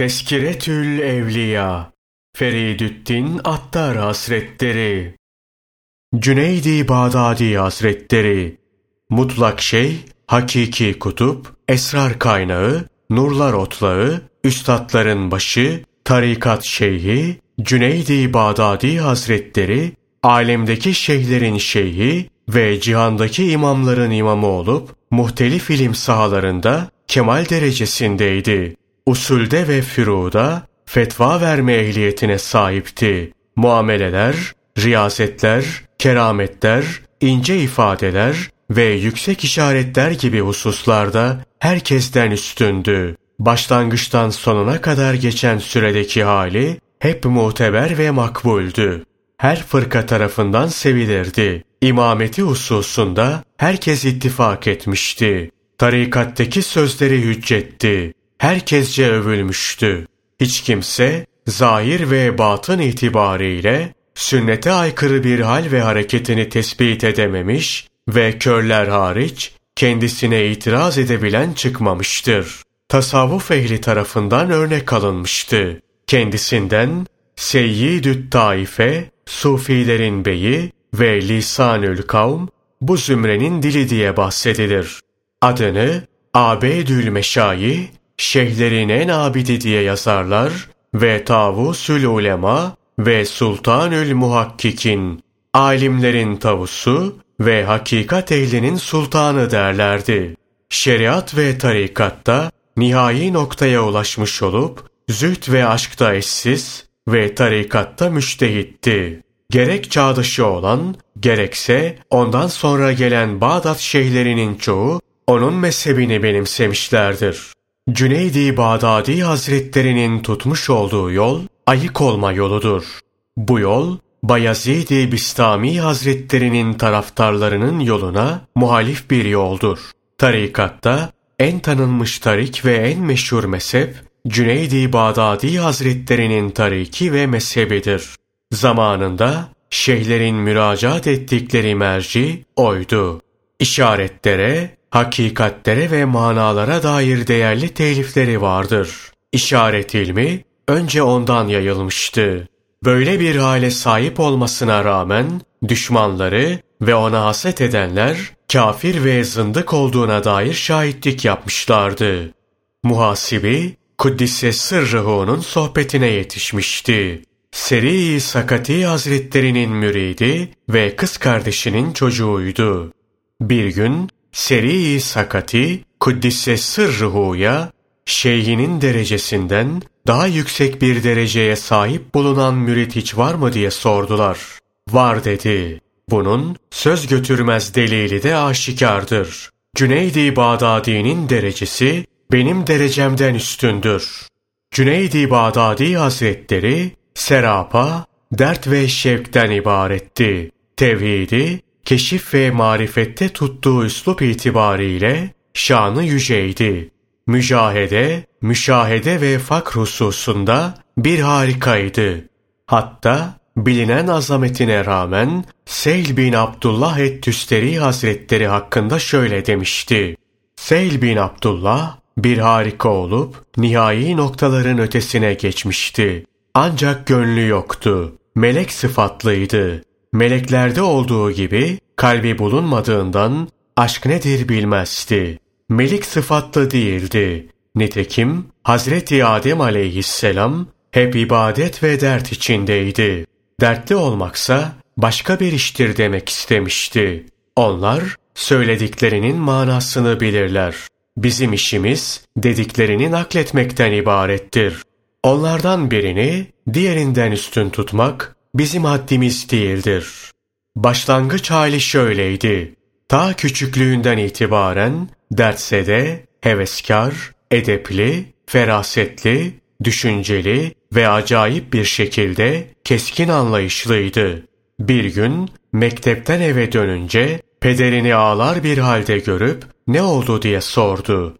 Teskiretül Evliya Feridüddin Attar Hazretleri Cüneydi Bağdadi Hazretleri Mutlak şey, hakiki kutup, esrar kaynağı, nurlar otlağı, üstadların başı, tarikat şeyhi, Cüneydi Bağdadi Hazretleri, alemdeki şeyhlerin şeyhi ve cihandaki imamların imamı olup, muhtelif ilim sahalarında kemal derecesindeydi usulde ve füruda fetva verme ehliyetine sahipti. Muameleler, riyasetler, kerametler, ince ifadeler ve yüksek işaretler gibi hususlarda herkesten üstündü. Başlangıçtan sonuna kadar geçen süredeki hali hep muteber ve makbuldü. Her fırka tarafından sevilirdi. İmameti hususunda herkes ittifak etmişti. Tarikattaki sözleri hüccetti herkesce övülmüştü. Hiç kimse zahir ve batın itibariyle sünnete aykırı bir hal ve hareketini tespit edememiş ve körler hariç kendisine itiraz edebilen çıkmamıştır. Tasavvuf ehli tarafından örnek alınmıştı. Kendisinden Seyyidü't Taife, Sufilerin beyi ve Lisanül Kavm bu zümrenin dili diye bahsedilir. Adını Abedül Meşayi şeyhlerin en abidi diye yazarlar ve tavusül ulema ve sultanül muhakkikin, alimlerin tavusu ve hakikat ehlinin sultanı derlerdi. Şeriat ve tarikatta nihai noktaya ulaşmış olup, züht ve aşkta eşsiz ve tarikatta müştehitti. Gerek çağdaşı olan, gerekse ondan sonra gelen Bağdat şeyhlerinin çoğu onun mezhebini benimsemişlerdir. Cüneydi Bağdadi Hazretlerinin tutmuş olduğu yol ayık olma yoludur. Bu yol Bayezid-i Bistami Hazretlerinin taraftarlarının yoluna muhalif bir yoldur. Tarikatta en tanınmış tarik ve en meşhur mezhep Cüneydi Bağdadi Hazretlerinin tariki ve mezhebidir. Zamanında şeyhlerin müracaat ettikleri merci oydu. İşaretlere, hakikatlere ve manalara dair değerli telifleri vardır. İşaret ilmi önce ondan yayılmıştı. Böyle bir hale sahip olmasına rağmen düşmanları ve ona haset edenler kafir ve zındık olduğuna dair şahitlik yapmışlardı. Muhasibi Kuddise Sırrıhu'nun sohbetine yetişmişti. Seri Sakati Hazretlerinin müridi ve kız kardeşinin çocuğuydu. Bir gün Seri Sakati Kuddise Sırrıhu'ya şeyhinin derecesinden daha yüksek bir dereceye sahip bulunan mürit hiç var mı diye sordular. Var dedi. Bunun söz götürmez delili de aşikardır. Cüneydi Bağdadi'nin derecesi benim derecemden üstündür. Cüneydi Bağdadi Hazretleri serapa, dert ve şevkten ibaretti. Tevhidi keşif ve marifette tuttuğu üslup itibariyle şanı yüceydi. Mücahede, müşahede ve fakr hususunda bir harikaydı. Hatta bilinen azametine rağmen Seyl bin Abdullah et-Tüsteri Hazretleri hakkında şöyle demişti. Seyl bin Abdullah bir harika olup nihai noktaların ötesine geçmişti. Ancak gönlü yoktu. Melek sıfatlıydı. Meleklerde olduğu gibi kalbi bulunmadığından aşk nedir bilmezdi. Melik sıfatlı değildi. Nitekim Hazreti Adem aleyhisselam hep ibadet ve dert içindeydi. Dertli olmaksa başka bir iştir demek istemişti. Onlar söylediklerinin manasını bilirler. Bizim işimiz dediklerini nakletmekten ibarettir. Onlardan birini diğerinden üstün tutmak bizim haddimiz değildir. Başlangıç hali şöyleydi. Ta küçüklüğünden itibaren dertsede, heveskar, edepli, ferasetli, düşünceli ve acayip bir şekilde keskin anlayışlıydı. Bir gün mektepten eve dönünce pederini ağlar bir halde görüp ne oldu diye sordu.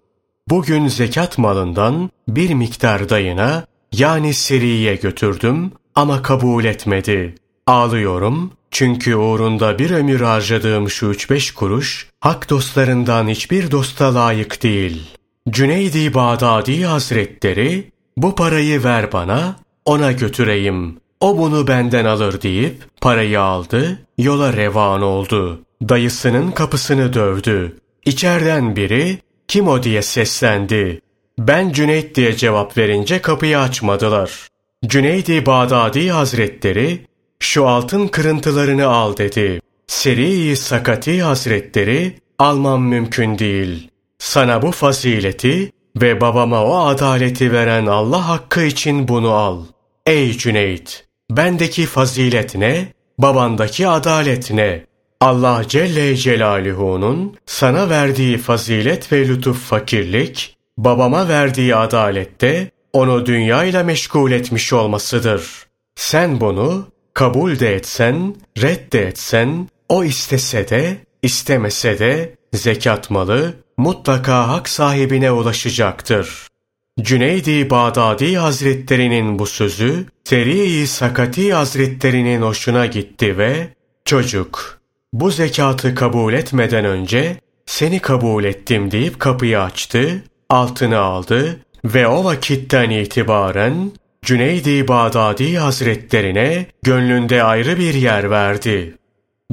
Bugün zekat malından bir miktar dayına yani seriye götürdüm ama kabul etmedi. Ağlıyorum çünkü uğrunda bir ömür harcadığım şu üç beş kuruş hak dostlarından hiçbir dosta layık değil. Cüneydi Bağdadi Hazretleri bu parayı ver bana ona götüreyim. O bunu benden alır deyip parayı aldı, yola revan oldu. Dayısının kapısını dövdü. İçeriden biri kim o diye seslendi. Ben Cüneyt diye cevap verince kapıyı açmadılar. Cüneydi Bağdadi Hazretleri şu altın kırıntılarını al dedi. Seri-i Sakati Hazretleri almam mümkün değil. Sana bu fazileti ve babama o adaleti veren Allah hakkı için bunu al. Ey Cüneyt! Bendeki fazilet ne? Babandaki adalet ne? Allah Celle Celaluhu'nun sana verdiği fazilet ve lütuf fakirlik, babama verdiği adalette onu dünyayla meşgul etmiş olmasıdır. Sen bunu kabul de etsen, red de etsen, o istese de, istemese de zekat malı mutlaka hak sahibine ulaşacaktır. Cüneydi Bağdadi Hazretlerinin bu sözü, Seri-i Sakati Hazretlerinin hoşuna gitti ve çocuk bu zekatı kabul etmeden önce seni kabul ettim deyip kapıyı açtı, altını aldı ve o vakitten itibaren Cüneydi Bağdadi Hazretlerine gönlünde ayrı bir yer verdi.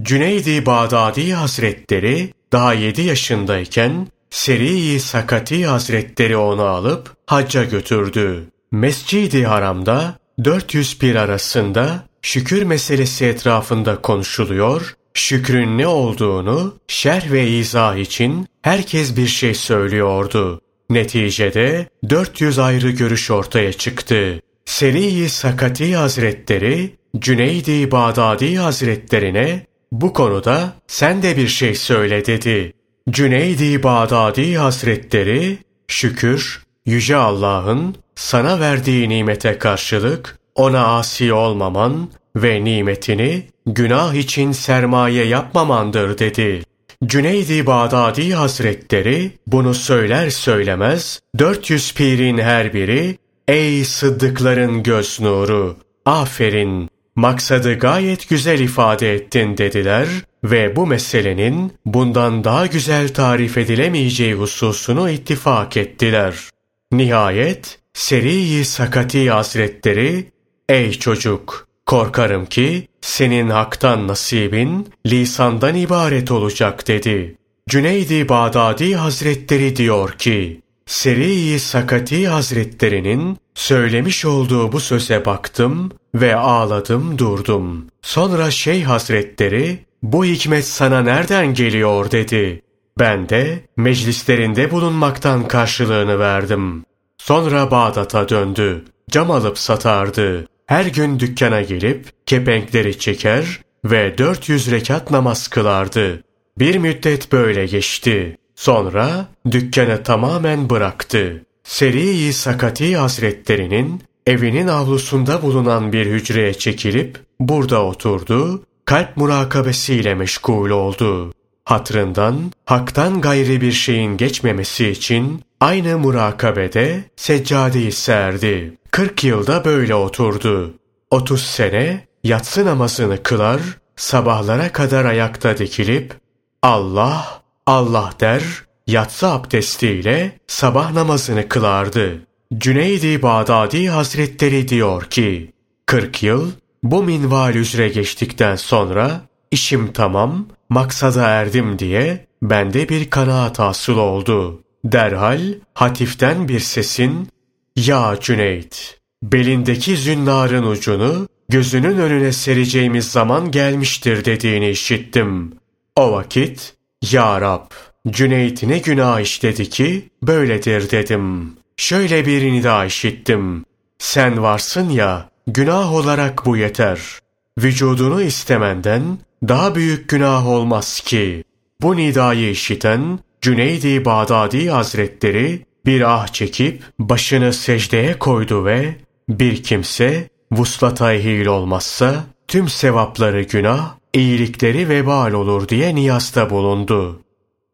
Cüneydi Bağdadi Hazretleri daha yedi yaşındayken Seri-i Sakati Hazretleri onu alıp hacca götürdü. Mescidi Haram'da 400 pir arasında şükür meselesi etrafında konuşuluyor, şükrün ne olduğunu şerh ve izah için herkes bir şey söylüyordu. Neticede 400 ayrı görüş ortaya çıktı. Seri-i Sakati Hazretleri, Cüneydi Bağdadi Hazretlerine bu konuda sen de bir şey söyle dedi. Cüneydi Bağdadi Hazretleri, şükür, Yüce Allah'ın sana verdiği nimete karşılık ona asi olmaman ve nimetini günah için sermaye yapmamandır dedi. Cüneydi Bağdadi Hazretleri bunu söyler söylemez 400 pirin her biri ey sıddıkların göz nuru aferin maksadı gayet güzel ifade ettin dediler ve bu meselenin bundan daha güzel tarif edilemeyeceği hususunu ittifak ettiler. Nihayet Seri-i Sakati Hazretleri, ey çocuk korkarım ki senin haktan nasibin lisandan ibaret olacak dedi. Cüneydi Bağdadi Hazretleri diyor ki, Seri-i Sakati Hazretlerinin söylemiş olduğu bu söze baktım ve ağladım durdum. Sonra Şeyh Hazretleri bu hikmet sana nereden geliyor dedi. Ben de meclislerinde bulunmaktan karşılığını verdim. Sonra Bağdat'a döndü. Cam alıp satardı. Her gün dükkana gelip kepenkleri çeker ve 400 rekat namaz kılardı. Bir müddet böyle geçti. Sonra dükkanı tamamen bıraktı. Seri-i Sakati Hazretlerinin evinin avlusunda bulunan bir hücreye çekilip burada oturdu, kalp murakabesiyle meşgul oldu. Hatrından, haktan gayri bir şeyin geçmemesi için aynı murakabede seccadeyi serdi. 40 yılda böyle oturdu. 30 sene yatsı namazını kılar, sabahlara kadar ayakta dikilip Allah, Allah der, yatsı abdestiyle sabah namazını kılardı. Cüneydi Bağdadi Hazretleri diyor ki, 40 yıl bu minval üzere geçtikten sonra işim tamam, maksada erdim diye bende bir kanaat hasıl oldu. Derhal hatiften bir sesin ''Ya Cüneyt, belindeki zünnarın ucunu gözünün önüne sereceğimiz zaman gelmiştir.'' dediğini işittim. O vakit ''Ya Rab, Cüneyt ne günah işledi ki böyledir.'' dedim. Şöyle bir nida işittim. ''Sen varsın ya, günah olarak bu yeter. Vücudunu istemenden daha büyük günah olmaz ki.'' Bu nidayı işiten Cüneydi Bağdadi Hazretleri bir ah çekip başını secdeye koydu ve bir kimse vuslata ehil olmazsa tüm sevapları günah, iyilikleri vebal olur diye niyasta bulundu.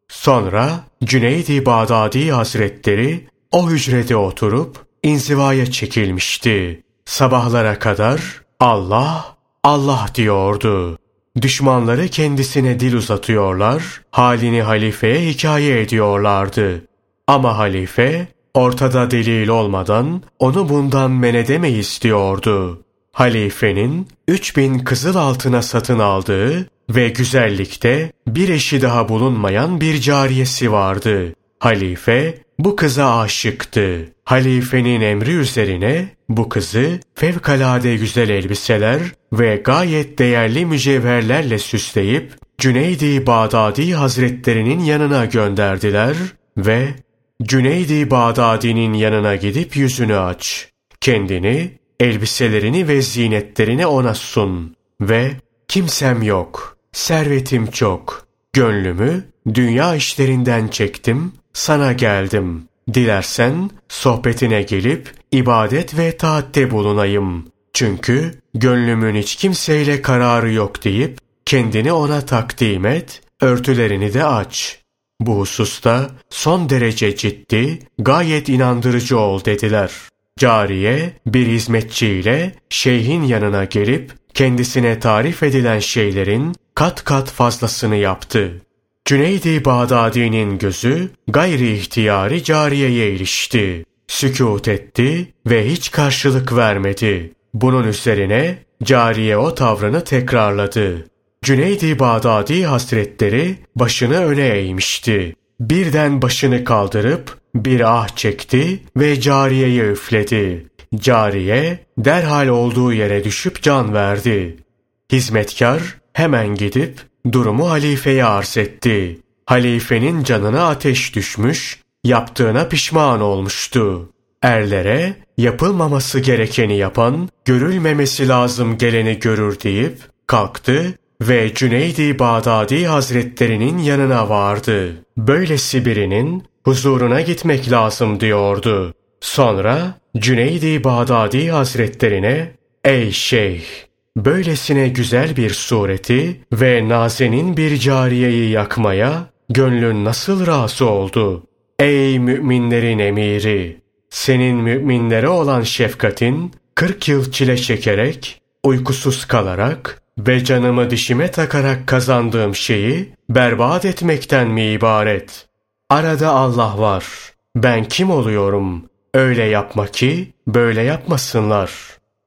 Sonra Cüneydi Bağdadi Hazretleri o hücrede oturup inzivaya çekilmişti. Sabahlara kadar Allah, Allah diyordu. Düşmanları kendisine dil uzatıyorlar, halini halifeye hikaye ediyorlardı. Ama halife ortada delil olmadan onu bundan men edemeyiz diyordu. Halifenin 3000 kızıl altına satın aldığı ve güzellikte bir eşi daha bulunmayan bir cariyesi vardı. Halife bu kıza aşıktı. Halifenin emri üzerine bu kızı fevkalade güzel elbiseler ve gayet değerli mücevherlerle süsleyip Cüneydi Bağdadi Hazretlerinin yanına gönderdiler ve Cüneydi Bağdadi'nin yanına gidip yüzünü aç. Kendini, elbiselerini ve zinetlerini ona sun ve kimsem yok, servetim çok, gönlümü dünya işlerinden çektim, sana geldim. Dilersen sohbetine gelip ibadet ve taatte bulunayım. Çünkü gönlümün hiç kimseyle kararı yok deyip kendini ona takdim et, örtülerini de aç. Bu hususta son derece ciddi, gayet inandırıcı ol dediler. Cariye bir hizmetçiyle şeyhin yanına gelip kendisine tarif edilen şeylerin kat kat fazlasını yaptı. Cüneydi Bağdadi'nin gözü gayri ihtiyari cariyeye ilişti. Sükut etti ve hiç karşılık vermedi. Bunun üzerine cariye o tavrını tekrarladı. Cüneydi Bağdadi Hazretleri başını öne eğmişti. Birden başını kaldırıp bir ah çekti ve cariyeye üfledi. Cariye derhal olduğu yere düşüp can verdi. Hizmetkar hemen gidip durumu halifeye arz etti. Halifenin canına ateş düşmüş, yaptığına pişman olmuştu. Erlere yapılmaması gerekeni yapan, görülmemesi lazım geleni görür deyip kalktı ve Cüneydi Bağdadi Hazretlerinin yanına vardı. Böylesi birinin huzuruna gitmek lazım diyordu. Sonra Cüneydi Bağdadi Hazretlerine Ey şeyh! Böylesine güzel bir sureti ve nazenin bir cariyeyi yakmaya gönlün nasıl razı oldu? Ey müminlerin emiri! Senin müminlere olan şefkatin 40 yıl çile çekerek, uykusuz kalarak ve canımı dişime takarak kazandığım şeyi berbat etmekten mi ibaret? Arada Allah var. Ben kim oluyorum? Öyle yapma ki böyle yapmasınlar.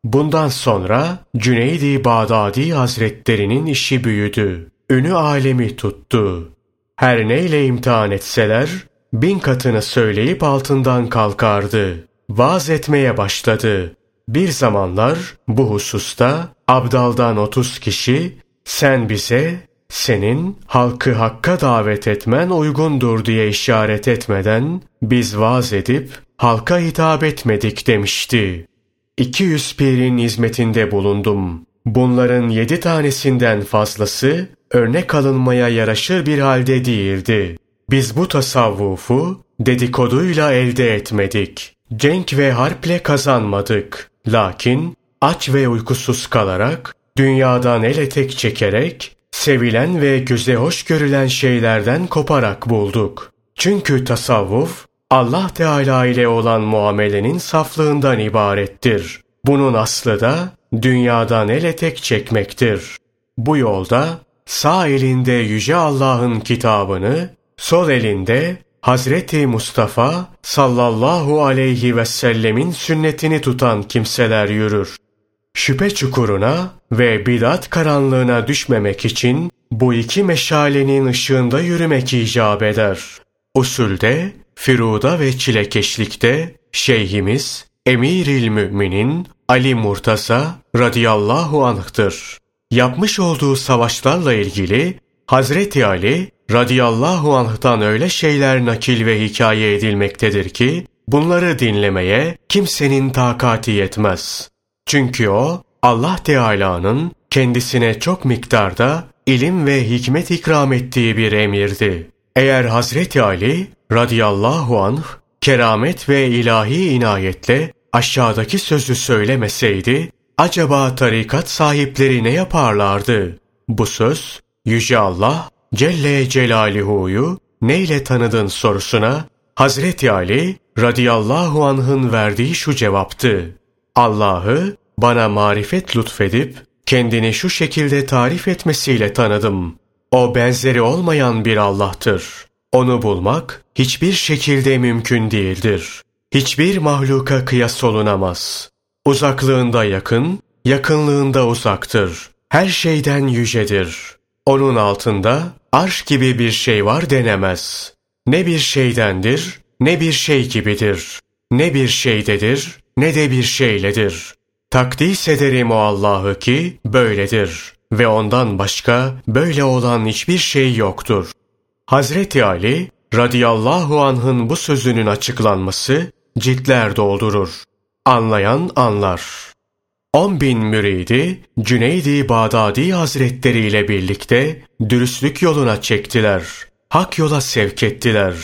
Bundan sonra Cüneydi Bağdadi Hazretlerinin işi büyüdü. Ünü alemi tuttu. Her neyle imtihan etseler bin katını söyleyip altından kalkardı. Vaz etmeye başladı. Bir zamanlar bu hususta Abdal'dan 30 kişi sen bize senin halkı hakka davet etmen uygundur diye işaret etmeden biz vaaz edip halka hitap etmedik demişti. 200 pirin hizmetinde bulundum. Bunların yedi tanesinden fazlası örnek alınmaya yaraşır bir halde değildi. Biz bu tasavvufu dedikoduyla elde etmedik. Cenk ve harple kazanmadık. Lakin aç ve uykusuz kalarak, dünyadan el etek çekerek, sevilen ve göze hoş görülen şeylerden koparak bulduk. Çünkü tasavvuf, Allah Teala ile olan muamelenin saflığından ibarettir. Bunun aslı da dünyadan el etek çekmektir. Bu yolda sağ elinde Yüce Allah'ın kitabını, sol elinde Hazreti Mustafa sallallahu aleyhi ve sellemin sünnetini tutan kimseler yürür. Şüphe çukuruna ve bidat karanlığına düşmemek için bu iki meşalenin ışığında yürümek icap eder. Usulde, firuda ve çilekeşlikte şeyhimiz Emiril Müminin Ali Murtaza radıyallahu anh'tır. Yapmış olduğu savaşlarla ilgili Hazreti Ali radıyallahu anh'tan öyle şeyler nakil ve hikaye edilmektedir ki bunları dinlemeye kimsenin takati yetmez. Çünkü o Allah Teala'nın kendisine çok miktarda ilim ve hikmet ikram ettiği bir emirdi. Eğer Hazreti Ali radıyallahu anh keramet ve ilahi inayetle aşağıdaki sözü söylemeseydi acaba tarikat sahipleri ne yaparlardı? Bu söz Yüce Allah Celle Celaluhu'yu neyle tanıdın sorusuna Hazreti Ali radıyallahu anh'ın verdiği şu cevaptı. Allah'ı bana marifet lütfedip kendini şu şekilde tarif etmesiyle tanıdım. O benzeri olmayan bir Allah'tır. Onu bulmak hiçbir şekilde mümkün değildir. Hiçbir mahluka kıyas olunamaz. Uzaklığında yakın, yakınlığında uzaktır. Her şeyden yücedir. Onun altında arş gibi bir şey var denemez. Ne bir şeydendir, ne bir şey gibidir. Ne bir şeydedir, ne de bir şeyledir. Takdis ederim o Allah'ı ki böyledir ve ondan başka böyle olan hiçbir şey yoktur. Hazreti Ali radıyallahu anh'ın bu sözünün açıklanması ciltler doldurur. Anlayan anlar. On bin müridi Cüneydi Bağdadi Hazretleri ile birlikte dürüstlük yoluna çektiler. Hak yola sevk ettiler.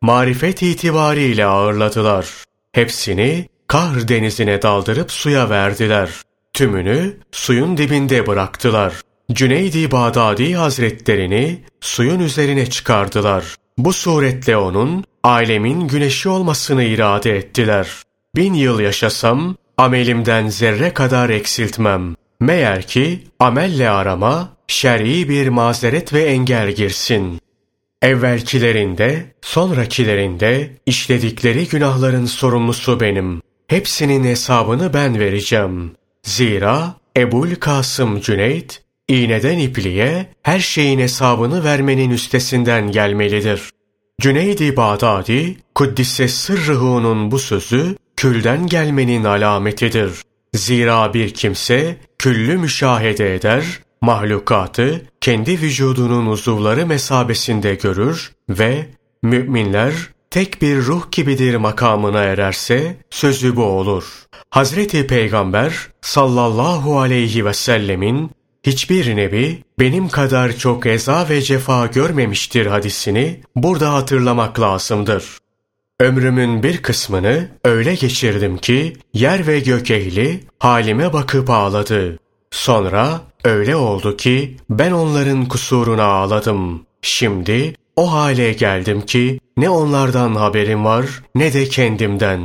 Marifet itibariyle ağırladılar. Hepsini Kahr denizine daldırıp suya verdiler. Tümünü suyun dibinde bıraktılar. Cüneydi Bağdadi Hazretlerini suyun üzerine çıkardılar. Bu suretle onun alemin güneşi olmasını irade ettiler. Bin yıl yaşasam amelimden zerre kadar eksiltmem. Meğer ki amelle arama şer'i bir mazeret ve engel girsin. Evvelkilerinde, sonrakilerinde işledikleri günahların sorumlusu benim. Hepsinin hesabını ben vereceğim. Zira Ebul Kasım Cüneyt, iğneden ipliğe her şeyin hesabını vermenin üstesinden gelmelidir. Cüneyd-i Bağdadi, Kuddise Sırrıhu'nun bu sözü, külden gelmenin alametidir. Zira bir kimse, küllü müşahede eder, mahlukatı kendi vücudunun uzuvları mesabesinde görür ve müminler tek bir ruh gibidir makamına ererse sözü bu olur. Hazreti Peygamber sallallahu aleyhi ve sellemin hiçbir nebi benim kadar çok eza ve cefa görmemiştir hadisini burada hatırlamak lazımdır. Ömrümün bir kısmını öyle geçirdim ki yer ve gök ehli halime bakıp ağladı. Sonra öyle oldu ki ben onların kusuruna ağladım. Şimdi o hale geldim ki ne onlardan haberim var ne de kendimden.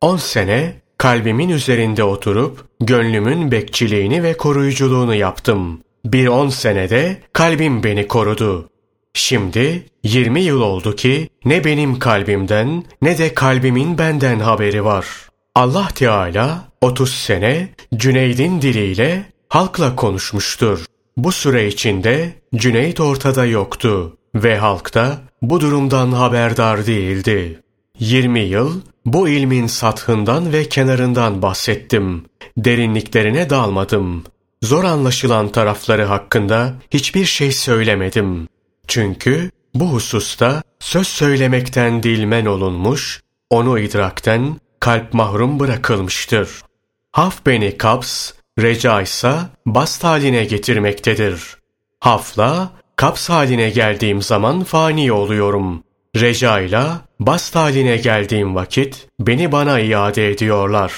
On sene kalbimin üzerinde oturup gönlümün bekçiliğini ve koruyuculuğunu yaptım. Bir on senede kalbim beni korudu. Şimdi 20 yıl oldu ki ne benim kalbimden ne de kalbimin benden haberi var. Allah Teala 30 sene Cüneyd'in diliyle halkla konuşmuştur. Bu süre içinde Cüneyd ortada yoktu ve halk da bu durumdan haberdar değildi. 20 yıl bu ilmin sathından ve kenarından bahsettim. Derinliklerine dalmadım. Zor anlaşılan tarafları hakkında hiçbir şey söylemedim. Çünkü bu hususta söz söylemekten dilmen olunmuş, onu idrakten kalp mahrum bırakılmıştır. Haf beni kaps, reca ise bast haline getirmektedir. Hafla, kaps haline geldiğim zaman fani oluyorum. Reca ile bast haline geldiğim vakit beni bana iade ediyorlar.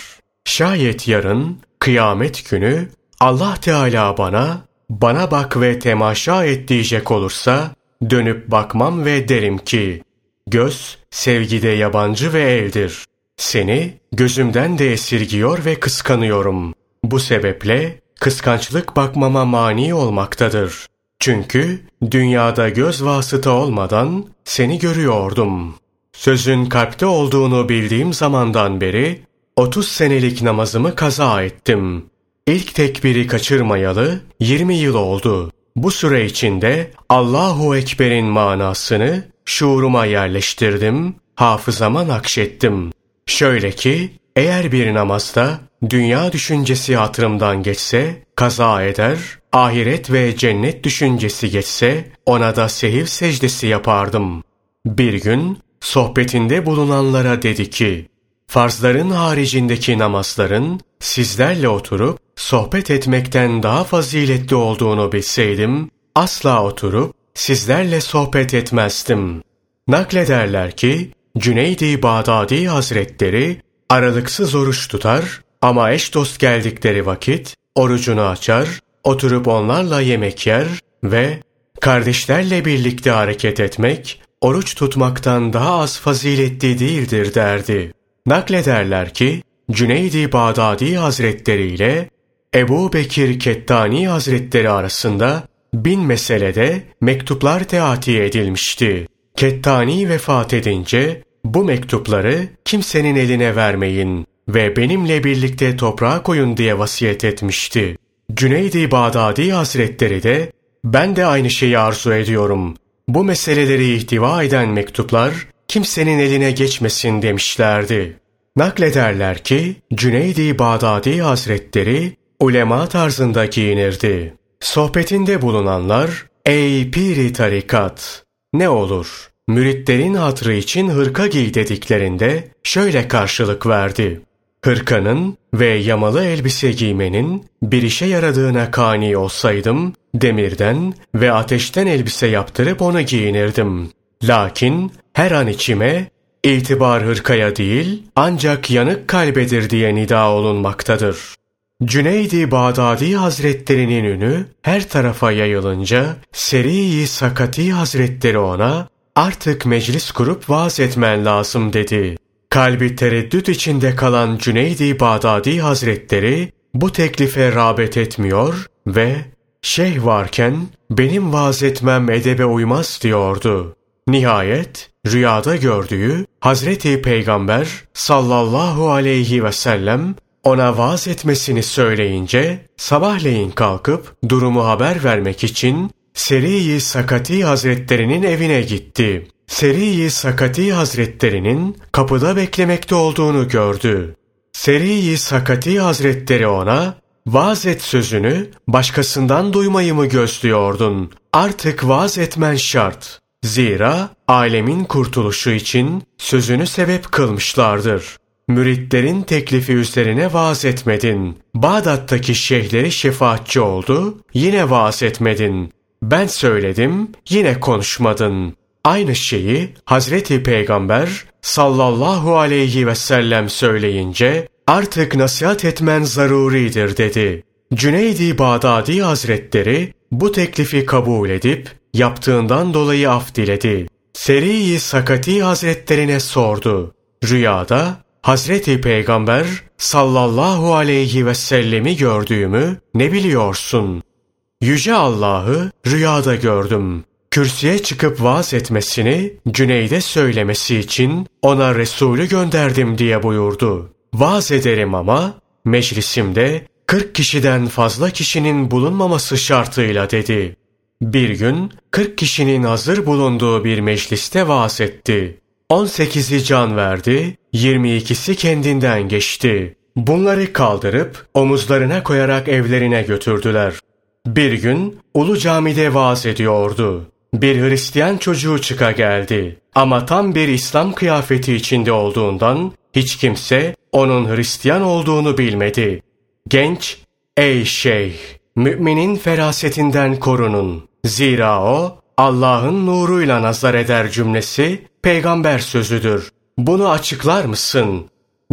Şayet yarın, kıyamet günü Allah Teala bana, bana bak ve temaşa et diyecek olursa, dönüp bakmam ve derim ki, göz sevgide yabancı ve eldir. Seni gözümden de esirgiyor ve kıskanıyorum. Bu sebeple kıskançlık bakmama mani olmaktadır. Çünkü dünyada göz vasıta olmadan seni görüyordum. Sözün kalpte olduğunu bildiğim zamandan beri 30 senelik namazımı kaza ettim. İlk tekbiri kaçırmayalı 20 yıl oldu. Bu süre içinde Allahu Ekber'in manasını şuuruma yerleştirdim, hafızama nakşettim. Şöyle ki, eğer bir namazda dünya düşüncesi hatırımdan geçse, kaza eder, ahiret ve cennet düşüncesi geçse, ona da sehiv secdesi yapardım. Bir gün, sohbetinde bulunanlara dedi ki, farzların haricindeki namazların sizlerle oturup sohbet etmekten daha faziletli olduğunu bilseydim, asla oturup sizlerle sohbet etmezdim. Naklederler ki, Cüneydi Bağdadi Hazretleri aralıksız oruç tutar ama eş dost geldikleri vakit orucunu açar, oturup onlarla yemek yer ve kardeşlerle birlikte hareket etmek oruç tutmaktan daha az faziletli değildir derdi. Naklederler ki Cüneydi Bağdadi Hazretleri ile Ebu Bekir Kettani Hazretleri arasında bin meselede mektuplar teati edilmişti. Kettani vefat edince bu mektupları kimsenin eline vermeyin ve benimle birlikte toprağa koyun diye vasiyet etmişti. Cüneydi Bağdadi Hazretleri de ben de aynı şeyi arzu ediyorum. Bu meseleleri ihtiva eden mektuplar kimsenin eline geçmesin demişlerdi. Naklederler ki Cüneydi Bağdadi Hazretleri ulema tarzında giyinirdi. Sohbetinde bulunanlar ey piri tarikat ne olur müritlerin hatrı için hırka giy dediklerinde şöyle karşılık verdi. Hırkanın ve yamalı elbise giymenin bir işe yaradığına kani olsaydım, demirden ve ateşten elbise yaptırıp onu giyinirdim. Lakin her an içime itibar hırkaya değil ancak yanık kalbedir diye nida olunmaktadır. Cüneydi Bağdadi Hazretlerinin ünü her tarafa yayılınca Seri-i Sakati Hazretleri ona artık meclis kurup vaaz etmen lazım dedi. Kalbi tereddüt içinde kalan Cüneydi Bağdadi Hazretleri bu teklife rağbet etmiyor ve şeyh varken benim vaaz etmem edebe uymaz diyordu. Nihayet rüyada gördüğü Hazreti Peygamber sallallahu aleyhi ve sellem ona vaaz etmesini söyleyince sabahleyin kalkıp durumu haber vermek için Seri-i Sakati Hazretlerinin evine gitti. Seri-i Sakati Hazretlerinin kapıda beklemekte olduğunu gördü. Seri-i Sakati Hazretleri ona, vaaz et sözünü başkasından duymayı mı gözlüyordun? Artık vaaz etmen şart. Zira alemin kurtuluşu için sözünü sebep kılmışlardır. Müritlerin teklifi üzerine vaaz etmedin. Bağdat'taki şeyhleri şefaatçi oldu, yine vaaz etmedin. Ben söyledim, yine konuşmadın. Aynı şeyi Hazreti Peygamber sallallahu aleyhi ve sellem söyleyince artık nasihat etmen zaruridir dedi. Cüneydi Bağdadi Hazretleri bu teklifi kabul edip yaptığından dolayı af diledi. Seri-i Sakati Hazretlerine sordu. Rüyada Hazreti Peygamber sallallahu aleyhi ve sellemi gördüğümü ne biliyorsun? Yüce Allah'ı rüyada gördüm. Kürsüye çıkıp vaaz etmesini Cüneyd'e söylemesi için ona Resulü gönderdim diye buyurdu. Vaaz ederim ama meclisimde 40 kişiden fazla kişinin bulunmaması şartıyla dedi. Bir gün 40 kişinin hazır bulunduğu bir mecliste vaaz etti. 18'i can verdi, 22'si kendinden geçti. Bunları kaldırıp omuzlarına koyarak evlerine götürdüler. Bir gün Ulu Cami'de vaaz ediyordu. Bir Hristiyan çocuğu çıka geldi. Ama tam bir İslam kıyafeti içinde olduğundan hiç kimse onun Hristiyan olduğunu bilmedi. Genç, ey şeyh, müminin ferasetinden korunun. Zira o, Allah'ın nuruyla nazar eder cümlesi peygamber sözüdür. Bunu açıklar mısın?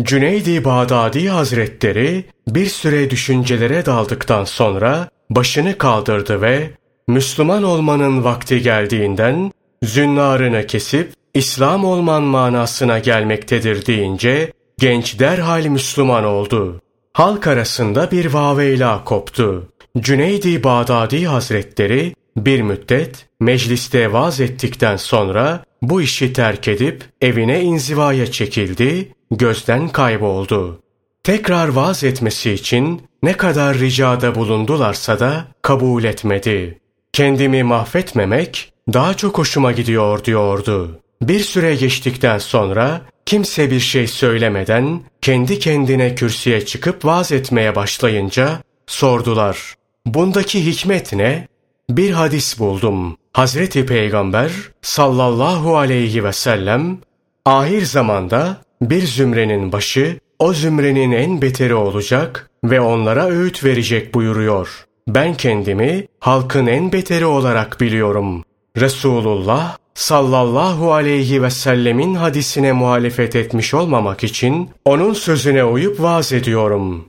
Cüneydi Bağdadi Hazretleri bir süre düşüncelere daldıktan sonra başını kaldırdı ve Müslüman olmanın vakti geldiğinden zünnarını kesip İslam olman manasına gelmektedir deyince genç derhal Müslüman oldu. Halk arasında bir vaveyla koptu. Cüneydi Bağdadi Hazretleri bir müddet mecliste vaaz ettikten sonra bu işi terk edip evine inzivaya çekildi, gözden kayboldu. Tekrar vaaz etmesi için ne kadar ricada bulundularsa da kabul etmedi. Kendimi mahvetmemek daha çok hoşuma gidiyor diyordu. Bir süre geçtikten sonra kimse bir şey söylemeden kendi kendine kürsüye çıkıp vaaz etmeye başlayınca sordular. Bundaki hikmet ne? Bir hadis buldum. Hazreti Peygamber sallallahu aleyhi ve sellem ahir zamanda bir zümrenin başı o zümrenin en beteri olacak ve onlara öğüt verecek buyuruyor. Ben kendimi halkın en beteri olarak biliyorum. Resulullah sallallahu aleyhi ve sellemin hadisine muhalefet etmiş olmamak için onun sözüne uyup vaaz ediyorum.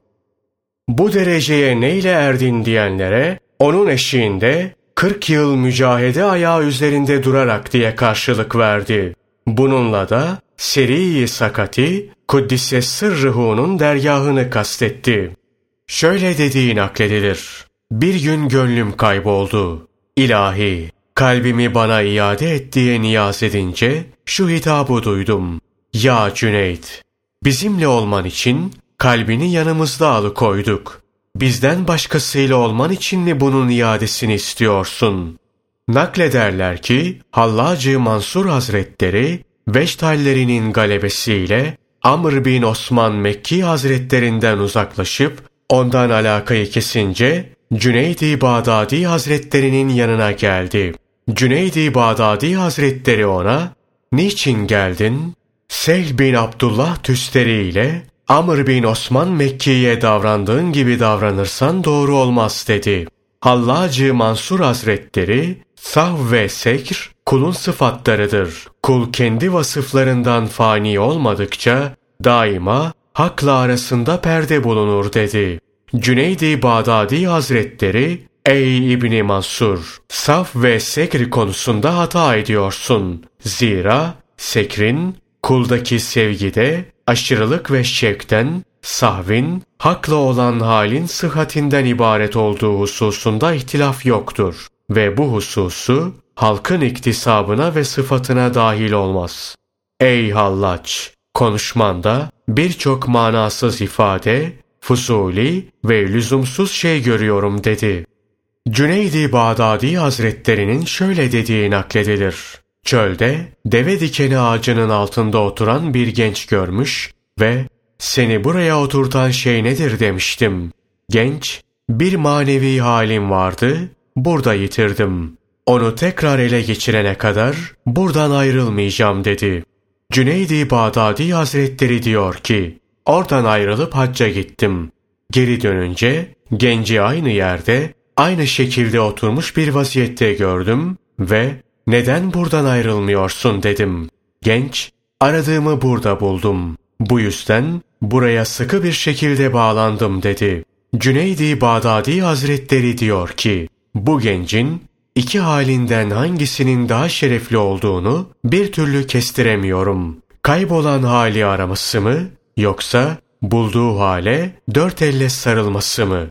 Bu dereceye neyle erdin diyenlere onun eşiğinde 40 yıl mücahede ayağı üzerinde durarak diye karşılık verdi. Bununla da Seri-i Sakati, Kuddise Sırrıhu'nun dergahını kastetti. Şöyle dediği nakledilir. Bir gün gönlüm kayboldu. İlahi, kalbimi bana iade et diye niyaz edince şu hitabı duydum. Ya Cüneyt, bizimle olman için kalbini yanımızda alıkoyduk. Bizden başkasıyla olman için mi bunun iadesini istiyorsun? Naklederler ki Hallacı Mansur Hazretleri Veştallerinin galebesiyle Amr bin Osman Mekki Hazretlerinden uzaklaşıp ondan alakayı kesince Cüneydi Bağdadi Hazretlerinin yanına geldi. Cüneydi Bağdadi Hazretleri ona ''Niçin geldin?'' Sehl bin Abdullah Tüsteri ile Amr bin Osman Mekki'ye davrandığın gibi davranırsan doğru olmaz dedi. Hallacı Mansur Hazretleri Sahv ve sekr kulun sıfatlarıdır. Kul kendi vasıflarından fani olmadıkça daima hakla arasında perde bulunur dedi. Cüneydi Bağdadi Hazretleri Ey İbni Mansur! Saf ve sekr konusunda hata ediyorsun. Zira sekrin kuldaki sevgide aşırılık ve şevkten, sahvin, hakla olan halin sıhhatinden ibaret olduğu hususunda ihtilaf yoktur ve bu hususu halkın iktisabına ve sıfatına dahil olmaz. Ey hallaç! Konuşmanda birçok manasız ifade, fuzuli ve lüzumsuz şey görüyorum dedi. Cüneydi Bağdadi Hazretlerinin şöyle dediği nakledilir. Çölde deve dikeni ağacının altında oturan bir genç görmüş ve seni buraya oturtan şey nedir demiştim. Genç, bir manevi halim vardı, burada yitirdim. Onu tekrar ele geçirene kadar buradan ayrılmayacağım dedi. Cüneydi Bağdadi Hazretleri diyor ki, oradan ayrılıp hacca gittim. Geri dönünce genci aynı yerde, aynı şekilde oturmuş bir vaziyette gördüm ve neden buradan ayrılmıyorsun dedim. Genç, aradığımı burada buldum. Bu yüzden buraya sıkı bir şekilde bağlandım dedi. Cüneydi Bağdadi Hazretleri diyor ki, bu gencin iki halinden hangisinin daha şerefli olduğunu bir türlü kestiremiyorum. Kaybolan hali araması mı yoksa bulduğu hale dört elle sarılması mı?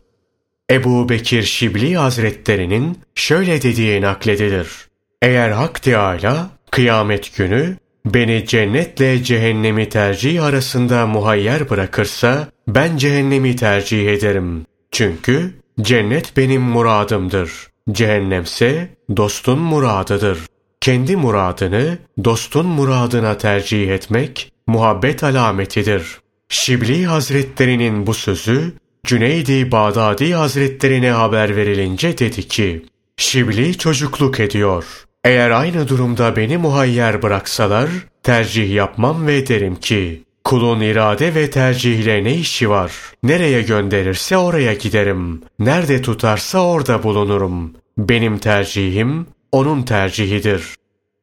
Ebu Bekir Şibli Hazretlerinin şöyle dediği nakledilir. Eğer Hak Teâlâ kıyamet günü beni cennetle cehennemi tercih arasında muhayyer bırakırsa ben cehennemi tercih ederim. Çünkü cennet benim muradımdır. Cehennemse dostun muradıdır. Kendi muradını dostun muradına tercih etmek muhabbet alametidir. Şibli Hazretlerinin bu sözü Cüneydi Bağdadi Hazretlerine haber verilince dedi ki, Şibli çocukluk ediyor. Eğer aynı durumda beni muhayyer bıraksalar, tercih yapmam ve derim ki, kulun irade ve tercihle ne işi var? Nereye gönderirse oraya giderim. Nerede tutarsa orada bulunurum. Benim tercihim, onun tercihidir.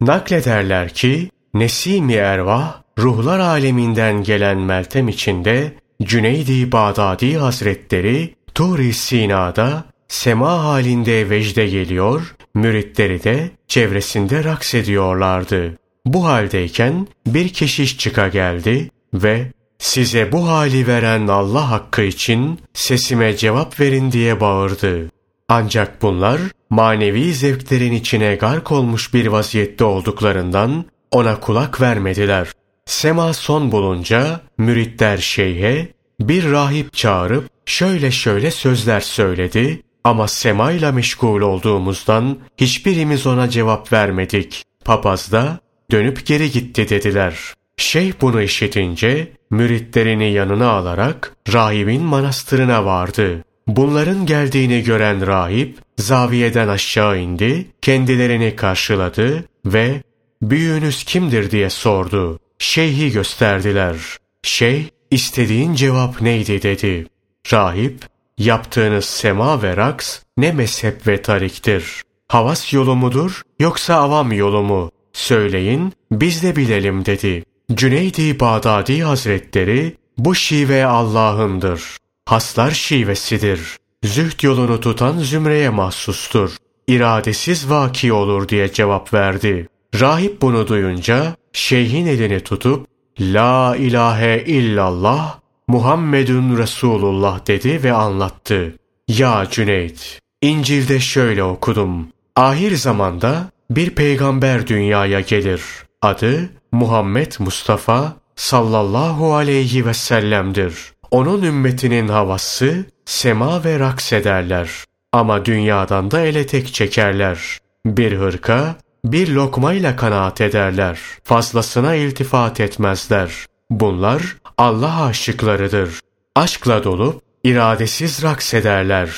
Naklederler ki, Nesimi Ervah, ruhlar aleminden gelen Meltem içinde, Cüneydi Bağdadi Hazretleri, Tur-i Sina'da, sema halinde vecde geliyor, müritleri de çevresinde raks ediyorlardı. Bu haldeyken bir keşiş çıka geldi ve size bu hali veren Allah hakkı için sesime cevap verin diye bağırdı. Ancak bunlar manevi zevklerin içine gark olmuş bir vaziyette olduklarından ona kulak vermediler. Sema son bulunca müritler şeyhe bir rahip çağırıp şöyle şöyle sözler söyledi ama semayla meşgul olduğumuzdan hiçbirimiz ona cevap vermedik. Papaz da dönüp geri gitti dediler. Şeyh bunu işitince müritlerini yanına alarak rahibin manastırına vardı. Bunların geldiğini gören rahip zaviyeden aşağı indi, kendilerini karşıladı ve büyüğünüz kimdir diye sordu. Şeyhi gösterdiler. Şeyh istediğin cevap neydi dedi. Rahip yaptığınız sema ve raks ne mezhep ve tariktir. Havas yolu mudur yoksa avam yolu mu? Söyleyin biz de bilelim dedi. Cüneydi Bağdadi Hazretleri bu şive Allah'ındır. Haslar şivesidir. Zühd yolunu tutan zümreye mahsustur. İradesiz vaki olur diye cevap verdi. Rahip bunu duyunca şeyhin elini tutup La ilahe illallah Muhammedun Resulullah dedi ve anlattı. Ya Cüneyt, İncil'de şöyle okudum. Ahir zamanda bir peygamber dünyaya gelir. Adı Muhammed Mustafa sallallahu aleyhi ve sellem'dir. Onun ümmetinin havası sema ve raks ederler. Ama dünyadan da ele tek çekerler. Bir hırka, bir lokmayla kanaat ederler. Fazlasına iltifat etmezler. Bunlar Allah aşıklarıdır. Aşkla dolup iradesiz raks ederler.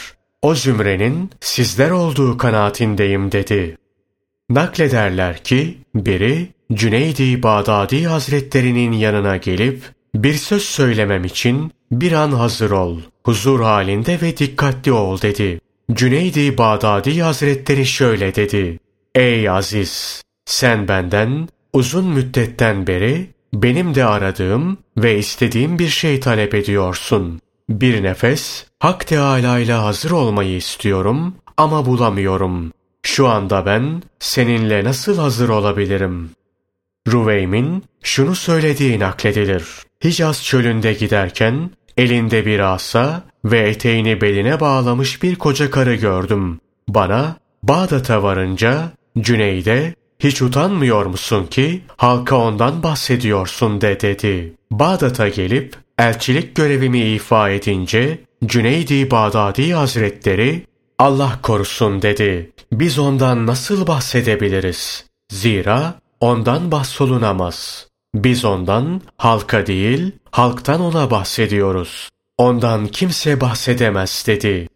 O zümrenin sizler olduğu kanaatindeyim dedi. Naklederler ki biri Cüneydi Bağdadi Hazretlerinin yanına gelip bir söz söylemem için bir an hazır ol, huzur halinde ve dikkatli ol dedi. Cüneydi Bağdadi Hazretleri şöyle dedi. Ey Aziz! Sen benden uzun müddetten beri benim de aradığım ve istediğim bir şey talep ediyorsun. Bir nefes Hak Teâlâ ile hazır olmayı istiyorum ama bulamıyorum. Şu anda ben seninle nasıl hazır olabilirim? Ruveym'in şunu söylediği nakledilir. Hicaz çölünde giderken elinde bir asa ve eteğini beline bağlamış bir koca karı gördüm. Bana Bağdat'a varınca Cüneyde hiç utanmıyor musun ki halka ondan bahsediyorsun de dedi. Bağdat'a gelip elçilik görevimi ifa edince Cüneydi Bağdadi Hazretleri Allah korusun dedi. Biz ondan nasıl bahsedebiliriz? Zira ondan bahsolunamaz. Biz ondan halka değil, halktan ona bahsediyoruz. Ondan kimse bahsedemez dedi.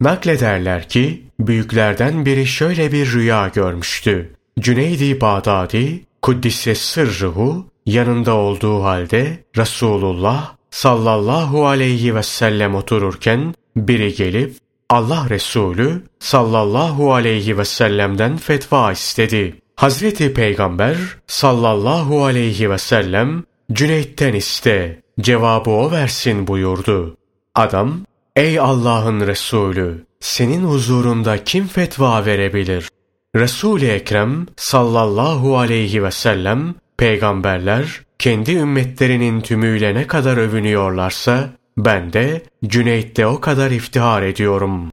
Naklederler ki büyüklerden biri şöyle bir rüya görmüştü. Cüneydi Bağdadi, Kuddise sırrıhu, yanında olduğu halde Resulullah sallallahu aleyhi ve sellem otururken biri gelip Allah Resulü sallallahu aleyhi ve sellem'den fetva istedi. Hazreti Peygamber sallallahu aleyhi ve sellem Cüneyt'ten iste, cevabı o versin buyurdu. Adam, ey Allah'ın Resulü, senin huzurunda kim fetva verebilir? Resul-i Ekrem sallallahu aleyhi ve sellem, peygamberler kendi ümmetlerinin tümüyle ne kadar övünüyorlarsa, ben de Cüneyt'te o kadar iftihar ediyorum.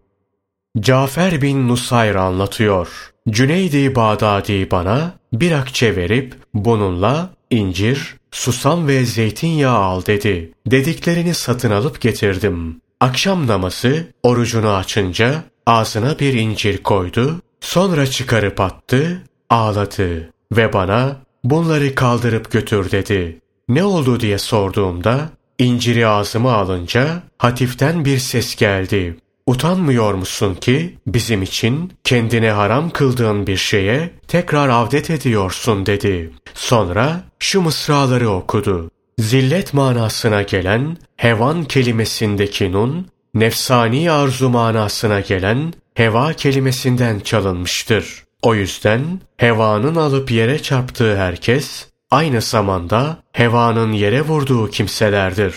Cafer bin Nusayr anlatıyor. Cüneydi Bağdadi bana bir akçe verip bununla incir, susam ve zeytinyağı al dedi. Dediklerini satın alıp getirdim. Akşam namazı orucunu açınca ağzına bir incir koydu, sonra çıkarıp attı, ağladı ve bana bunları kaldırıp götür dedi. Ne oldu diye sorduğumda inciri ağzıma alınca hatiften bir ses geldi. Utanmıyor musun ki bizim için kendine haram kıldığın bir şeye tekrar avdet ediyorsun dedi. Sonra şu mısraları okudu. Zillet manasına gelen hevan kelimesindeki nun, nefsani arzu manasına gelen heva kelimesinden çalınmıştır. O yüzden hevanın alıp yere çarptığı herkes aynı zamanda hevanın yere vurduğu kimselerdir.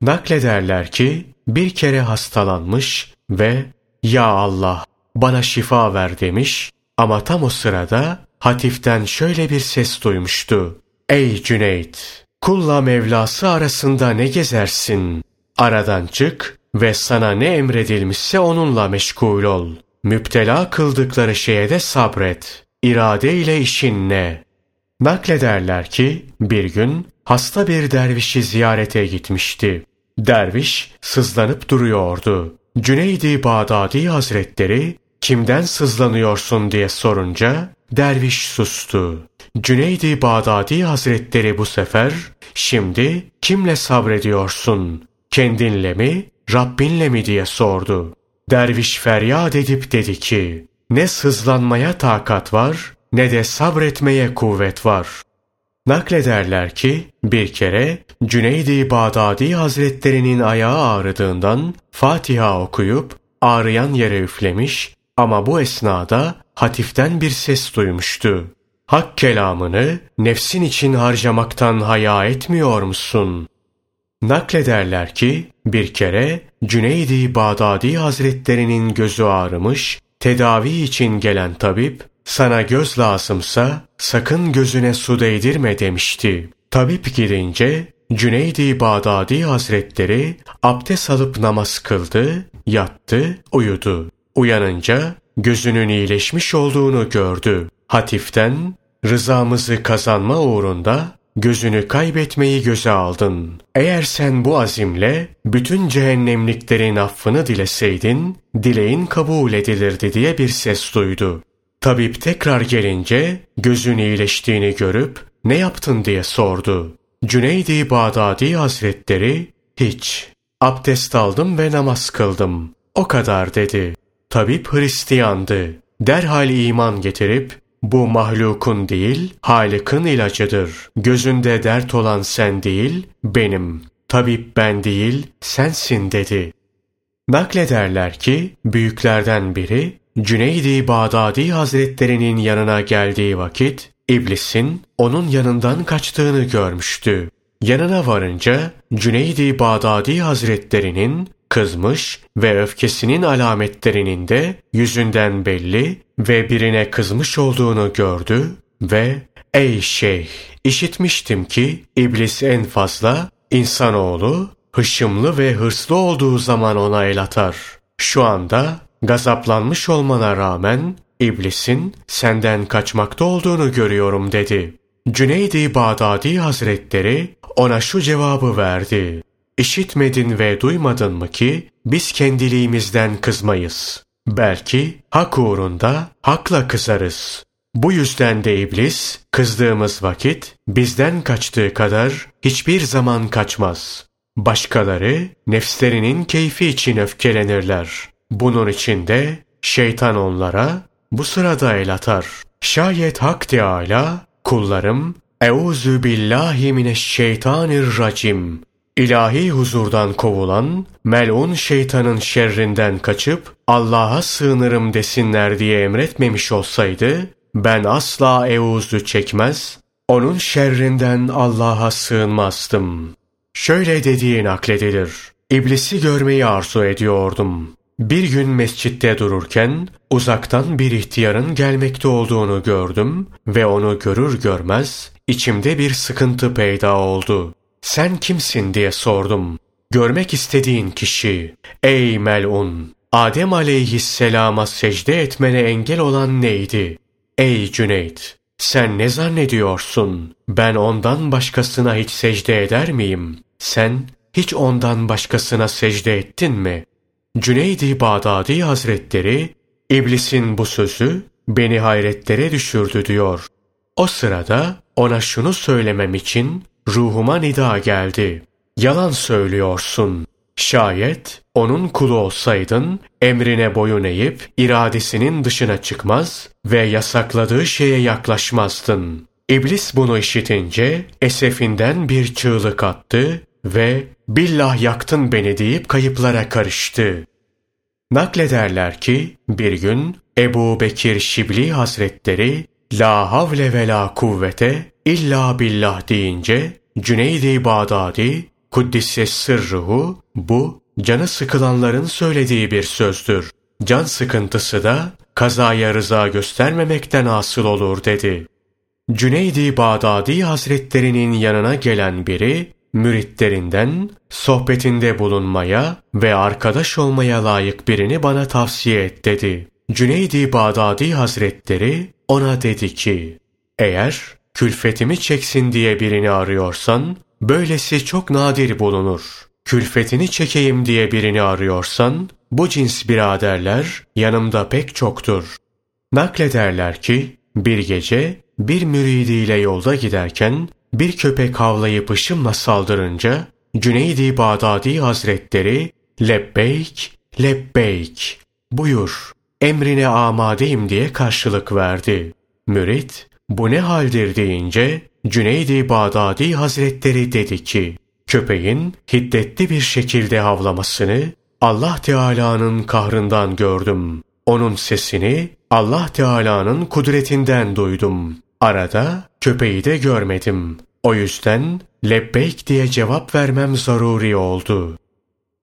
Naklederler ki bir kere hastalanmış ve ''Ya Allah bana şifa ver'' demiş ama tam o sırada hatiften şöyle bir ses duymuştu. ''Ey Cüneyt! Kulla Mevlası arasında ne gezersin? Aradan çık ve sana ne emredilmişse onunla meşgul ol. Müptela kıldıkları şeye de sabret. İrade ile işin ne?'' Naklederler ki bir gün hasta bir dervişi ziyarete gitmişti. Derviş sızlanıp duruyordu. Cüneydi Bağdadi Hazretleri kimden sızlanıyorsun diye sorunca derviş sustu. Cüneydi Bağdadi Hazretleri bu sefer şimdi kimle sabrediyorsun? Kendinle mi, Rabbinle mi diye sordu. Derviş feryat edip dedi ki, ne sızlanmaya takat var ne de sabretmeye kuvvet var. Naklederler ki bir kere Cüneydi Bağdadi Hazretlerinin ayağı ağrıdığından Fatiha okuyup ağrıyan yere üflemiş ama bu esnada hatiften bir ses duymuştu. Hak kelamını nefsin için harcamaktan haya etmiyor musun? Naklederler ki bir kere Cüneydi Bağdadi Hazretlerinin gözü ağrımış, tedavi için gelen tabip sana göz lazımsa sakın gözüne su değdirme demişti. Tabip gidince Cüneydi Bağdadi Hazretleri abdest alıp namaz kıldı, yattı, uyudu. Uyanınca gözünün iyileşmiş olduğunu gördü. Hatiften rızamızı kazanma uğrunda gözünü kaybetmeyi göze aldın. Eğer sen bu azimle bütün cehennemliklerin affını dileseydin, dileğin kabul edilirdi diye bir ses duydu. Tabip tekrar gelince gözün iyileştiğini görüp ne yaptın diye sordu. Cüneydi Bağdadi Hazretleri hiç. Abdest aldım ve namaz kıldım. O kadar dedi. Tabip Hristiyandı. Derhal iman getirip bu mahlukun değil, Halık'ın ilacıdır. Gözünde dert olan sen değil, benim. Tabip ben değil, sensin dedi. Naklederler ki, büyüklerden biri, Cüneydi Bağdadi Hazretlerinin yanına geldiği vakit, İblisin onun yanından kaçtığını görmüştü. Yanına varınca Cüneydi Bağdadi Hazretlerinin kızmış ve öfkesinin alametlerinin de yüzünden belli ve birine kızmış olduğunu gördü ve ''Ey şeyh, işitmiştim ki iblis en fazla insanoğlu hışımlı ve hırslı olduğu zaman ona el atar. Şu anda gazaplanmış olmana rağmen iblisin senden kaçmakta olduğunu görüyorum.'' dedi. Cüneydi Bağdadi Hazretleri ona şu cevabı verdi. İşitmedin ve duymadın mı ki biz kendiliğimizden kızmayız. Belki hak uğrunda hakla kızarız. Bu yüzden de iblis kızdığımız vakit bizden kaçtığı kadar hiçbir zaman kaçmaz. Başkaları nefslerinin keyfi için öfkelenirler. Bunun için de şeytan onlara bu sırada el atar. Şayet Hak Teâlâ kullarım Euzu billahi mineşşeytanirracim İlahi huzurdan kovulan, melun şeytanın şerrinden kaçıp Allah'a sığınırım desinler diye emretmemiş olsaydı, ben asla evuzu çekmez, onun şerrinden Allah'a sığınmazdım. Şöyle dediği nakledilir. İblisi görmeyi arzu ediyordum. Bir gün mescitte dururken uzaktan bir ihtiyarın gelmekte olduğunu gördüm ve onu görür görmez içimde bir sıkıntı peyda oldu. Sen kimsin diye sordum. Görmek istediğin kişi. Ey melun! Adem aleyhisselama secde etmene engel olan neydi? Ey Cüneyt! Sen ne zannediyorsun? Ben ondan başkasına hiç secde eder miyim? Sen hiç ondan başkasına secde ettin mi? Cüneydi Bağdadi Hazretleri, İblisin bu sözü beni hayretlere düşürdü diyor. O sırada ona şunu söylemem için ruhuma nida geldi. Yalan söylüyorsun. Şayet onun kulu olsaydın, emrine boyun eğip iradesinin dışına çıkmaz ve yasakladığı şeye yaklaşmazdın. İblis bunu işitince esefinden bir çığlık attı ve billah yaktın beni deyip kayıplara karıştı. Naklederler ki bir gün Ebu Bekir Şibli Hazretleri La havle ve la kuvvete illa billah deyince Cüneydi Bağdadi Kuddisse sırruhu bu canı sıkılanların söylediği bir sözdür. Can sıkıntısı da kazaya rıza göstermemekten asıl olur dedi. Cüneydi Bağdadi Hazretlerinin yanına gelen biri müritlerinden sohbetinde bulunmaya ve arkadaş olmaya layık birini bana tavsiye et dedi. Cüneydi Bağdadi Hazretleri ona dedi ki, eğer külfetimi çeksin diye birini arıyorsan, böylesi çok nadir bulunur. Külfetini çekeyim diye birini arıyorsan, bu cins biraderler yanımda pek çoktur. Naklederler ki, bir gece bir müridiyle yolda giderken, bir köpek havlayıp ışımla saldırınca, Cüneydi Bağdadi Hazretleri, lebbeyk, lebbeyk, buyur, emrine amadeyim diye karşılık verdi. Mürit, bu ne haldir deyince Cüneydi Bağdadi Hazretleri dedi ki, köpeğin hiddetli bir şekilde havlamasını Allah Teala'nın kahrından gördüm. Onun sesini Allah Teala'nın kudretinden duydum. Arada köpeği de görmedim. O yüzden lebbeyk diye cevap vermem zaruri oldu.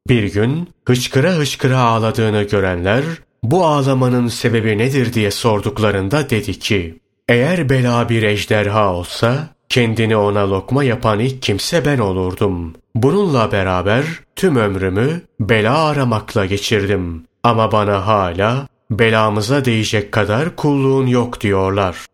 Bir gün hıçkıra hıçkıra ağladığını görenler bu ağlamanın sebebi nedir diye sorduklarında dedi ki, eğer bela bir ejderha olsa, kendini ona lokma yapan ilk kimse ben olurdum. Bununla beraber tüm ömrümü bela aramakla geçirdim. Ama bana hala belamıza değecek kadar kulluğun yok diyorlar.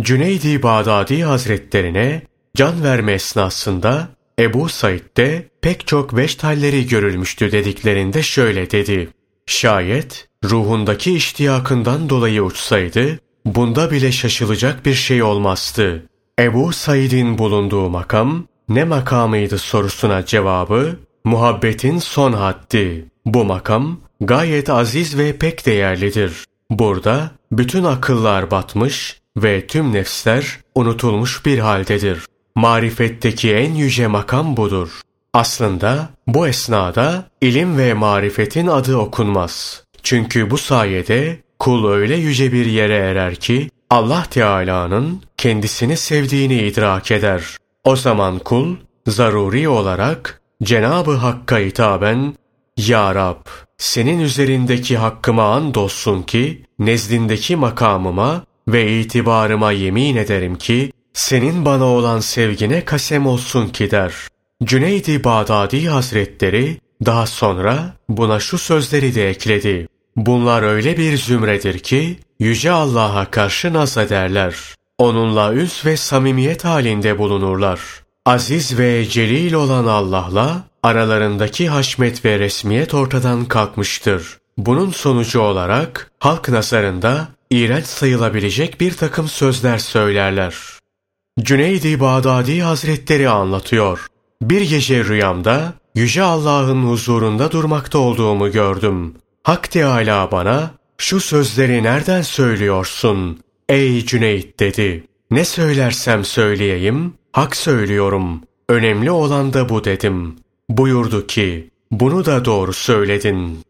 Cüneydi Bağdadi Hazretlerine can verme esnasında Ebu Said'de pek çok veştalleri görülmüştü dediklerinde şöyle dedi. Şayet ruhundaki iştiyakından dolayı uçsaydı, bunda bile şaşılacak bir şey olmazdı. Ebu Said'in bulunduğu makam, ne makamıydı sorusuna cevabı, muhabbetin son haddi. Bu makam, gayet aziz ve pek değerlidir. Burada bütün akıllar batmış ve tüm nefsler unutulmuş bir haldedir. Marifetteki en yüce makam budur. Aslında bu esnada ilim ve marifetin adı okunmaz. Çünkü bu sayede kul öyle yüce bir yere erer ki Allah Teala'nın kendisini sevdiğini idrak eder. O zaman kul zaruri olarak Cenabı Hakk'a hitaben Ya Rab senin üzerindeki hakkıma andolsun ki nezdindeki makamıma ve itibarıma yemin ederim ki senin bana olan sevgine kasem olsun ki der. Cüneydi Bağdadi Hazretleri daha sonra buna şu sözleri de ekledi. Bunlar öyle bir zümredir ki Yüce Allah'a karşı naz ederler. Onunla üz ve samimiyet halinde bulunurlar. Aziz ve celil olan Allah'la aralarındaki haşmet ve resmiyet ortadan kalkmıştır. Bunun sonucu olarak halk nazarında iğrenç sayılabilecek bir takım sözler söylerler. Cüneydi Bağdadi Hazretleri anlatıyor. Bir gece rüyamda Yüce Allah'ın huzurunda durmakta olduğumu gördüm. Hak Teâlâ bana şu sözleri nereden söylüyorsun? Ey Cüneyt dedi. Ne söylersem söyleyeyim, hak söylüyorum. Önemli olan da bu dedim. Buyurdu ki, bunu da doğru söyledin.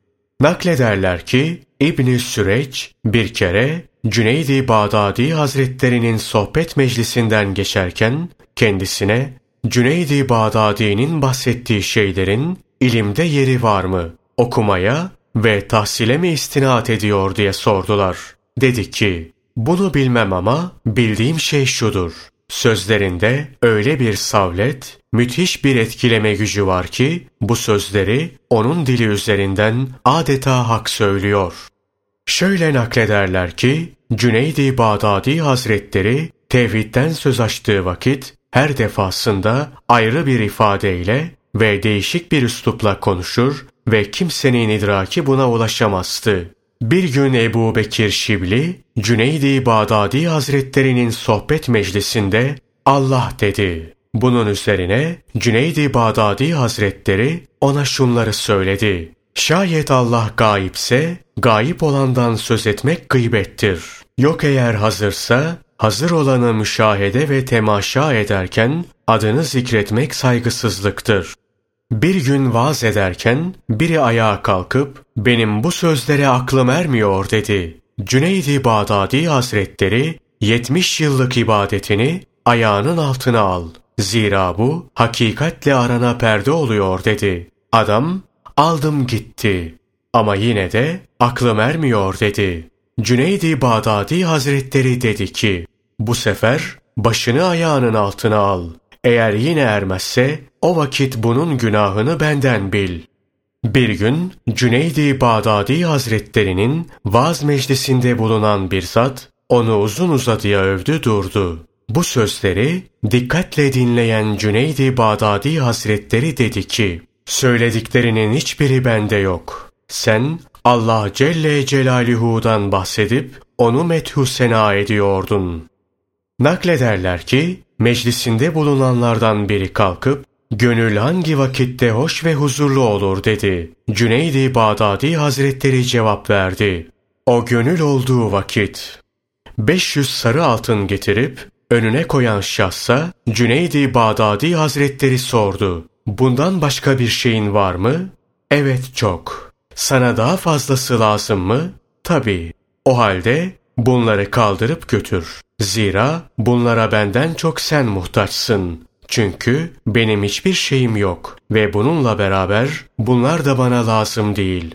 Naklederler ki İbn Süreç bir kere Cüneydi Bağdadi Hazretlerinin sohbet meclisinden geçerken kendisine Cüneydi Bağdadi'nin bahsettiği şeylerin ilimde yeri var mı? Okumaya ve tahsile mi istinat ediyor diye sordular. Dedi ki, bunu bilmem ama bildiğim şey şudur. Sözlerinde öyle bir savlet, müthiş bir etkileme gücü var ki bu sözleri onun dili üzerinden adeta hak söylüyor. Şöyle naklederler ki Cüneydi Bağdadi Hazretleri tevhidden söz açtığı vakit her defasında ayrı bir ifadeyle ve değişik bir üslupla konuşur ve kimsenin idraki buna ulaşamazdı. Bir gün Ebu Bekir Şibli, Cüneydi Bağdadi Hazretlerinin sohbet meclisinde Allah dedi. Bunun üzerine Cüneydi Bağdadi Hazretleri ona şunları söyledi. Şayet Allah gayipse, gayip olandan söz etmek gıybettir. Yok eğer hazırsa, hazır olanı müşahede ve temaşa ederken adını zikretmek saygısızlıktır. Bir gün vaaz ederken biri ayağa kalkıp benim bu sözlere aklım ermiyor dedi. Cüneydi Bağdadi Hazretleri 70 yıllık ibadetini ayağının altına al. Zira bu hakikatle arana perde oluyor dedi. Adam aldım gitti. Ama yine de aklım ermiyor dedi. Cüneydi Bağdadi Hazretleri dedi ki, bu sefer başını ayağının altına al. Eğer yine ermezse o vakit bunun günahını benden bil. Bir gün Cüneydi Bağdadi Hazretlerinin vaaz meclisinde bulunan bir zat onu uzun uzadıya övdü durdu. Bu sözleri dikkatle dinleyen Cüneydi Bağdadi Hazretleri dedi ki, Söylediklerinin hiçbiri bende yok. Sen Allah Celle Celaluhu'dan bahsedip onu methu sena ediyordun. Naklederler ki meclisinde bulunanlardan biri kalkıp gönül hangi vakitte hoş ve huzurlu olur dedi. Cüneydi Bağdadi Hazretleri cevap verdi. O gönül olduğu vakit. 500 sarı altın getirip önüne koyan şahsa Cüneydi Bağdadi Hazretleri sordu. Bundan başka bir şeyin var mı? Evet çok. Sana daha fazlası lazım mı? Tabii. O halde bunları kaldırıp götür. Zira bunlara benden çok sen muhtaçsın. Çünkü benim hiçbir şeyim yok ve bununla beraber bunlar da bana lazım değil.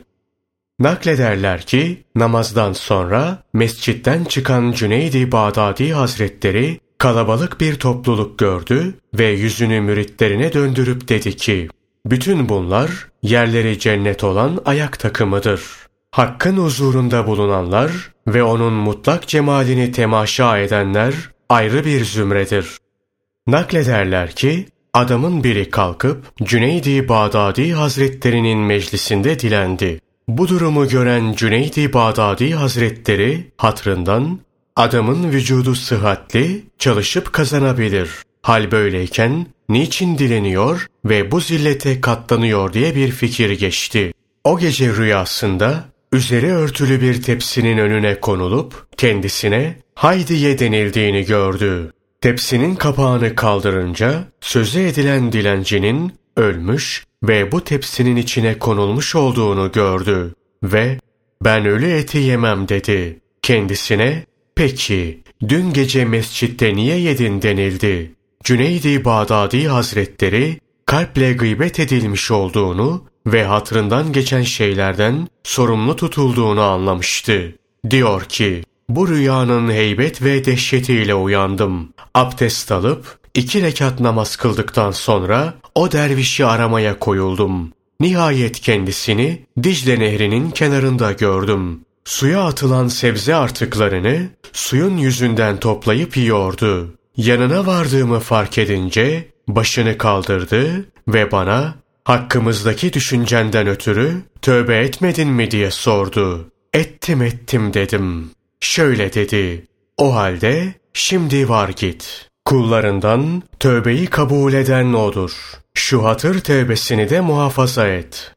Naklederler ki namazdan sonra mescitten çıkan Cüneydi Bağdadi Hazretleri kalabalık bir topluluk gördü ve yüzünü müritlerine döndürüp dedi ki, bütün bunlar yerleri cennet olan ayak takımıdır. Hakkın huzurunda bulunanlar ve onun mutlak cemalini temaşa edenler ayrı bir zümredir. Naklederler ki adamın biri kalkıp Cüneydi Bağdadi Hazretlerinin meclisinde dilendi. Bu durumu gören Cüneydi Bağdadi Hazretleri hatrından adamın vücudu sıhhatli, çalışıp kazanabilir. Hal böyleyken niçin dileniyor ve bu zillete katlanıyor diye bir fikir geçti. O gece rüyasında üzeri örtülü bir tepsinin önüne konulup kendisine haydi ye denildiğini gördü. Tepsinin kapağını kaldırınca sözü edilen dilencinin ölmüş ve bu tepsinin içine konulmuş olduğunu gördü ve ben ölü eti yemem dedi. Kendisine peki dün gece mescitte niye yedin denildi. Cüneydi Bağdadi Hazretleri kalple gıybet edilmiş olduğunu ve hatrından geçen şeylerden sorumlu tutulduğunu anlamıştı. Diyor ki, bu rüyanın heybet ve dehşetiyle uyandım. Abdest alıp iki rekat namaz kıldıktan sonra o dervişi aramaya koyuldum. Nihayet kendisini Dicle Nehri'nin kenarında gördüm. Suya atılan sebze artıklarını suyun yüzünden toplayıp yiyordu. Yanına vardığımı fark edince başını kaldırdı ve bana hakkımızdaki düşüncenden ötürü tövbe etmedin mi diye sordu. Ettim ettim dedim. Şöyle dedi. O halde şimdi var git. Kullarından tövbeyi kabul eden odur. Şu hatır tövbesini de muhafaza et.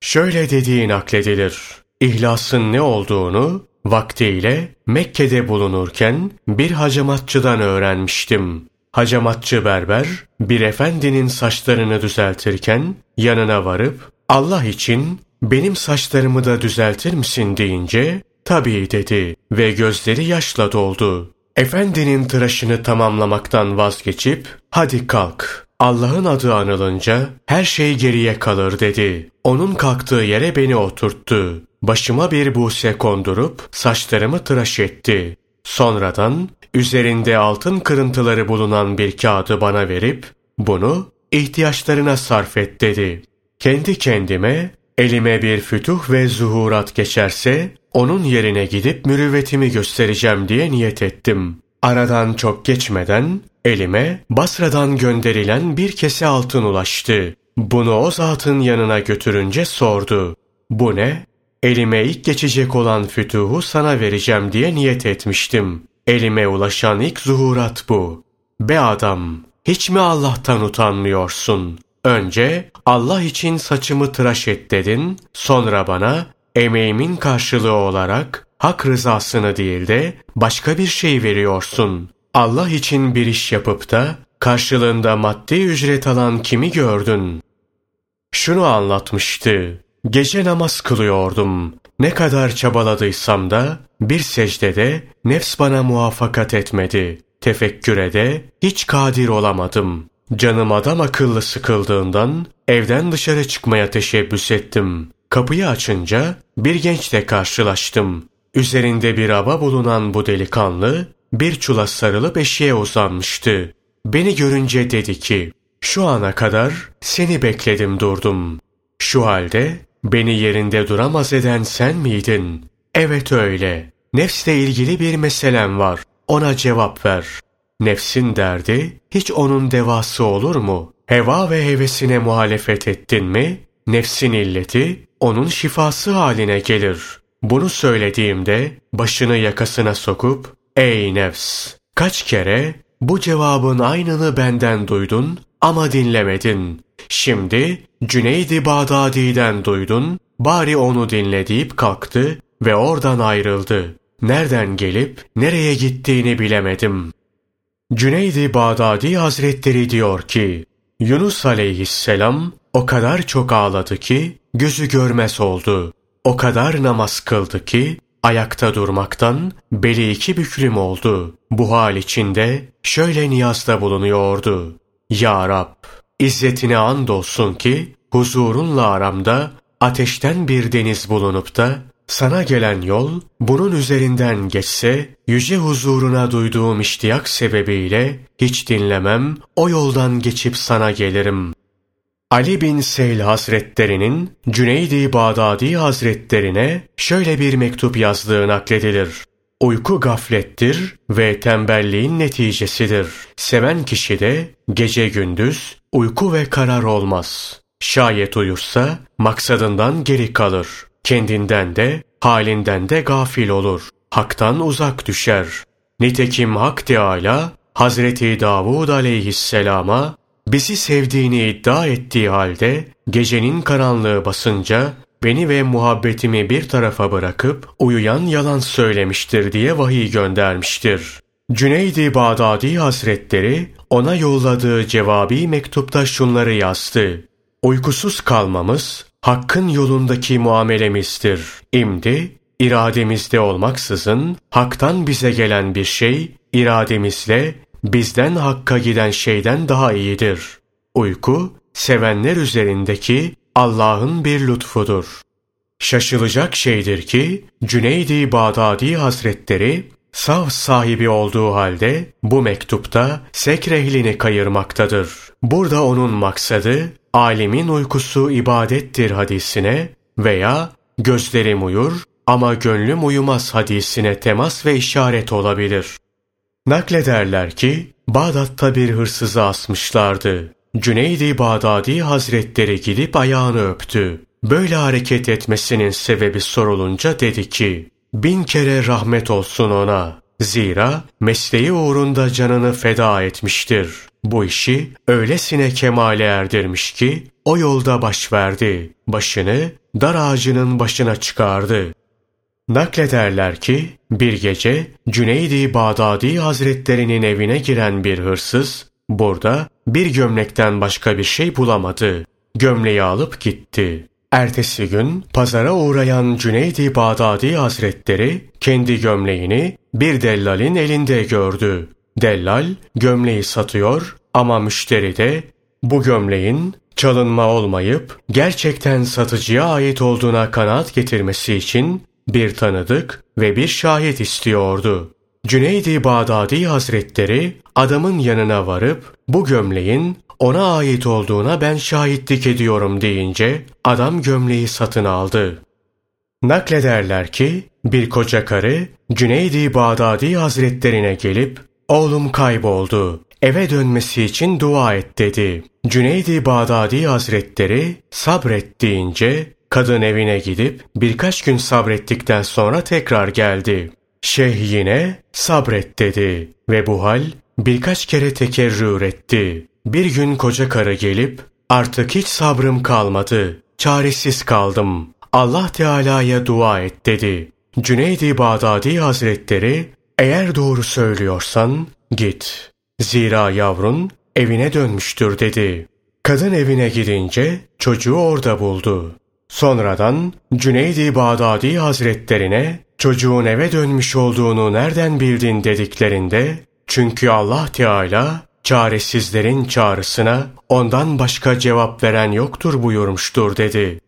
Şöyle dediği nakledilir. İhlasın ne olduğunu vaktiyle Mekke'de bulunurken bir hacamatçıdan öğrenmiştim. Hacamatçı berber bir efendinin saçlarını düzeltirken yanına varıp Allah için benim saçlarımı da düzeltir misin deyince tabii dedi ve gözleri yaşla doldu. Efendinin tıraşını tamamlamaktan vazgeçip hadi kalk Allah'ın adı anılınca her şey geriye kalır dedi. Onun kalktığı yere beni oturttu. Başıma bir buse kondurup saçlarımı tıraş etti. Sonradan üzerinde altın kırıntıları bulunan bir kağıdı bana verip bunu ihtiyaçlarına sarf et dedi. Kendi kendime elime bir fütuh ve zuhurat geçerse onun yerine gidip mürüvvetimi göstereceğim diye niyet ettim. Aradan çok geçmeden elime Basra'dan gönderilen bir kese altın ulaştı. Bunu o zatın yanına götürünce sordu. Bu ne? Elime ilk geçecek olan fütuhu sana vereceğim diye niyet etmiştim. Elime ulaşan ilk zuhurat bu. Be adam, hiç mi Allah'tan utanmıyorsun? Önce Allah için saçımı tıraş et dedin, sonra bana emeğimin karşılığı olarak hak rızasını değil de başka bir şey veriyorsun. Allah için bir iş yapıp da karşılığında maddi ücret alan kimi gördün? Şunu anlatmıştı. Gece namaz kılıyordum. Ne kadar çabaladıysam da bir secdede nefs bana muvaffakat etmedi. Tefekküre de hiç kadir olamadım. Canım adam akıllı sıkıldığından evden dışarı çıkmaya teşebbüs ettim. Kapıyı açınca bir gençle karşılaştım. Üzerinde bir aba bulunan bu delikanlı bir çula sarılıp eşeğe uzanmıştı. Beni görünce dedi ki, şu ana kadar seni bekledim durdum. Şu halde beni yerinde duramaz eden sen miydin? Evet öyle. Nefsle ilgili bir meselem var. Ona cevap ver. Nefsin derdi hiç onun devası olur mu? Heva ve hevesine muhalefet ettin mi? Nefsin illeti onun şifası haline gelir. Bunu söylediğimde başını yakasına sokup ''Ey nefs! Kaç kere bu cevabın aynını benden duydun ama dinlemedin. Şimdi Cüneydi Bağdadi'den duydun, bari onu dinle deyip kalktı ve oradan ayrıldı. Nereden gelip nereye gittiğini bilemedim. Cüneydi Bağdadi Hazretleri diyor ki, Yunus aleyhisselam o kadar çok ağladı ki gözü görmez oldu. O kadar namaz kıldı ki ayakta durmaktan beli iki büklüm oldu. Bu hal içinde şöyle niyazda bulunuyordu. Ya Rab, İzzetine andolsun ki huzurunla aramda ateşten bir deniz bulunup da sana gelen yol bunun üzerinden geçse yüce huzuruna duyduğum iştiyak sebebiyle hiç dinlemem o yoldan geçip sana gelirim. Ali bin Seyl Hazretlerinin Cüneydi Bağdadi Hazretlerine şöyle bir mektup yazdığı nakledilir. Uyku gaflettir ve tembelliğin neticesidir. Seven kişi de gece gündüz uyku ve karar olmaz. Şayet uyursa maksadından geri kalır. Kendinden de halinden de gafil olur. Haktan uzak düşer. Nitekim Hak Teâlâ Hazreti Davud aleyhisselama bizi sevdiğini iddia ettiği halde gecenin karanlığı basınca beni ve muhabbetimi bir tarafa bırakıp uyuyan yalan söylemiştir diye vahiy göndermiştir. Cüneydi Bağdadi Hazretleri ona yolladığı cevabi mektupta şunları yazdı. Uykusuz kalmamız hakkın yolundaki muamelemizdir. İmdi irademizde olmaksızın haktan bize gelen bir şey irademizle bizden hakka giden şeyden daha iyidir. Uyku sevenler üzerindeki Allah'ın bir lütfudur. Şaşılacak şeydir ki Cüneydi Bağdadi Hazretleri sav sahibi olduğu halde bu mektupta sekrehlini kayırmaktadır. Burada onun maksadı alimin uykusu ibadettir hadisine veya gözlerim uyur ama gönlüm uyumaz hadisine temas ve işaret olabilir. Naklederler ki Bağdat'ta bir hırsızı asmışlardı. Cüneydi Bağdadi Hazretleri gidip ayağını öptü. Böyle hareket etmesinin sebebi sorulunca dedi ki, bin kere rahmet olsun ona. Zira mesleği uğrunda canını feda etmiştir. Bu işi öylesine kemale erdirmiş ki o yolda baş verdi. Başını dar ağacının başına çıkardı. Naklederler ki bir gece Cüneydi Bağdadi Hazretlerinin evine giren bir hırsız burada bir gömlekten başka bir şey bulamadı. Gömleği alıp gitti. Ertesi gün pazara uğrayan Cüneydi Bağdadi Hazretleri kendi gömleğini bir dellalin elinde gördü. Dellal gömleği satıyor ama müşteri de bu gömleğin çalınma olmayıp gerçekten satıcıya ait olduğuna kanaat getirmesi için bir tanıdık ve bir şahit istiyordu. Cüneydi Bağdadi Hazretleri adamın yanına varıp bu gömleğin ona ait olduğuna ben şahitlik ediyorum deyince adam gömleği satın aldı. Naklederler ki bir koca karı Cüneydi Bağdadi Hazretlerine gelip oğlum kayboldu eve dönmesi için dua et dedi. Cüneydi Bağdadi Hazretleri sabret deyince kadın evine gidip birkaç gün sabrettikten sonra tekrar geldi. Şeyh yine sabret dedi ve bu hal birkaç kere tekerrür etti. Bir gün koca karı gelip artık hiç sabrım kalmadı, çaresiz kaldım. Allah Teala'ya dua et dedi. Cüneydi Bağdadi Hazretleri eğer doğru söylüyorsan git. Zira yavrun evine dönmüştür dedi. Kadın evine gidince çocuğu orada buldu. Sonradan Cüneydi Bağdadi Hazretlerine çocuğun eve dönmüş olduğunu nereden bildin dediklerinde çünkü Allah Teala çaresizlerin çağrısına ondan başka cevap veren yoktur buyurmuştur dedi.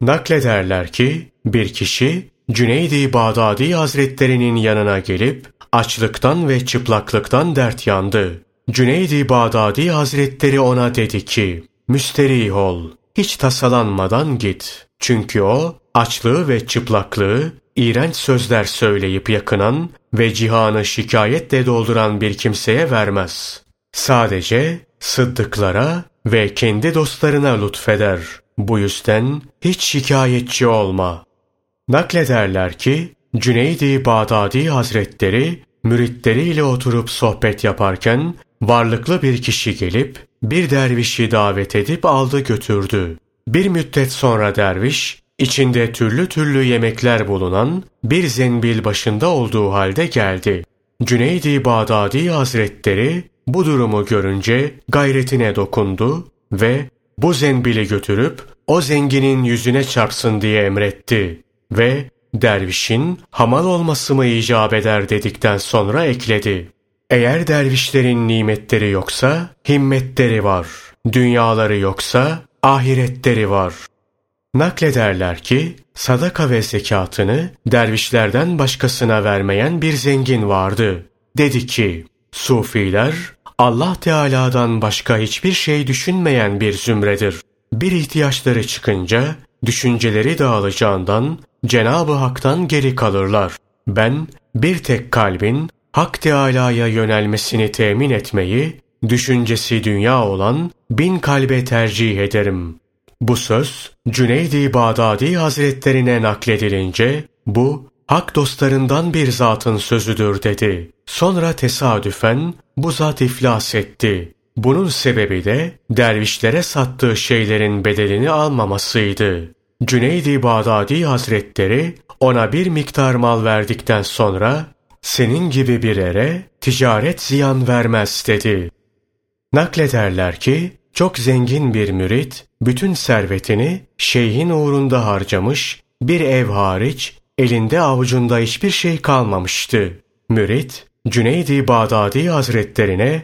Naklederler ki bir kişi Cüneydi Bağdadi Hazretlerinin yanına gelip açlıktan ve çıplaklıktan dert yandı. Cüneydi Bağdadi Hazretleri ona dedi ki, müsterih ol, hiç tasalanmadan git. Çünkü o açlığı ve çıplaklığı iğrenç sözler söyleyip yakınan ve cihanı şikayetle dolduran bir kimseye vermez. Sadece sıddıklara ve kendi dostlarına lütfeder. Bu yüzden hiç şikayetçi olma. Naklederler ki Cüneydi Bağdadi Hazretleri müritleriyle oturup sohbet yaparken varlıklı bir kişi gelip bir dervişi davet edip aldı götürdü. Bir müddet sonra derviş içinde türlü türlü yemekler bulunan bir zenbil başında olduğu halde geldi. Cüneydi Bağdadi Hazretleri bu durumu görünce gayretine dokundu ve bu zenbili götürüp o zenginin yüzüne çarpsın diye emretti ve dervişin hamal olması mı icap eder dedikten sonra ekledi. Eğer dervişlerin nimetleri yoksa himmetleri var. Dünyaları yoksa ahiretleri var. Naklederler ki sadaka ve zekatını dervişlerden başkasına vermeyen bir zengin vardı. Dedi ki, Sufiler Allah Teala'dan başka hiçbir şey düşünmeyen bir zümredir. Bir ihtiyaçları çıkınca düşünceleri dağılacağından Cenab-ı Hak'tan geri kalırlar. Ben bir tek kalbin Hak Teâlâ'ya yönelmesini temin etmeyi, düşüncesi dünya olan bin kalbe tercih ederim. Bu söz Cüneydi Bağdadi Hazretlerine nakledilince bu hak dostlarından bir zatın sözüdür dedi. Sonra tesadüfen bu zat iflas etti. Bunun sebebi de dervişlere sattığı şeylerin bedelini almamasıydı. Cüneydi Bağdadi Hazretleri ona bir miktar mal verdikten sonra senin gibi bir ere ticaret ziyan vermez dedi. Naklederler ki çok zengin bir mürit bütün servetini şeyhin uğrunda harcamış bir ev hariç elinde avucunda hiçbir şey kalmamıştı. Mürit Cüneydi Bağdadi Hazretlerine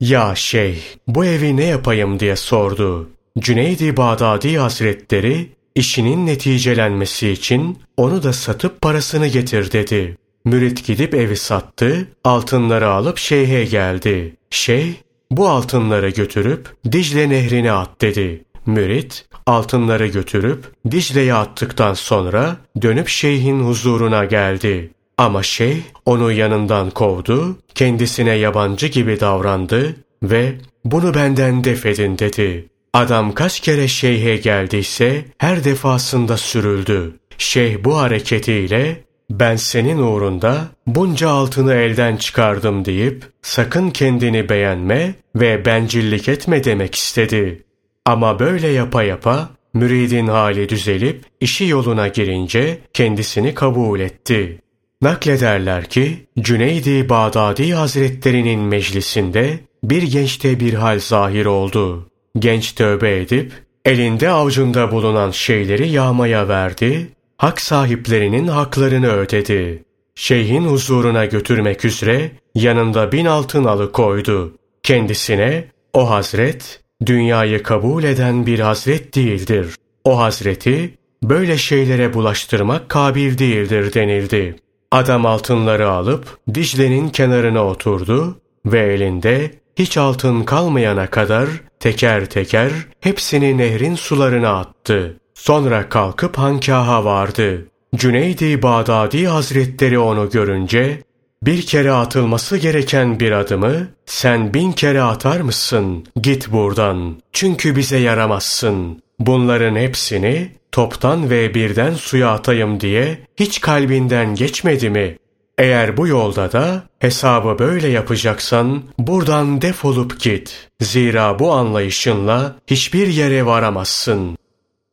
''Ya şeyh bu evi ne yapayım?'' diye sordu. Cüneydi Bağdadi Hazretleri işinin neticelenmesi için onu da satıp parasını getir dedi. Mürit gidip evi sattı, altınları alıp şeyhe geldi. Şeyh, bu altınları götürüp Dicle nehrine at dedi. Mürit, altınları götürüp Dicle'ye attıktan sonra dönüp şeyhin huzuruna geldi. Ama şeyh onu yanından kovdu, kendisine yabancı gibi davrandı ve bunu benden defedin dedi. Adam kaç kere şeyhe geldiyse her defasında sürüldü. Şeyh bu hareketiyle ben senin uğrunda bunca altını elden çıkardım deyip sakın kendini beğenme ve bencillik etme demek istedi. Ama böyle yapa yapa müridin hali düzelip işi yoluna girince kendisini kabul etti. Naklederler ki Cüneydi Bağdadi Hazretlerinin meclisinde bir gençte bir hal zahir oldu. Genç tövbe edip elinde avucunda bulunan şeyleri yağmaya verdi, hak sahiplerinin haklarını ödedi. Şeyhin huzuruna götürmek üzere yanında bin altın alı koydu. Kendisine o hazret dünyayı kabul eden bir hazret değildir. O hazreti böyle şeylere bulaştırmak kabil değildir denildi. Adam altınları alıp Dicle'nin kenarına oturdu ve elinde hiç altın kalmayana kadar teker teker hepsini nehrin sularına attı. Sonra kalkıp hankaha vardı. Cüneydi Bağdadi Hazretleri onu görünce bir kere atılması gereken bir adımı sen bin kere atar mısın? Git buradan. Çünkü bize yaramazsın. Bunların hepsini toptan ve birden suya atayım diye hiç kalbinden geçmedi mi? Eğer bu yolda da hesabı böyle yapacaksan buradan defolup git. Zira bu anlayışınla hiçbir yere varamazsın.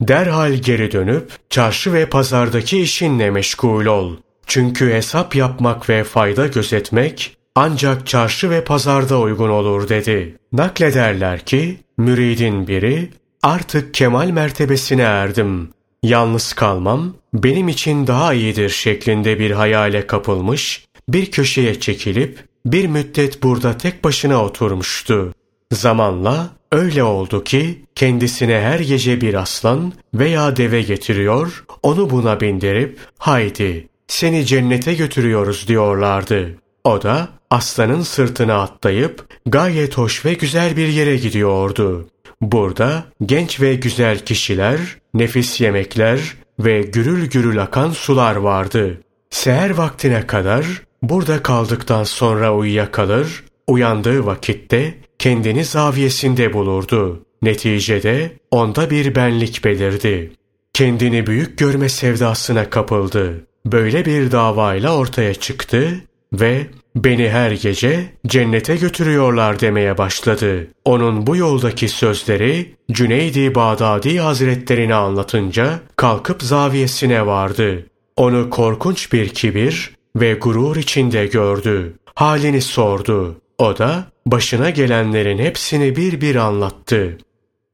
Derhal geri dönüp çarşı ve pazardaki işinle meşgul ol. Çünkü hesap yapmak ve fayda gözetmek ancak çarşı ve pazarda uygun olur dedi. Naklederler ki müridin biri artık kemal mertebesine erdim. Yalnız kalmam benim için daha iyidir şeklinde bir hayale kapılmış, bir köşeye çekilip bir müddet burada tek başına oturmuştu. Zamanla öyle oldu ki kendisine her gece bir aslan veya deve getiriyor, onu buna bindirip haydi seni cennete götürüyoruz diyorlardı. O da aslanın sırtına atlayıp gayet hoş ve güzel bir yere gidiyordu. Burada genç ve güzel kişiler, nefis yemekler ve gürül gürül akan sular vardı. Seher vaktine kadar burada kaldıktan sonra uyuyakalır, uyandığı vakitte kendini zaviyesinde bulurdu. Neticede onda bir benlik belirdi. Kendini büyük görme sevdasına kapıldı. Böyle bir davayla ortaya çıktı ve beni her gece cennete götürüyorlar demeye başladı. Onun bu yoldaki sözleri Cüneydi Bağdadi Hazretlerine anlatınca kalkıp zaviyesine vardı. Onu korkunç bir kibir ve gurur içinde gördü. Halini sordu. O da başına gelenlerin hepsini bir bir anlattı.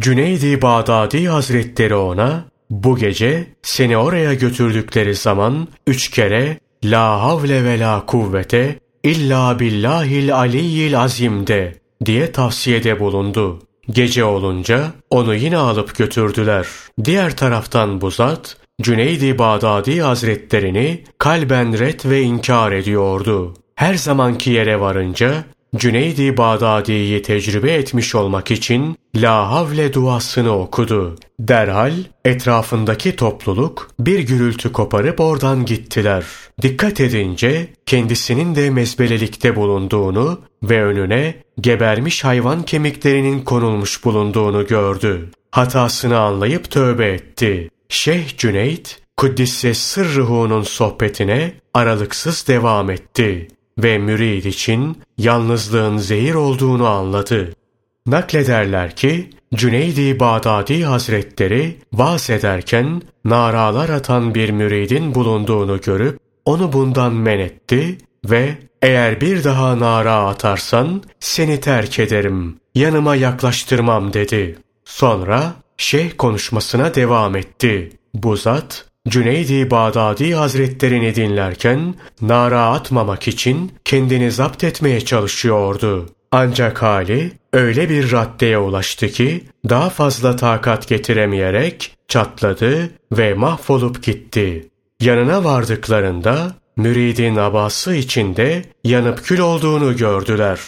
Cüneydi Bağdadi Hazretleri ona bu gece seni oraya götürdükleri zaman üç kere La havle ve la kuvvete illa billahil aliyyil azimde diye tavsiyede bulundu. Gece olunca onu yine alıp götürdüler. Diğer taraftan bu zat Cüneydi Bağdadi Hazretlerini kalben ret ve inkar ediyordu. Her zamanki yere varınca Cüneydi Bağdadi'yi tecrübe etmiş olmak için La Havle duasını okudu. Derhal etrafındaki topluluk bir gürültü koparıp oradan gittiler. Dikkat edince kendisinin de mezbelelikte bulunduğunu ve önüne gebermiş hayvan kemiklerinin konulmuş bulunduğunu gördü. Hatasını anlayıp tövbe etti. Şeyh Cüneyt, Kuddisse Sırrıhu'nun sohbetine aralıksız devam etti ve mürid için yalnızlığın zehir olduğunu anladı. Naklederler ki Cüneydi Bağdadi Hazretleri vaaz ederken naralar atan bir müridin bulunduğunu görüp onu bundan men etti ve eğer bir daha nara atarsan seni terk ederim, yanıma yaklaştırmam dedi. Sonra şeyh konuşmasına devam etti. Bu zat Cüneydi Bağdadi Hazretlerini dinlerken nara atmamak için kendini zapt etmeye çalışıyordu. Ancak hali öyle bir raddeye ulaştı ki daha fazla takat getiremeyerek çatladı ve mahvolup gitti. Yanına vardıklarında müridin abası içinde yanıp kül olduğunu gördüler.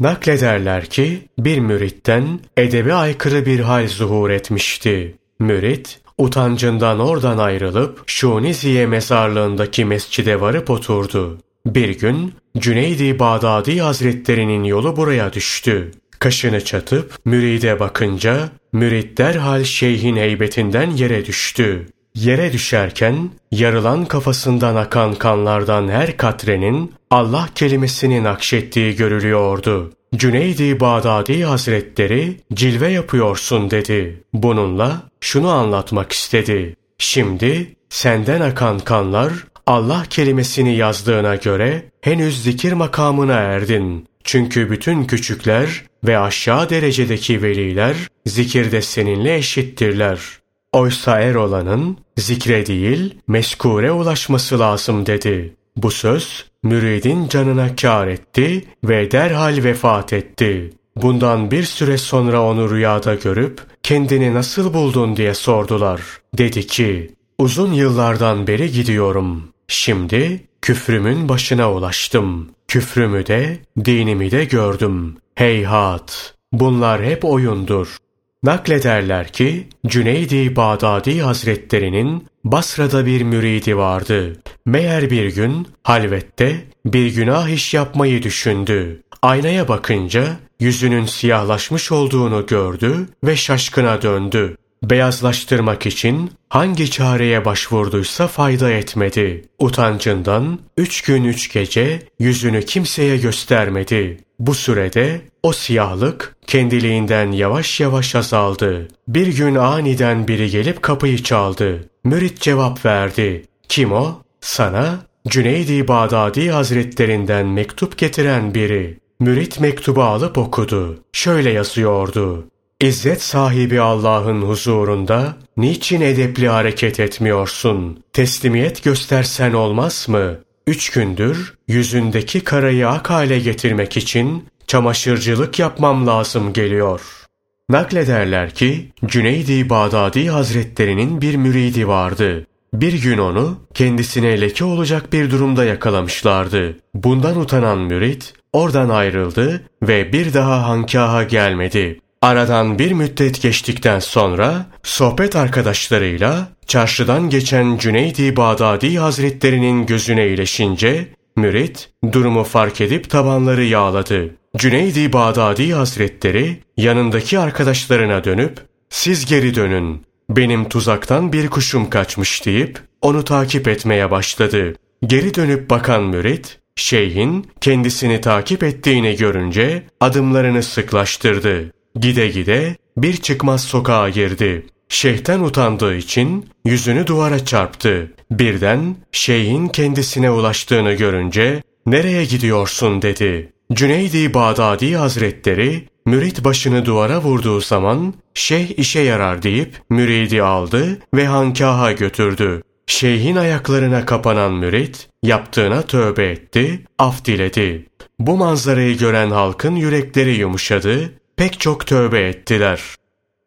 Naklederler ki bir müritten edebi aykırı bir hal zuhur etmişti. Mürit utancından oradan ayrılıp Şuniziye mezarlığındaki mescide varıp oturdu. Bir gün Cüneydi Bağdadi Hazretlerinin yolu buraya düştü. Kaşını çatıp müride bakınca mürit derhal şeyhin heybetinden yere düştü. Yere düşerken yarılan kafasından akan kanlardan her katrenin Allah kelimesini nakşettiği görülüyordu. Cüneydi Bağdadi Hazretleri cilve yapıyorsun dedi. Bununla şunu anlatmak istedi. Şimdi senden akan kanlar Allah kelimesini yazdığına göre henüz zikir makamına erdin. Çünkü bütün küçükler ve aşağı derecedeki veliler zikirde seninle eşittirler. Oysa er olanın zikre değil meskure ulaşması lazım dedi. Bu söz müridin canına kâr etti ve derhal vefat etti. Bundan bir süre sonra onu rüyada görüp kendini nasıl buldun diye sordular. Dedi ki uzun yıllardan beri gidiyorum. Şimdi küfrümün başına ulaştım. Küfrümü de dinimi de gördüm. Heyhat! Bunlar hep oyundur. Naklederler ki Cüneydi Bağdadi Hazretlerinin Basra'da bir müridi vardı. Meğer bir gün halvette bir günah iş yapmayı düşündü. Aynaya bakınca yüzünün siyahlaşmış olduğunu gördü ve şaşkına döndü. Beyazlaştırmak için hangi çareye başvurduysa fayda etmedi. Utancından üç gün üç gece yüzünü kimseye göstermedi. Bu sürede o siyahlık kendiliğinden yavaş yavaş azaldı. Bir gün aniden biri gelip kapıyı çaldı. Mürit cevap verdi. Kim o? Sana Cüneydi Bağdadi Hazretlerinden mektup getiren biri. Mürit mektubu alıp okudu. Şöyle yazıyordu. İzzet sahibi Allah'ın huzurunda niçin edepli hareket etmiyorsun? Teslimiyet göstersen olmaz mı? Üç gündür yüzündeki karayı ak hale getirmek için çamaşırcılık yapmam lazım geliyor. Naklederler ki Cüneydi Bağdadi Hazretlerinin bir müridi vardı. Bir gün onu kendisine leke olacak bir durumda yakalamışlardı. Bundan utanan mürit oradan ayrıldı ve bir daha hankaha gelmedi. Aradan bir müddet geçtikten sonra sohbet arkadaşlarıyla çarşıdan geçen Cüneydi Bağdadi Hazretlerinin gözüne iyileşince mürit durumu fark edip tabanları yağladı. Cüneydi Bağdadi Hazretleri yanındaki arkadaşlarına dönüp siz geri dönün benim tuzaktan bir kuşum kaçmış deyip onu takip etmeye başladı. Geri dönüp bakan mürit şeyhin kendisini takip ettiğini görünce adımlarını sıklaştırdı. Gide gide bir çıkmaz sokağa girdi. Şeyhten utandığı için yüzünü duvara çarptı. Birden şeyhin kendisine ulaştığını görünce nereye gidiyorsun dedi. Cüneydi Bağdadi Hazretleri mürit başını duvara vurduğu zaman şeyh işe yarar deyip müridi aldı ve hankaha götürdü. Şeyhin ayaklarına kapanan mürit yaptığına tövbe etti, af diledi. Bu manzarayı gören halkın yürekleri yumuşadı, pek çok tövbe ettiler.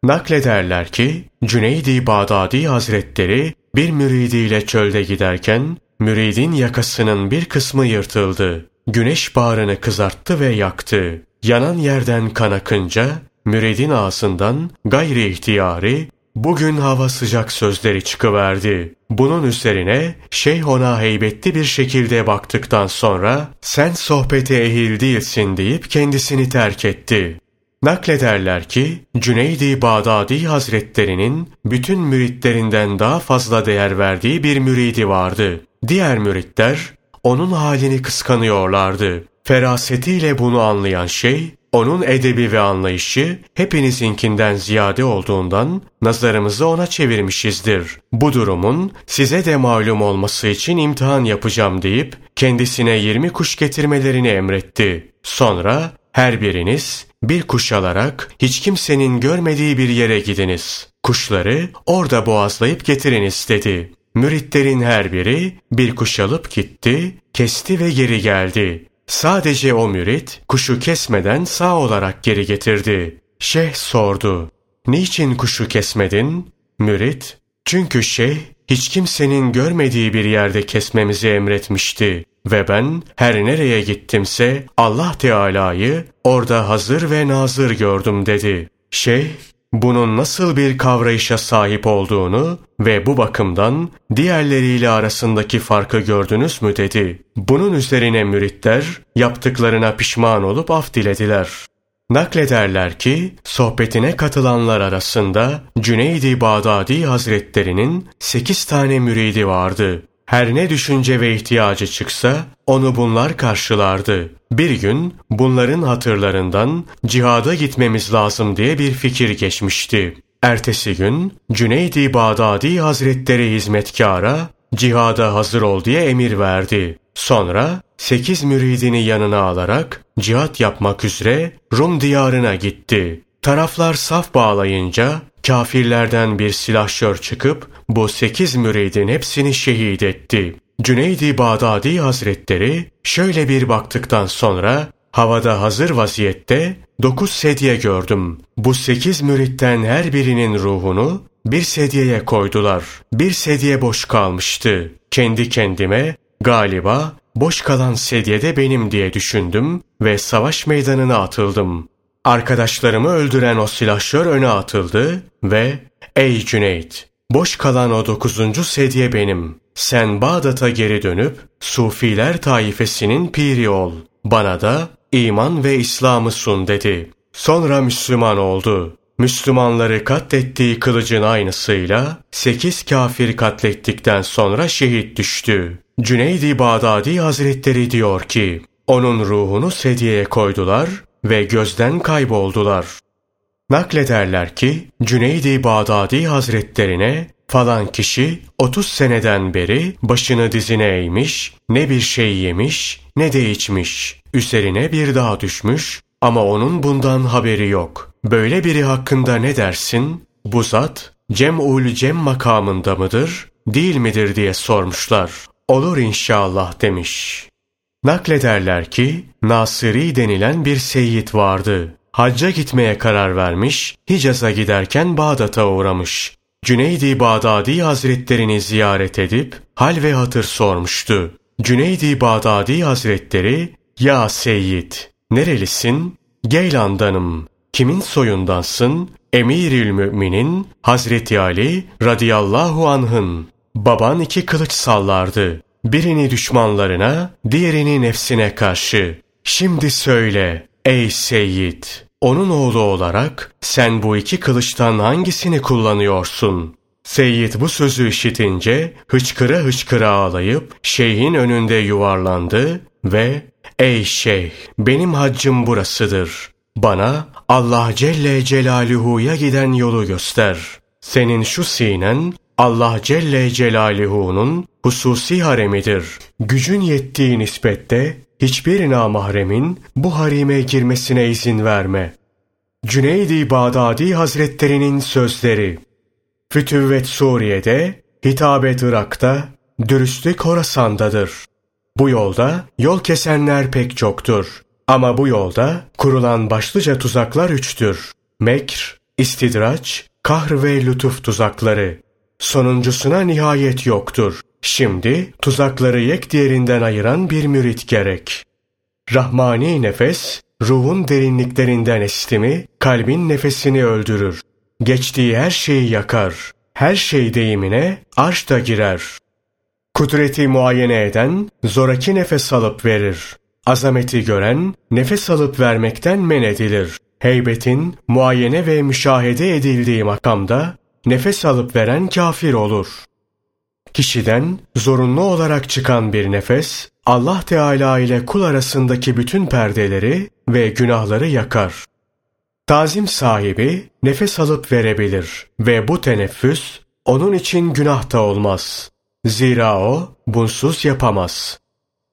Naklederler ki Cüneydi Bağdadi Hazretleri bir müridiyle çölde giderken müridin yakasının bir kısmı yırtıldı. güneş bağrını kızarttı ve yaktı. Yanan yerden kan akınca, müridin ağzından gayri ihtiyari, bugün hava sıcak sözleri çıkıverdi. Bunun üzerine şeyh ona heybetli bir şekilde baktıktan sonra sen sohbete ehil değilsin deyip kendisini terk etti. Naklederler ki Cüneydi Bağdadi Hazretlerinin bütün müritlerinden daha fazla değer verdiği bir müridi vardı. Diğer müritler onun halini kıskanıyorlardı. Ferasetiyle bunu anlayan şey, onun edebi ve anlayışı hepinizinkinden ziyade olduğundan nazarımızı ona çevirmişizdir. Bu durumun size de malum olması için imtihan yapacağım deyip kendisine yirmi kuş getirmelerini emretti. Sonra her biriniz bir kuş alarak hiç kimsenin görmediği bir yere gidiniz. Kuşları orada boğazlayıp getiriniz dedi. Müritlerin her biri bir kuş alıp gitti, kesti ve geri geldi. Sadece o mürit kuşu kesmeden sağ olarak geri getirdi. Şeyh sordu. Niçin kuşu kesmedin? Mürit, çünkü şeyh hiç kimsenin görmediği bir yerde kesmemizi emretmişti. Ve ben her nereye gittimse Allah Teala'yı orada hazır ve nazır gördüm dedi. Şeyh bunun nasıl bir kavrayışa sahip olduğunu ve bu bakımdan diğerleriyle arasındaki farkı gördünüz mü dedi. Bunun üzerine müritler yaptıklarına pişman olup af dilediler. Naklederler ki sohbetine katılanlar arasında Cüneydi Bağdadi Hazretlerinin sekiz tane müridi vardı. Her ne düşünce ve ihtiyacı çıksa onu bunlar karşılardı. Bir gün bunların hatırlarından cihada gitmemiz lazım diye bir fikir geçmişti. Ertesi gün Cüneydi Bağdadi Hazretleri hizmetkara cihada hazır ol diye emir verdi. Sonra sekiz müridini yanına alarak cihat yapmak üzere Rum diyarına gitti. Taraflar saf bağlayınca kafirlerden bir silahşör çıkıp bu sekiz müridin hepsini şehit etti. Cüneydi Bağdadi Hazretleri şöyle bir baktıktan sonra havada hazır vaziyette dokuz sedye gördüm. Bu sekiz müritten her birinin ruhunu bir sedyeye koydular. Bir sedye boş kalmıştı. Kendi kendime galiba boş kalan sedye de benim diye düşündüm ve savaş meydanına atıldım. Arkadaşlarımı öldüren o silahşör öne atıldı ve ''Ey Cüneyt, boş kalan o dokuzuncu sedye benim. Sen Bağdat'a geri dönüp Sufiler taifesinin piri ol. Bana da iman ve İslam'ı sun.'' dedi. Sonra Müslüman oldu. Müslümanları katlettiği kılıcın aynısıyla sekiz kafir katlettikten sonra şehit düştü. Cüneydi Bağdadi Hazretleri diyor ki, onun ruhunu sedyeye koydular ve gözden kayboldular. Naklederler ki Cüneydi Bağdadi Hazretlerine falan kişi 30 seneden beri başını dizine eğmiş, ne bir şey yemiş ne de içmiş. Üzerine bir dağ düşmüş ama onun bundan haberi yok. Böyle biri hakkında ne dersin? Bu zat Cem'ul Cem makamında mıdır, değil midir diye sormuşlar. Olur inşallah demiş. Naklederler ki Nasiri denilen bir seyyid vardı. Hacca gitmeye karar vermiş, Hicaz'a giderken Bağdat'a uğramış. Cüneydi Bağdadi Hazretlerini ziyaret edip hal ve hatır sormuştu. Cüneydi Bağdadi Hazretleri, ''Ya Seyyid, nerelisin?'' ''Geylan'danım.'' ''Kimin soyundansın?'' Emirül Müminin Hazreti Ali radıyallahu anh'ın. Baban iki kılıç sallardı. Birini düşmanlarına, diğerini nefsine karşı. Şimdi söyle ey Seyyid, onun oğlu olarak sen bu iki kılıçtan hangisini kullanıyorsun? Seyyid bu sözü işitince hıçkıra hıçkıra ağlayıp şeyhin önünde yuvarlandı ve ''Ey şeyh benim haccım burasıdır. Bana Allah Celle Celaluhu'ya giden yolu göster. Senin şu sinen Allah Celle Celaluhu'nun hususi haremidir. Gücün yettiği nispette hiçbir namahremin bu harime girmesine izin verme. Cüneydi Bağdadi Hazretlerinin sözleri Fütüvvet Suriye'de, hitabet Irak'ta, dürüstlük Horasan'dadır. Bu yolda yol kesenler pek çoktur. Ama bu yolda kurulan başlıca tuzaklar üçtür. Mekr, istidraç, kahr ve lütuf tuzakları. Sonuncusuna nihayet yoktur. Şimdi tuzakları yek diğerinden ayıran bir mürit gerek. Rahmani nefes, ruhun derinliklerinden estimi, kalbin nefesini öldürür. Geçtiği her şeyi yakar. Her şey deyimine arş da girer. Kudreti muayene eden, zoraki nefes alıp verir. Azameti gören, nefes alıp vermekten men edilir. Heybetin muayene ve müşahede edildiği makamda, nefes alıp veren kafir olur. Kişiden zorunlu olarak çıkan bir nefes, Allah Teala ile kul arasındaki bütün perdeleri ve günahları yakar. Tazim sahibi nefes alıp verebilir ve bu teneffüs onun için günah da olmaz. Zira o bunsuz yapamaz.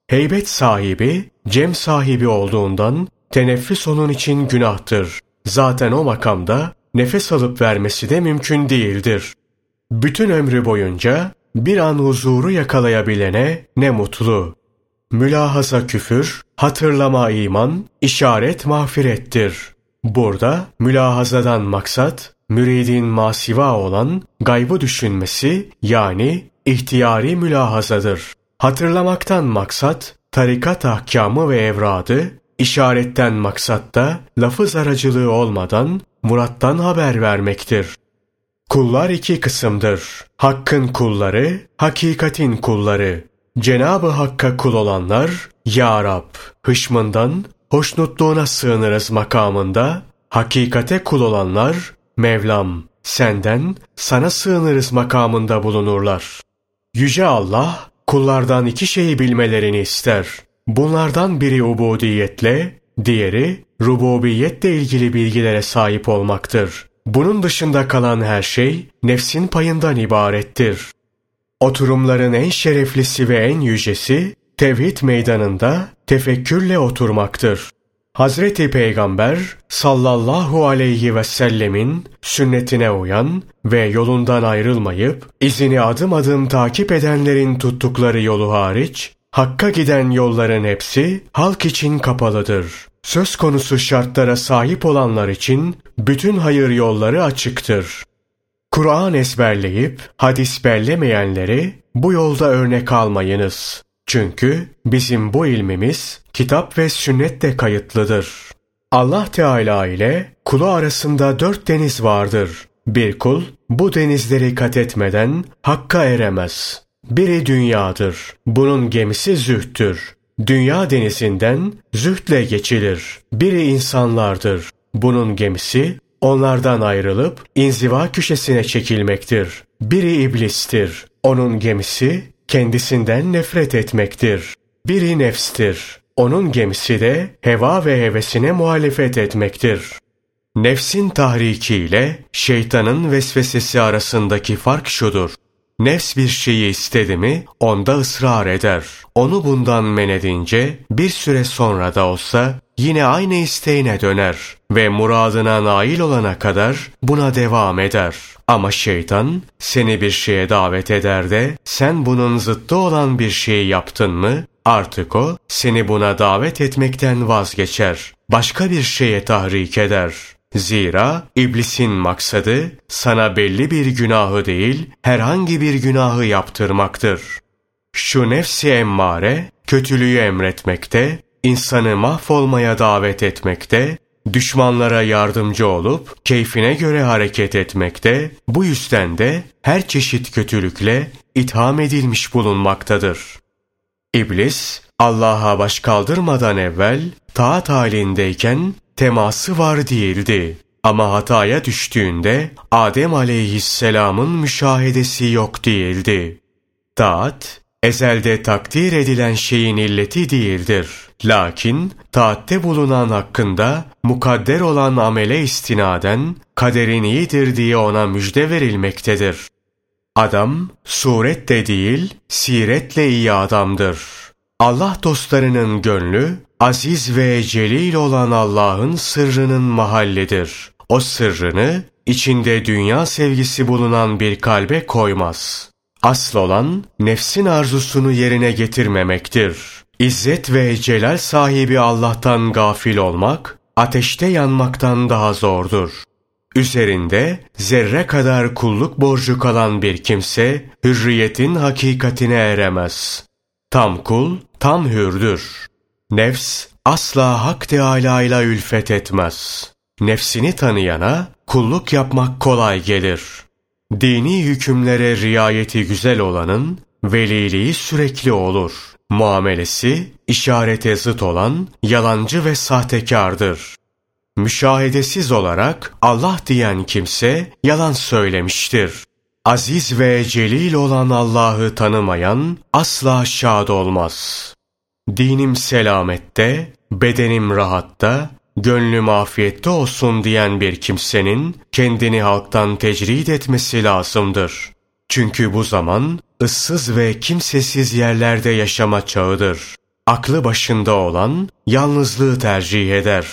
Heybet sahibi cem sahibi olduğundan teneffüs onun için günahtır. Zaten o makamda nefes alıp vermesi de mümkün değildir. Bütün ömrü boyunca bir an huzuru yakalayabilene ne mutlu. Mülahaza küfür, hatırlama iman, işaret mağfirettir. Burada mülahazadan maksat, müridin masiva olan gaybı düşünmesi yani ihtiyari mülahazadır. Hatırlamaktan maksat, tarikat ahkamı ve evradı, işaretten maksat da lafız aracılığı olmadan murattan haber vermektir. Kullar iki kısımdır. Hakkın kulları, hakikatin kulları. Cenabı Hakk'a kul olanlar, Ya Rab, hışmından, hoşnutluğuna sığınırız makamında, hakikate kul olanlar, Mevlam, senden, sana sığınırız makamında bulunurlar. Yüce Allah, kullardan iki şeyi bilmelerini ister. Bunlardan biri ubudiyetle, diğeri rububiyetle ilgili bilgilere sahip olmaktır. Bunun dışında kalan her şey nefsin payından ibarettir. Oturumların en şereflisi ve en yücesi tevhid meydanında tefekkürle oturmaktır. Hazreti Peygamber sallallahu aleyhi ve sellemin sünnetine uyan ve yolundan ayrılmayıp izini adım adım takip edenlerin tuttukları yolu hariç Hakka giden yolların hepsi halk için kapalıdır. Söz konusu şartlara sahip olanlar için bütün hayır yolları açıktır. Kur'an ezberleyip hadis bellemeyenleri bu yolda örnek almayınız. Çünkü bizim bu ilmimiz kitap ve sünnette kayıtlıdır. Allah Teala ile kulu arasında dört deniz vardır. Bir kul bu denizleri kat etmeden hakka eremez. Biri dünyadır. Bunun gemisi zühttür. Dünya denizinden zühtle geçilir. Biri insanlardır. Bunun gemisi onlardan ayrılıp inziva köşesine çekilmektir. Biri iblistir. Onun gemisi kendisinden nefret etmektir. Biri nefstir. Onun gemisi de heva ve hevesine muhalefet etmektir. Nefsin tahrikiyle şeytanın vesvesesi arasındaki fark şudur. Nefs bir şeyi istedi mi onda ısrar eder. Onu bundan men edince bir süre sonra da olsa yine aynı isteğine döner ve muradına nail olana kadar buna devam eder. Ama şeytan seni bir şeye davet eder de sen bunun zıttı olan bir şeyi yaptın mı artık o seni buna davet etmekten vazgeçer. Başka bir şeye tahrik eder. Zira iblisin maksadı sana belli bir günahı değil, herhangi bir günahı yaptırmaktır. Şu nefsi emmare, kötülüğü emretmekte, insanı mahvolmaya davet etmekte, düşmanlara yardımcı olup keyfine göre hareket etmekte, bu yüzden de her çeşit kötülükle itham edilmiş bulunmaktadır. İblis, Allah'a baş kaldırmadan evvel taat halindeyken teması var değildi. Ama hataya düştüğünde Adem aleyhisselamın müşahedesi yok değildi. Taat, ezelde takdir edilen şeyin illeti değildir. Lakin taatte bulunan hakkında mukadder olan amele istinaden kaderin iyidir diye ona müjde verilmektedir. Adam suret de değil, siretle iyi adamdır. Allah dostlarının gönlü aziz ve celil olan Allah'ın sırrının mahallidir. O sırrını içinde dünya sevgisi bulunan bir kalbe koymaz. Asıl olan nefsin arzusunu yerine getirmemektir. İzzet ve celal sahibi Allah'tan gafil olmak, ateşte yanmaktan daha zordur. Üzerinde zerre kadar kulluk borcu kalan bir kimse, hürriyetin hakikatine eremez. Tam kul, tam hürdür. Nefs asla Hak Teâlâ ile ülfet etmez. Nefsini tanıyana kulluk yapmak kolay gelir. Dini hükümlere riayeti güzel olanın veliliği sürekli olur. Muamelesi işarete zıt olan yalancı ve sahtekardır. Müşahedesiz olarak Allah diyen kimse yalan söylemiştir. Aziz ve celil olan Allah'ı tanımayan asla şad olmaz. Dinim selamette, bedenim rahatta, gönlüm afiyette olsun diyen bir kimsenin kendini halktan tecrid etmesi lazımdır. Çünkü bu zaman ıssız ve kimsesiz yerlerde yaşama çağıdır. Aklı başında olan yalnızlığı tercih eder.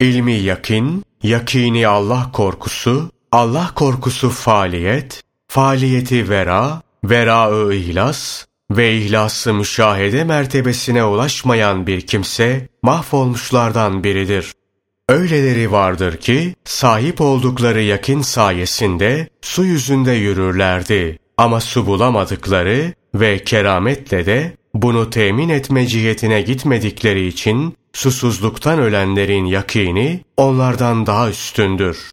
İlmi yakin, yakini Allah korkusu, Allah korkusu faaliyet, faaliyeti vera, vera-ı ihlas ve ihlası müşahede mertebesine ulaşmayan bir kimse mahvolmuşlardan biridir. Öyleleri vardır ki sahip oldukları yakin sayesinde su yüzünde yürürlerdi. Ama su bulamadıkları ve kerametle de bunu temin etme cihetine gitmedikleri için susuzluktan ölenlerin yakini onlardan daha üstündür.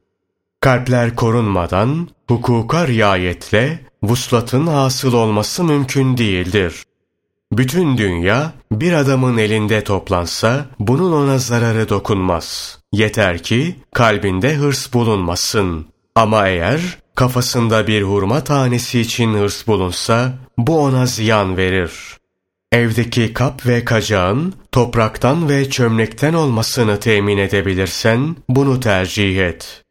Kalpler korunmadan hukuka riayetle vuslatın hasıl olması mümkün değildir. Bütün dünya bir adamın elinde toplansa bunun ona zararı dokunmaz. Yeter ki kalbinde hırs bulunmasın. Ama eğer kafasında bir hurma tanesi için hırs bulunsa bu ona ziyan verir. Evdeki kap ve kacağın topraktan ve çömlekten olmasını temin edebilirsen bunu tercih et.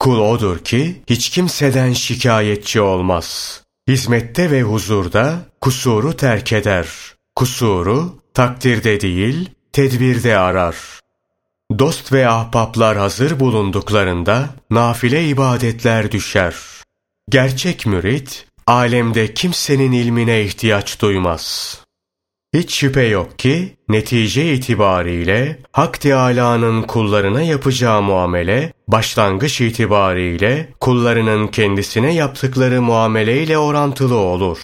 Kul odur ki hiç kimseden şikayetçi olmaz. Hizmette ve huzurda kusuru terk eder. Kusuru takdirde değil, tedbirde arar. Dost ve ahbaplar hazır bulunduklarında nafile ibadetler düşer. Gerçek mürit, alemde kimsenin ilmine ihtiyaç duymaz. Hiç şüphe yok ki netice itibariyle Hak Teâlâ'nın kullarına yapacağı muamele başlangıç itibariyle kullarının kendisine yaptıkları muameleyle orantılı olur.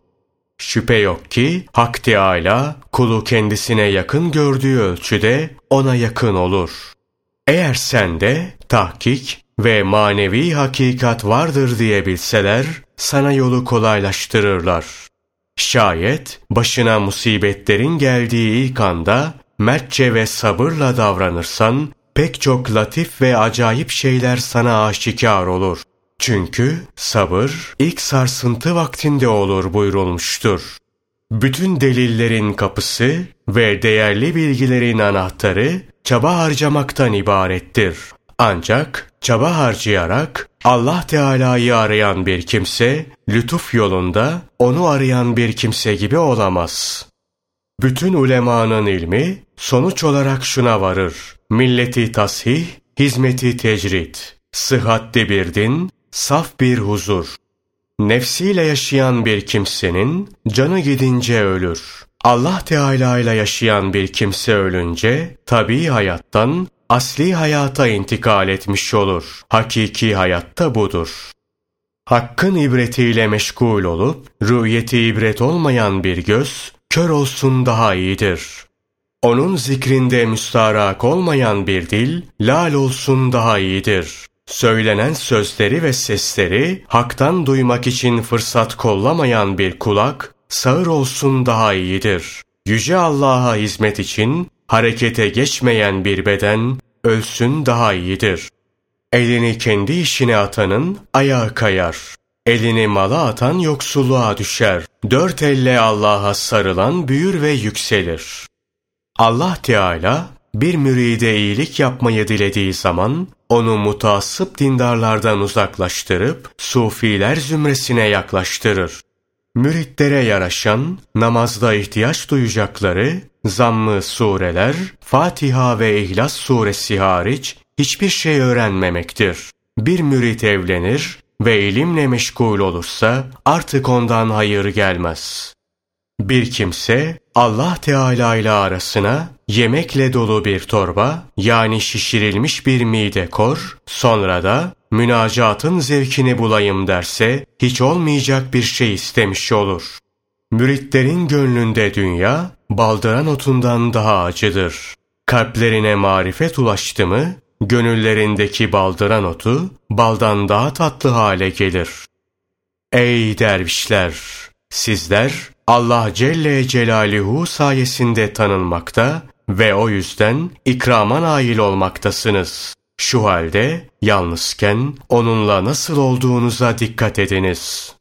Şüphe yok ki Hak Teâlâ kulu kendisine yakın gördüğü ölçüde ona yakın olur. Eğer sende tahkik ve manevi hakikat vardır diye bilseler sana yolu kolaylaştırırlar. Şayet başına musibetlerin geldiği ilk anda mertçe ve sabırla davranırsan pek çok latif ve acayip şeyler sana aşikar olur. Çünkü sabır ilk sarsıntı vaktinde olur buyurulmuştur. Bütün delillerin kapısı ve değerli bilgilerin anahtarı çaba harcamaktan ibarettir. Ancak çaba harcayarak Allah Teala'yı arayan bir kimse, lütuf yolunda onu arayan bir kimse gibi olamaz. Bütün ulemanın ilmi sonuç olarak şuna varır. Milleti tasih, hizmeti tecrit, sıhhatli bir din, saf bir huzur. Nefsiyle yaşayan bir kimsenin canı gidince ölür. Allah Teala ile yaşayan bir kimse ölünce tabii hayattan asli hayata intikal etmiş olur. Hakiki hayatta budur. Hakkın ibretiyle meşgul olup, rüyeti ibret olmayan bir göz, kör olsun daha iyidir. Onun zikrinde müstarak olmayan bir dil, lal olsun daha iyidir. Söylenen sözleri ve sesleri haktan duymak için fırsat kollamayan bir kulak, sağır olsun daha iyidir. Yüce Allah'a hizmet için harekete geçmeyen bir beden, ölsün daha iyidir. Elini kendi işine atanın ayağı kayar. Elini mala atan yoksulluğa düşer. Dört elle Allah'a sarılan büyür ve yükselir. Allah Teala bir müride iyilik yapmayı dilediği zaman onu mutasip dindarlardan uzaklaştırıp sufiler zümresine yaklaştırır. Müritlere yaraşan, namazda ihtiyaç duyacakları zammı sureler, Fatiha ve İhlas suresi hariç hiçbir şey öğrenmemektir. Bir mürit evlenir ve ilimle meşgul olursa artık ondan hayır gelmez. Bir kimse Allah Teala ile arasına yemekle dolu bir torba yani şişirilmiş bir mide kor, sonra da münacatın zevkini bulayım derse hiç olmayacak bir şey istemiş olur. Müritlerin gönlünde dünya, baldıran otundan daha acıdır. Kalplerine marifet ulaştı mı, gönüllerindeki baldıran otu, baldan daha tatlı hale gelir. Ey dervişler! Sizler, Allah Celle Celaluhu sayesinde tanınmakta ve o yüzden ikrama nail olmaktasınız. Şu halde yalnızken onunla nasıl olduğunuza dikkat ediniz.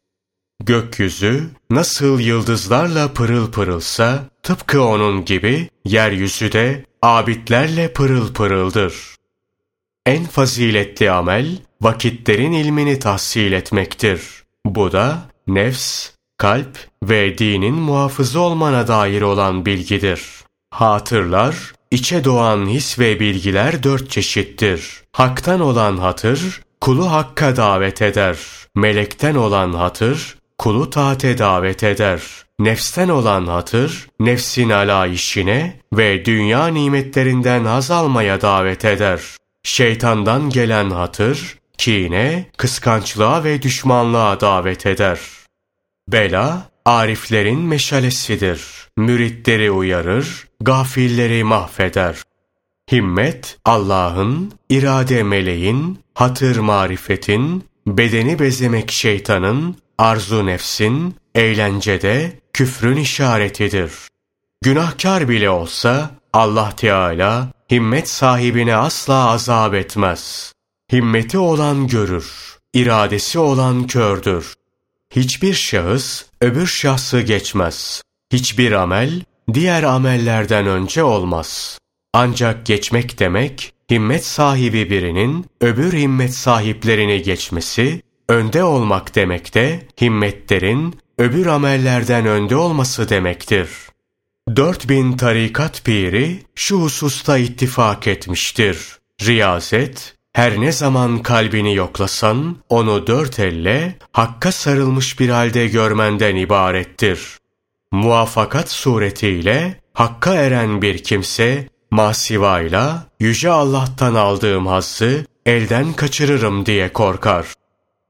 Gökyüzü nasıl yıldızlarla pırıl pırılsa tıpkı onun gibi yeryüzü de abidlerle pırıl pırıldır. En faziletli amel vakitlerin ilmini tahsil etmektir. Bu da nefs, kalp ve dinin muhafızı olmana dair olan bilgidir. Hatırlar, içe doğan his ve bilgiler dört çeşittir. Hak'tan olan hatır, kulu hakka davet eder. Melekten olan hatır, kulu taate davet eder. Nefsten olan hatır, nefsin ala işine ve dünya nimetlerinden haz almaya davet eder. Şeytandan gelen hatır, kine, kıskançlığa ve düşmanlığa davet eder. Bela, ariflerin meşalesidir. Müritleri uyarır, gafilleri mahveder. Himmet, Allah'ın, irade meleğin, hatır marifetin, bedeni bezemek şeytanın, arzu nefsin, eğlencede küfrün işaretidir. Günahkar bile olsa Allah Teala himmet sahibine asla azap etmez. Himmeti olan görür, iradesi olan kördür. Hiçbir şahıs öbür şahsı geçmez. Hiçbir amel diğer amellerden önce olmaz. Ancak geçmek demek, himmet sahibi birinin öbür himmet sahiplerini geçmesi, önde olmak demek de himmetlerin öbür amellerden önde olması demektir. 4000 tarikat piri şu hususta ittifak etmiştir. Riyazet, her ne zaman kalbini yoklasan, onu dört elle, hakka sarılmış bir halde görmenden ibarettir. Muvafakat suretiyle, hakka eren bir kimse, masivayla, yüce Allah'tan aldığım hazzı, elden kaçırırım diye korkar.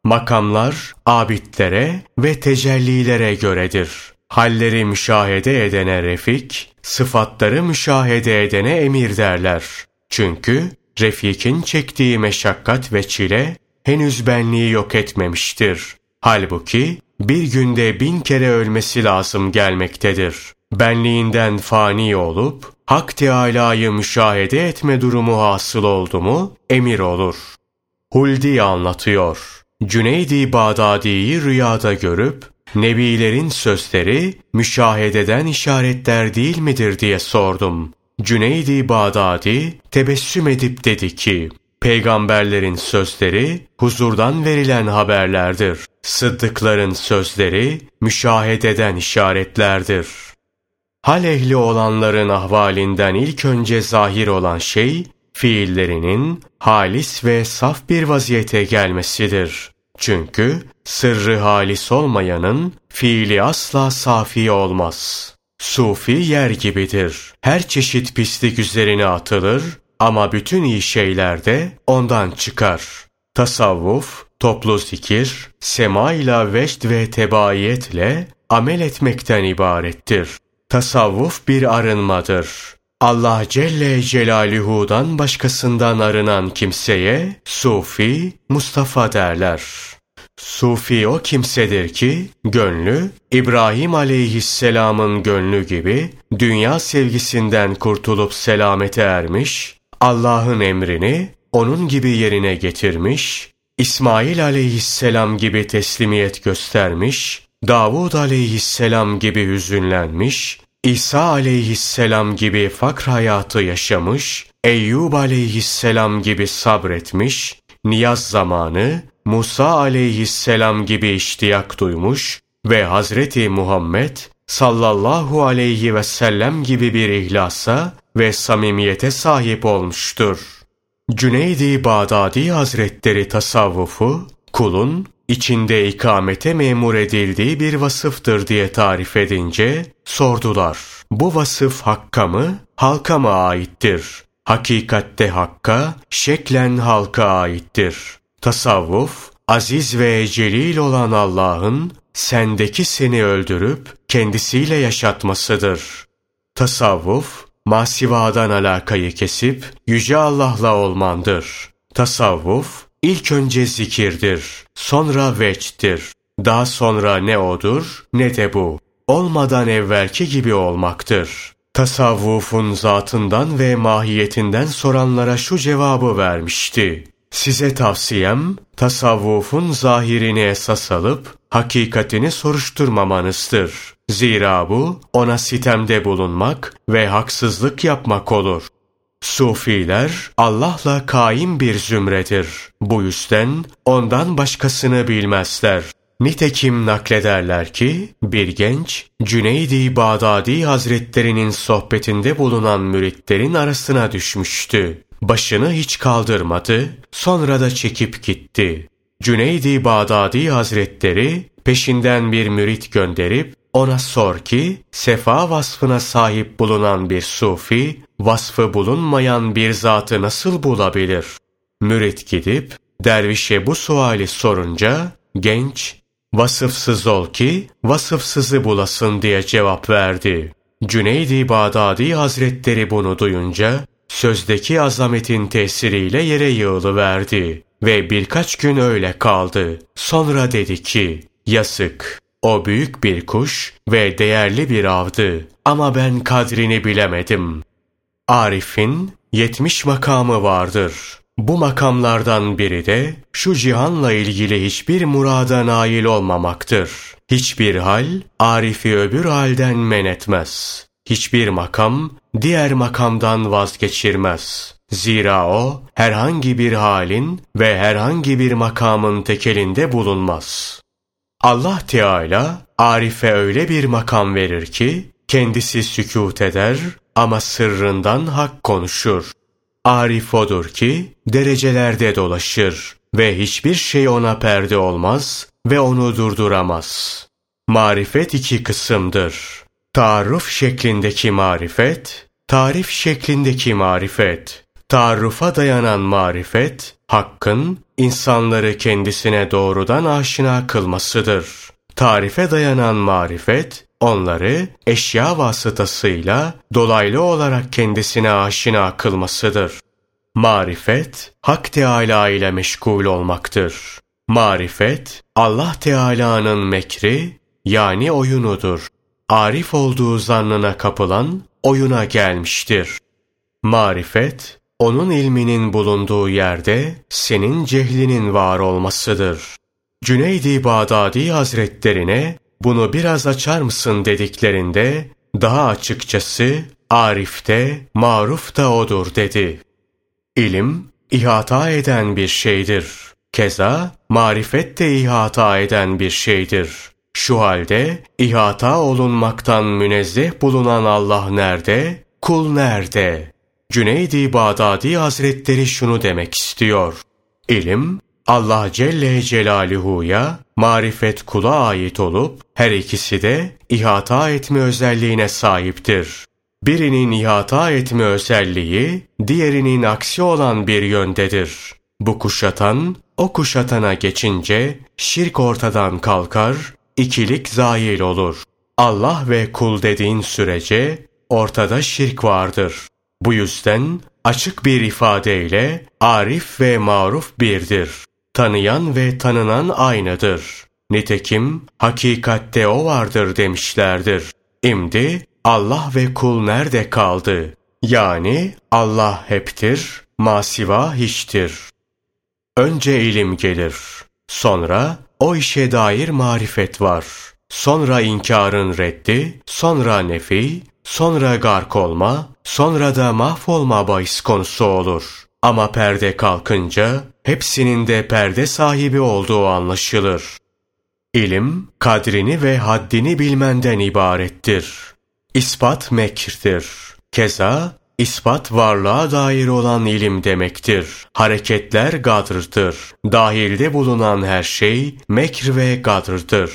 Makamlar, abidlere ve tecellilere göredir. Halleri müşahede edene refik, sıfatları müşahede edene emir derler. Çünkü Refik'in çektiği meşakkat ve çile henüz benliği yok etmemiştir. Halbuki bir günde bin kere ölmesi lazım gelmektedir. Benliğinden fani olup Hak Teâlâ'yı müşahede etme durumu hasıl oldu mu emir olur. Huldi anlatıyor. Cüneydi Bağdadi'yi rüyada görüp Nebilerin sözleri müşahededen işaretler değil midir diye sordum. Cüneydi Bağdadi tebessüm edip dedi ki, Peygamberlerin sözleri huzurdan verilen haberlerdir. Sıddıkların sözleri müşahededen işaretlerdir. Hal ehli olanların ahvalinden ilk önce zahir olan şey, fiillerinin halis ve saf bir vaziyete gelmesidir. Çünkü sırrı halis olmayanın fiili asla safi olmaz.'' Sufi yer gibidir. Her çeşit pislik üzerine atılır ama bütün iyi şeyler de ondan çıkar. Tasavvuf, toplu zikir, sema ile veşt ve tebaiyetle amel etmekten ibarettir. Tasavvuf bir arınmadır. Allah Celle Celaluhu'dan başkasından arınan kimseye Sufi, Mustafa derler. Sufi o kimsedir ki gönlü İbrahim aleyhisselamın gönlü gibi dünya sevgisinden kurtulup selamete ermiş, Allah'ın emrini onun gibi yerine getirmiş, İsmail aleyhisselam gibi teslimiyet göstermiş, Davud aleyhisselam gibi hüzünlenmiş, İsa aleyhisselam gibi fakr hayatı yaşamış, Eyyub aleyhisselam gibi sabretmiş, niyaz zamanı Musa aleyhisselam gibi iştiyak duymuş ve Hazreti Muhammed sallallahu aleyhi ve sellem gibi bir ihlasa ve samimiyete sahip olmuştur. Cüneydi Bağdadi Hazretleri tasavvufu, kulun içinde ikamete memur edildiği bir vasıftır diye tarif edince sordular. Bu vasıf hakka mı, halka mı aittir? Hakikatte hakka, şeklen halka aittir. Tasavvuf, aziz ve celil olan Allah'ın sendeki seni öldürüp kendisiyle yaşatmasıdır. Tasavvuf, masivadan alakayı kesip Yüce Allah'la olmandır. Tasavvuf, ilk önce zikirdir, sonra veçtir. Daha sonra ne odur ne de bu. Olmadan evvelki gibi olmaktır. Tasavvufun zatından ve mahiyetinden soranlara şu cevabı vermişti. Size tavsiyem tasavvufun zahirini esas alıp hakikatini soruşturmamanızdır. Zira bu ona sitemde bulunmak ve haksızlık yapmak olur. Sufiler Allah'la kaim bir zümredir. Bu yüzden ondan başkasını bilmezler. Nitekim naklederler ki bir genç Cüneydi Bağdadi Hazretlerinin sohbetinde bulunan müritlerin arasına düşmüştü. Başını hiç kaldırmadı, sonra da çekip gitti. Cüneydi Bağdadi Hazretleri peşinden bir mürit gönderip ona sor ki sefa vasfına sahip bulunan bir sufi vasfı bulunmayan bir zatı nasıl bulabilir? Mürit gidip dervişe bu suali sorunca genç vasıfsız ol ki vasıfsızı bulasın diye cevap verdi. Cüneydi Bağdadi Hazretleri bunu duyunca sözdeki azametin tesiriyle yere yığılıverdi ve birkaç gün öyle kaldı. Sonra dedi ki, yasık, o büyük bir kuş ve değerli bir avdı ama ben kadrini bilemedim. Arif'in yetmiş makamı vardır. Bu makamlardan biri de şu cihanla ilgili hiçbir murada nail olmamaktır. Hiçbir hal Arif'i öbür halden men etmez. Hiçbir makam diğer makamdan vazgeçirmez. Zira o herhangi bir halin ve herhangi bir makamın tekelinde bulunmaz. Allah Teala Arif'e öyle bir makam verir ki kendisi sükût eder ama sırrından hak konuşur. Arif odur ki derecelerde dolaşır ve hiçbir şey ona perde olmaz ve onu durduramaz. Marifet iki kısımdır. Tarif şeklindeki marifet, tarif şeklindeki marifet. Taarrufa dayanan marifet, hakkın insanları kendisine doğrudan aşina kılmasıdır. Tarife dayanan marifet, onları eşya vasıtasıyla dolaylı olarak kendisine aşina kılmasıdır. Marifet, Hak Teâlâ ile meşgul olmaktır. Marifet, Allah Teâlâ'nın mekri yani oyunudur. Arif olduğu zannına kapılan oyuna gelmiştir. Marifet, onun ilminin bulunduğu yerde senin cehlinin var olmasıdır. Cüneydi Bağdadi Hazretlerine bunu biraz açar mısın dediklerinde daha açıkçası Arif'te, maruf da odur dedi. İlim, ihata eden bir şeydir. Keza, marifet de ihata eden bir şeydir. Şu halde, ihata olunmaktan münezzeh bulunan Allah nerede, kul nerede? Cüneydi Bağdadi Hazretleri şunu demek istiyor. İlim, Allah Celle Celaluhu'ya marifet kula ait olup her ikisi de ihata etme özelliğine sahiptir. Birinin ihata etme özelliği diğerinin aksi olan bir yöndedir. Bu kuşatan o kuşatana geçince şirk ortadan kalkar, ikilik zahil olur. Allah ve kul dediğin sürece ortada şirk vardır. Bu yüzden açık bir ifadeyle arif ve maruf birdir. Tanıyan ve tanınan aynıdır. Nitekim hakikatte o vardır demişlerdir. İmdi Allah ve kul nerede kaldı? Yani Allah heptir, masiva hiçtir. Önce ilim gelir. Sonra o işe dair marifet var. Sonra inkarın reddi, sonra nefi, sonra gark olma, sonra da mahvolma bahis konusu olur. Ama perde kalkınca hepsinin de perde sahibi olduğu anlaşılır. İlim, kadrini ve haddini bilmenden ibarettir. İspat mekirdir. Keza, ispat varlığa dair olan ilim demektir. Hareketler gadrdır. Dahilde bulunan her şey mekr ve gadrdır.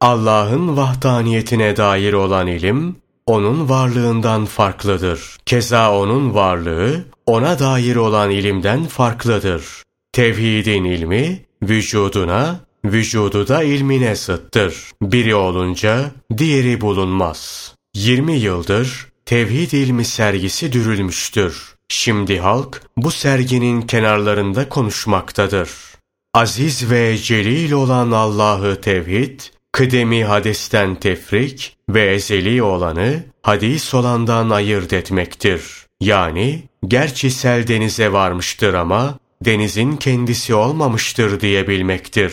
Allah'ın vahdaniyetine dair olan ilim, onun varlığından farklıdır. Keza onun varlığı ona dair olan ilimden farklıdır. Tevhidin ilmi vücuduna, vücudu da ilmine zıttır. Biri olunca diğeri bulunmaz. 20 yıldır tevhid ilmi sergisi dürülmüştür. Şimdi halk bu serginin kenarlarında konuşmaktadır. Aziz ve celil olan Allah'ı tevhid, kıdemi hadesten tefrik ve ezeli olanı hadis olandan ayırt etmektir. Yani gerçi sel denize varmıştır ama denizin kendisi olmamıştır diyebilmektir.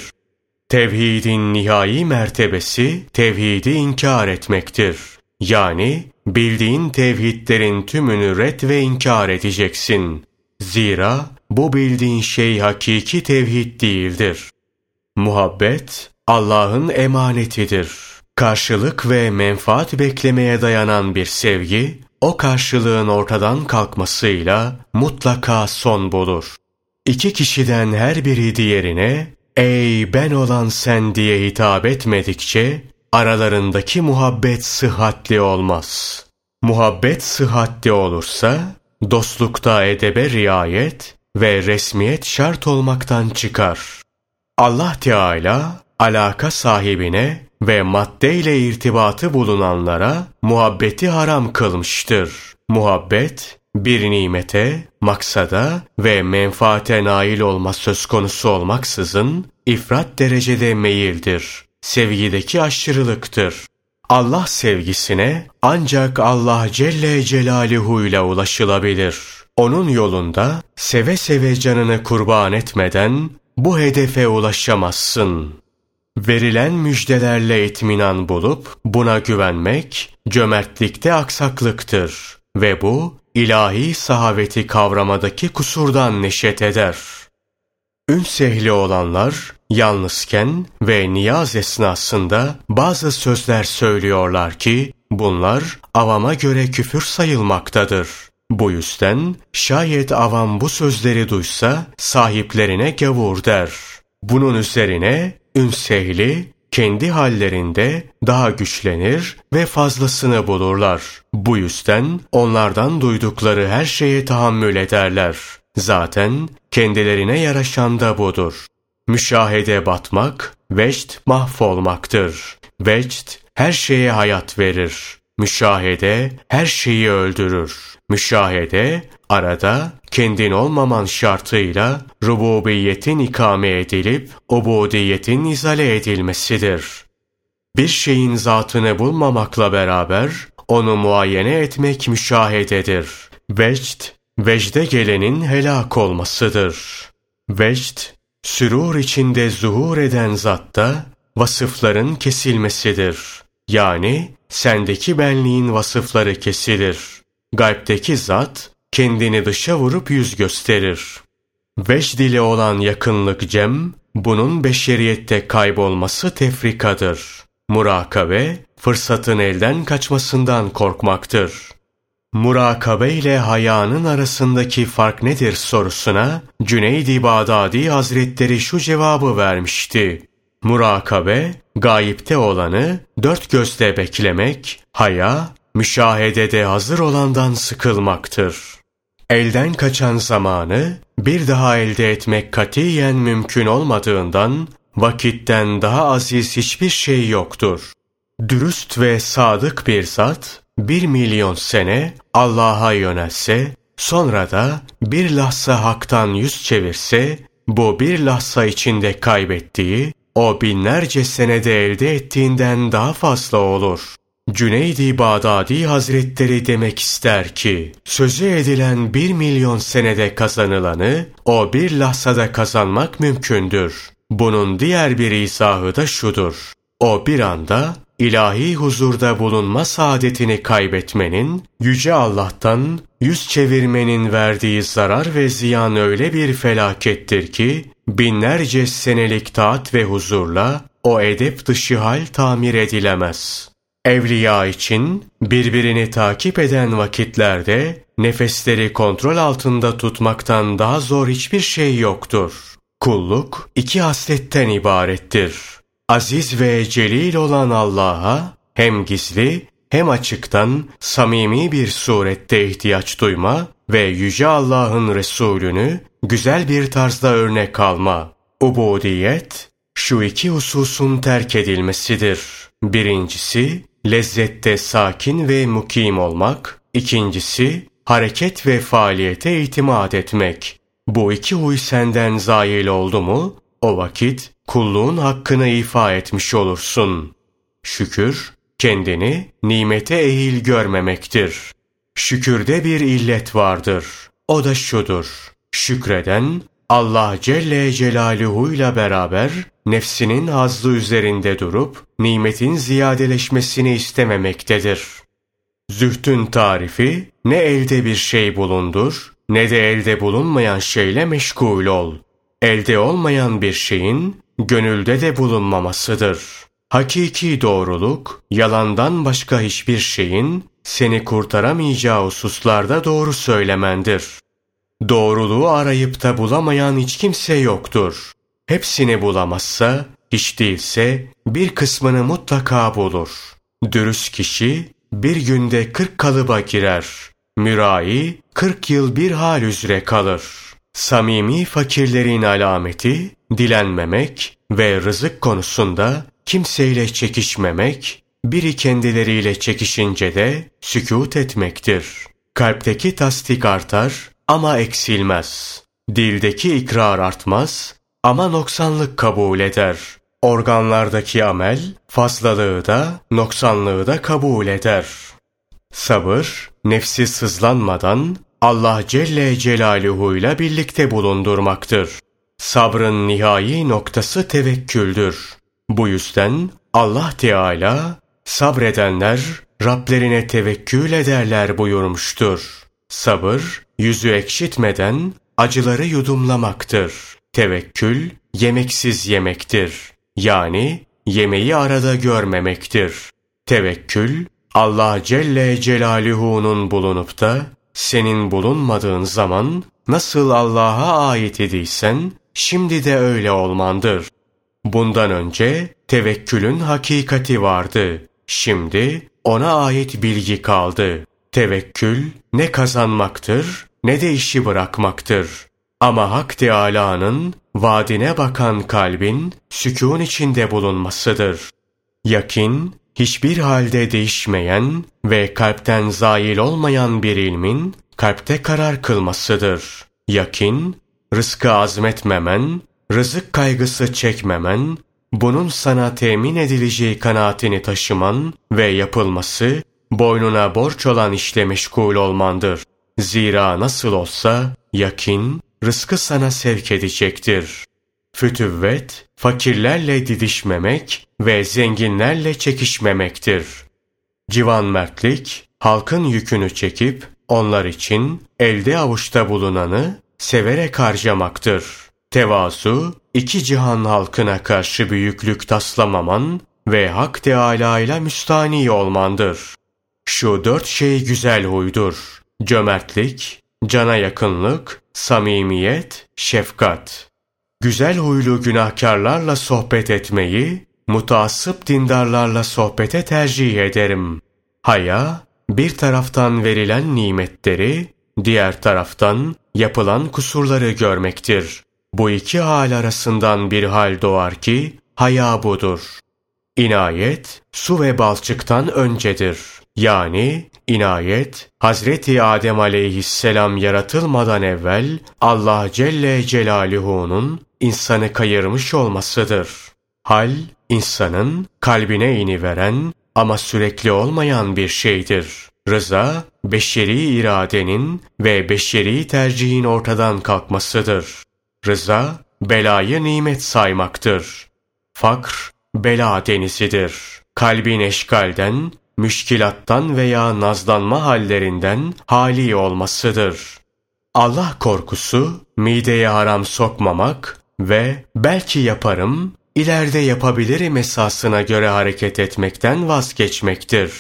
Tevhidin nihai mertebesi tevhidi inkar etmektir. Yani bildiğin tevhidlerin tümünü ret ve inkar edeceksin. Zira bu bildiğin şey hakiki tevhid değildir. Muhabbet Allah'ın emanetidir. Karşılık ve menfaat beklemeye dayanan bir sevgi, o karşılığın ortadan kalkmasıyla mutlaka son bulur. İki kişiden her biri diğerine, ey ben olan sen diye hitap etmedikçe, aralarındaki muhabbet sıhhatli olmaz. Muhabbet sıhhatli olursa, dostlukta edebe riayet ve resmiyet şart olmaktan çıkar. Allah Teala, alaka sahibine ve maddeyle irtibatı bulunanlara muhabbeti haram kılmıştır. Muhabbet, bir nimete, maksada ve menfaate nail olma söz konusu olmaksızın ifrat derecede meyildir. Sevgideki aşırılıktır. Allah sevgisine ancak Allah Celle Celaluhu ile ulaşılabilir. Onun yolunda seve seve canını kurban etmeden bu hedefe ulaşamazsın. Verilen müjdelerle itminan bulup buna güvenmek cömertlikte aksaklıktır ve bu ilahi sahaveti kavramadaki kusurdan neşet eder. Ünsehli olanlar yalnızken ve niyaz esnasında bazı sözler söylüyorlar ki bunlar avama göre küfür sayılmaktadır. Bu yüzden şayet avam bu sözleri duysa sahiplerine gavur der. Bunun üzerine ünsehli kendi hallerinde daha güçlenir ve fazlasını bulurlar. Bu yüzden onlardan duydukları her şeye tahammül ederler. Zaten kendilerine yaraşan da budur. Müşahede batmak, vecd mahvolmaktır. Vecd her şeye hayat verir. Müşahede her şeyi öldürür. Müşahede arada kendin olmaman şartıyla rububiyetin ikame edilip ubudiyetin izale edilmesidir. Bir şeyin zatını bulmamakla beraber onu muayene etmek müşahededir. Vecd, vecde gelenin helak olmasıdır. Vecd, sürur içinde zuhur eden zatta vasıfların kesilmesidir. Yani sendeki benliğin vasıfları kesilir. Galpteki zat kendini dışa vurup yüz gösterir. Vecd ile olan yakınlık cem, bunun beşeriyette kaybolması tefrikadır. Murakabe, fırsatın elden kaçmasından korkmaktır. Murakabe ile hayanın arasındaki fark nedir sorusuna Cüneyd-i Bağdadi Hazretleri şu cevabı vermişti. Murakabe, gayipte olanı dört gözle beklemek, haya, müşahedede hazır olandan sıkılmaktır. Elden kaçan zamanı bir daha elde etmek katiyen mümkün olmadığından vakitten daha aziz hiçbir şey yoktur. Dürüst ve sadık bir zat bir milyon sene Allah'a yönelse, sonra da bir lahza haktan yüz çevirse, bu bir lahza içinde kaybettiği, o binlerce senede elde ettiğinden daha fazla olur. Cüneydi Bağdadi Hazretleri demek ister ki, sözü edilen bir milyon senede kazanılanı, o bir lahzada kazanmak mümkündür. Bunun diğer bir izahı da şudur. O bir anda ilahi huzurda bulunma saadetini kaybetmenin, Yüce Allah'tan yüz çevirmenin verdiği zarar ve ziyan öyle bir felakettir ki, binlerce senelik taat ve huzurla o edep dışı hal tamir edilemez. Evliya için birbirini takip eden vakitlerde nefesleri kontrol altında tutmaktan daha zor hiçbir şey yoktur. Kulluk iki hasletten ibarettir. Aziz ve celil olan Allah'a hem gizli hem açıktan samimi bir surette ihtiyaç duyma ve Yüce Allah'ın Resulünü güzel bir tarzda örnek alma. Ubudiyet, şu iki hususun terk edilmesidir. Birincisi, lezzette sakin ve mukim olmak. İkincisi, hareket ve faaliyete itimat etmek. Bu iki huy senden zail oldu mu, o vakit kulluğun hakkını ifa etmiş olursun. Şükür, kendini nimete ehil görmemektir. Şükürde bir illet vardır. O da şudur. Şükreden, Allah Celle Celaluhu ile beraber nefsinin hazzı üzerinde durup nimetin ziyadeleşmesini istememektedir. Zühtün tarifi ne elde bir şey bulundur ne de elde bulunmayan şeyle meşgul ol. Elde olmayan bir şeyin gönülde de bulunmamasıdır. Hakiki doğruluk, yalandan başka hiçbir şeyin seni kurtaramayacağı hususlarda doğru söylemendir. Doğruluğu arayıp da bulamayan hiç kimse yoktur. Hepsini bulamazsa, hiç değilse bir kısmını mutlaka bulur. Dürüst kişi bir günde kırk kalıba girer. Mürai kırk yıl bir hal üzere kalır. Samimi fakirlerin alameti dilenmemek ve rızık konusunda kimseyle çekişmemek, biri kendileriyle çekişince de sükut etmektir. Kalpteki tasdik artar ama eksilmez. Dildeki ikrar artmaz ama noksanlık kabul eder. Organlardaki amel fazlalığı da noksanlığı da kabul eder. Sabır, nefsi sızlanmadan Allah Celle Celaluhu ile birlikte bulundurmaktır. Sabrın nihai noktası tevekküldür. Bu yüzden Allah Teala sabredenler Rablerine tevekkül ederler buyurmuştur. Sabır, yüzü ekşitmeden acıları yudumlamaktır. Tevekkül, yemeksiz yemektir. Yani yemeği arada görmemektir. Tevekkül, Allah Celle Celaluhu'nun bulunup da senin bulunmadığın zaman nasıl Allah'a ait idiysen şimdi de öyle olmandır. Bundan önce tevekkülün hakikati vardı. Şimdi ona ait bilgi kaldı. Tevekkül ne kazanmaktır ne de işi bırakmaktır. Ama Hak Teâlâ'nın vaadine bakan kalbin sükun içinde bulunmasıdır. Yakin, hiçbir halde değişmeyen ve kalpten zail olmayan bir ilmin kalpte karar kılmasıdır. Yakin, rızkı azmetmemen, rızık kaygısı çekmemen, bunun sana temin edileceği kanaatini taşıman ve yapılması, boynuna borç olan işle meşgul olmandır. Zira nasıl olsa yakin, rızkı sana sevk edecektir. Fütüvvet, fakirlerle didişmemek ve zenginlerle çekişmemektir. Civan mertlik, halkın yükünü çekip, onlar için elde avuçta bulunanı severek harcamaktır. Tevazu, iki cihan halkına karşı büyüklük taslamaman ve Hak Teâlâ ile müstani olmandır. Şu dört şey güzel huydur. Cömertlik, cana yakınlık, samimiyet, şefkat. Güzel huylu günahkarlarla sohbet etmeyi, mutasip dindarlarla sohbete tercih ederim. Haya, bir taraftan verilen nimetleri, diğer taraftan yapılan kusurları görmektir. Bu iki hal arasından bir hal doğar ki, haya budur. İnayet, su ve balçıktan öncedir. Yani inayet, Hazreti Adem aleyhisselam yaratılmadan evvel Allah Celle Celaluhu'nun insanı kayırmış olmasıdır. Hal, insanın kalbine iniveren ama sürekli olmayan bir şeydir. Rıza, beşeri iradenin ve beşeri tercihin ortadan kalkmasıdır. Rıza, belayı nimet saymaktır. Fakr, bela denizidir. Kalbin eşkalden, müşkilattan veya nazlanma hallerinden hali olmasıdır. Allah korkusu, mideye haram sokmamak ve belki yaparım, ileride yapabilirim esasına göre hareket etmekten vazgeçmektir.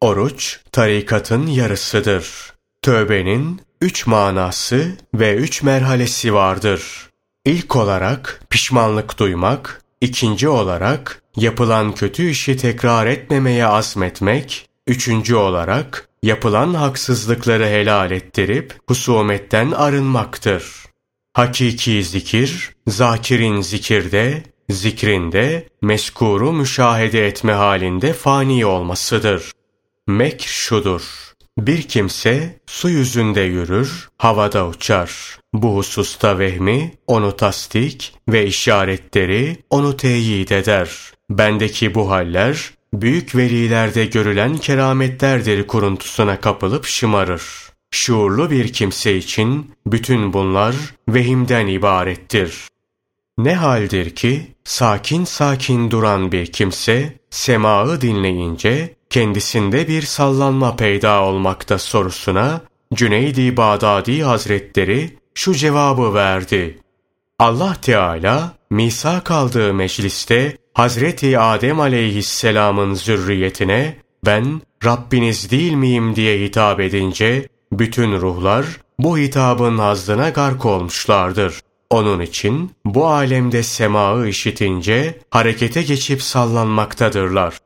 Oruç, tarikatın yarısıdır. Tövbenin üç manası ve üç merhalesi vardır. İlk olarak pişmanlık duymak, ikinci olarak yapılan kötü işi tekrar etmemeye azmetmek, üçüncü olarak yapılan haksızlıkları helal ettirip husumetten arınmaktır. Hakiki zikir, zakirin zikirde, zikrinde meskuru müşahede etme halinde fani olmasıdır. Mekr şudur. Bir kimse su yüzünde yürür, havada uçar. Bu hususta vehmi, onu tasdik ve işaretleri onu teyit eder. Bendeki bu haller, büyük velilerde görülen kerametlerdir kuruntusuna kapılıp şımarır. Şuurlu bir kimse için bütün bunlar vehimden ibarettir. Ne haldir ki sakin sakin duran bir kimse semağı dinleyince kendisinde bir sallanma peyda olmakta sorusuna Cüneydi Bağdadi Hazretleri şu cevabı verdi. Allah Teala misak aldığı mecliste Hazreti Adem aleyhisselamın zürriyetine ben Rabbiniz değil miyim diye hitap edince bütün ruhlar bu hitabın hazdına gark olmuşlardır. Onun için bu alemde semağı işitince harekete geçip sallanmaktadırlar.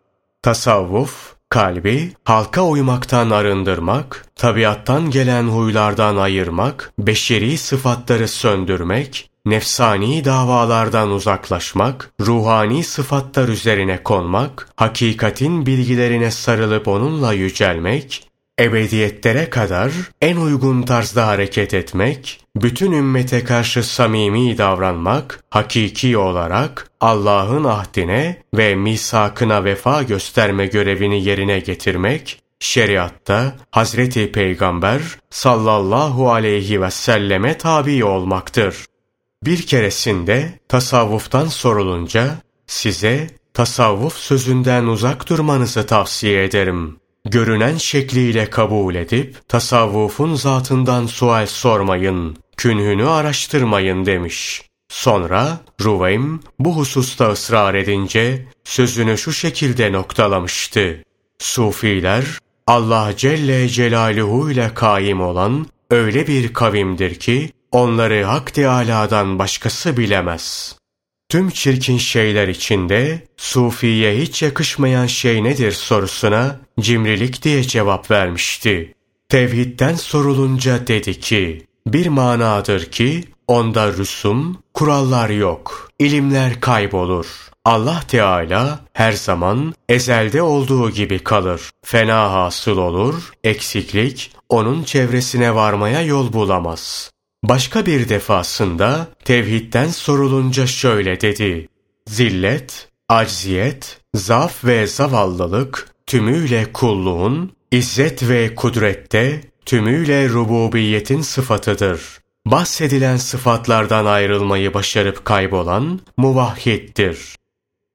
Tasavvuf, kalbi halka uymaktan arındırmak, tabiattan gelen huylardan ayırmak, beşeri sıfatları söndürmek, nefsani davalardan uzaklaşmak, ruhani sıfatlar üzerine konmak, hakikatin bilgilerine sarılıp onunla yücelmek, ebediyetlere kadar en uygun tarzda hareket etmek, bütün ümmete karşı samimi davranmak, hakiki olarak Allah'ın ahdine ve misakına vefa gösterme görevini yerine getirmek, şeriatta Hazreti Peygamber sallallahu aleyhi ve selleme tabi olmaktır. Bir keresinde tasavvuftan sorulunca size tasavvuf sözünden uzak durmanızı tavsiye ederim görünen şekliyle kabul edip tasavvufun zatından sual sormayın, künhünü araştırmayın demiş. Sonra Ruveym bu hususta ısrar edince sözünü şu şekilde noktalamıştı. Sufiler Allah Celle Celaluhu ile kaim olan öyle bir kavimdir ki onları Hak Teâlâ'dan başkası bilemez. Tüm çirkin şeyler içinde Sufiye hiç yakışmayan şey nedir sorusuna cimrilik diye cevap vermişti. Tevhidden sorulunca dedi ki, bir manadır ki onda rüsum, kurallar yok, ilimler kaybolur. Allah Teala her zaman ezelde olduğu gibi kalır. Fena hasıl olur, eksiklik onun çevresine varmaya yol bulamaz. Başka bir defasında tevhidden sorulunca şöyle dedi. Zillet, acziyet, zaf ve zavallılık tümüyle kulluğun, izzet ve kudrette tümüyle rububiyetin sıfatıdır. Bahsedilen sıfatlardan ayrılmayı başarıp kaybolan muvahhiddir.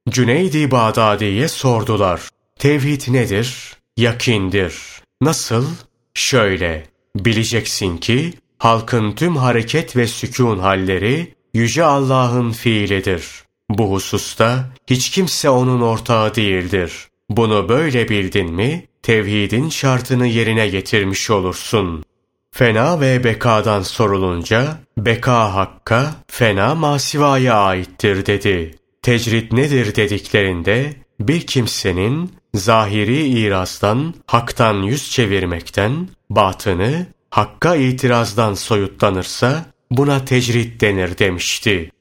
Cüneydi Bağdadi'ye sordular. Tevhid nedir? Yakindir. Nasıl? Şöyle, bileceksin ki halkın tüm hareket ve sükun halleri Yüce Allah'ın fiilidir. Bu hususta hiç kimse onun ortağı değildir. Bunu böyle bildin mi, tevhidin şartını yerine getirmiş olursun. Fena ve bekadan sorulunca, beka hakka, fena masivaya aittir dedi. Tecrit nedir dediklerinde, bir kimsenin zahiri irazdan, haktan yüz çevirmekten, batını hakka itirazdan soyutlanırsa buna tecrit denir demişti.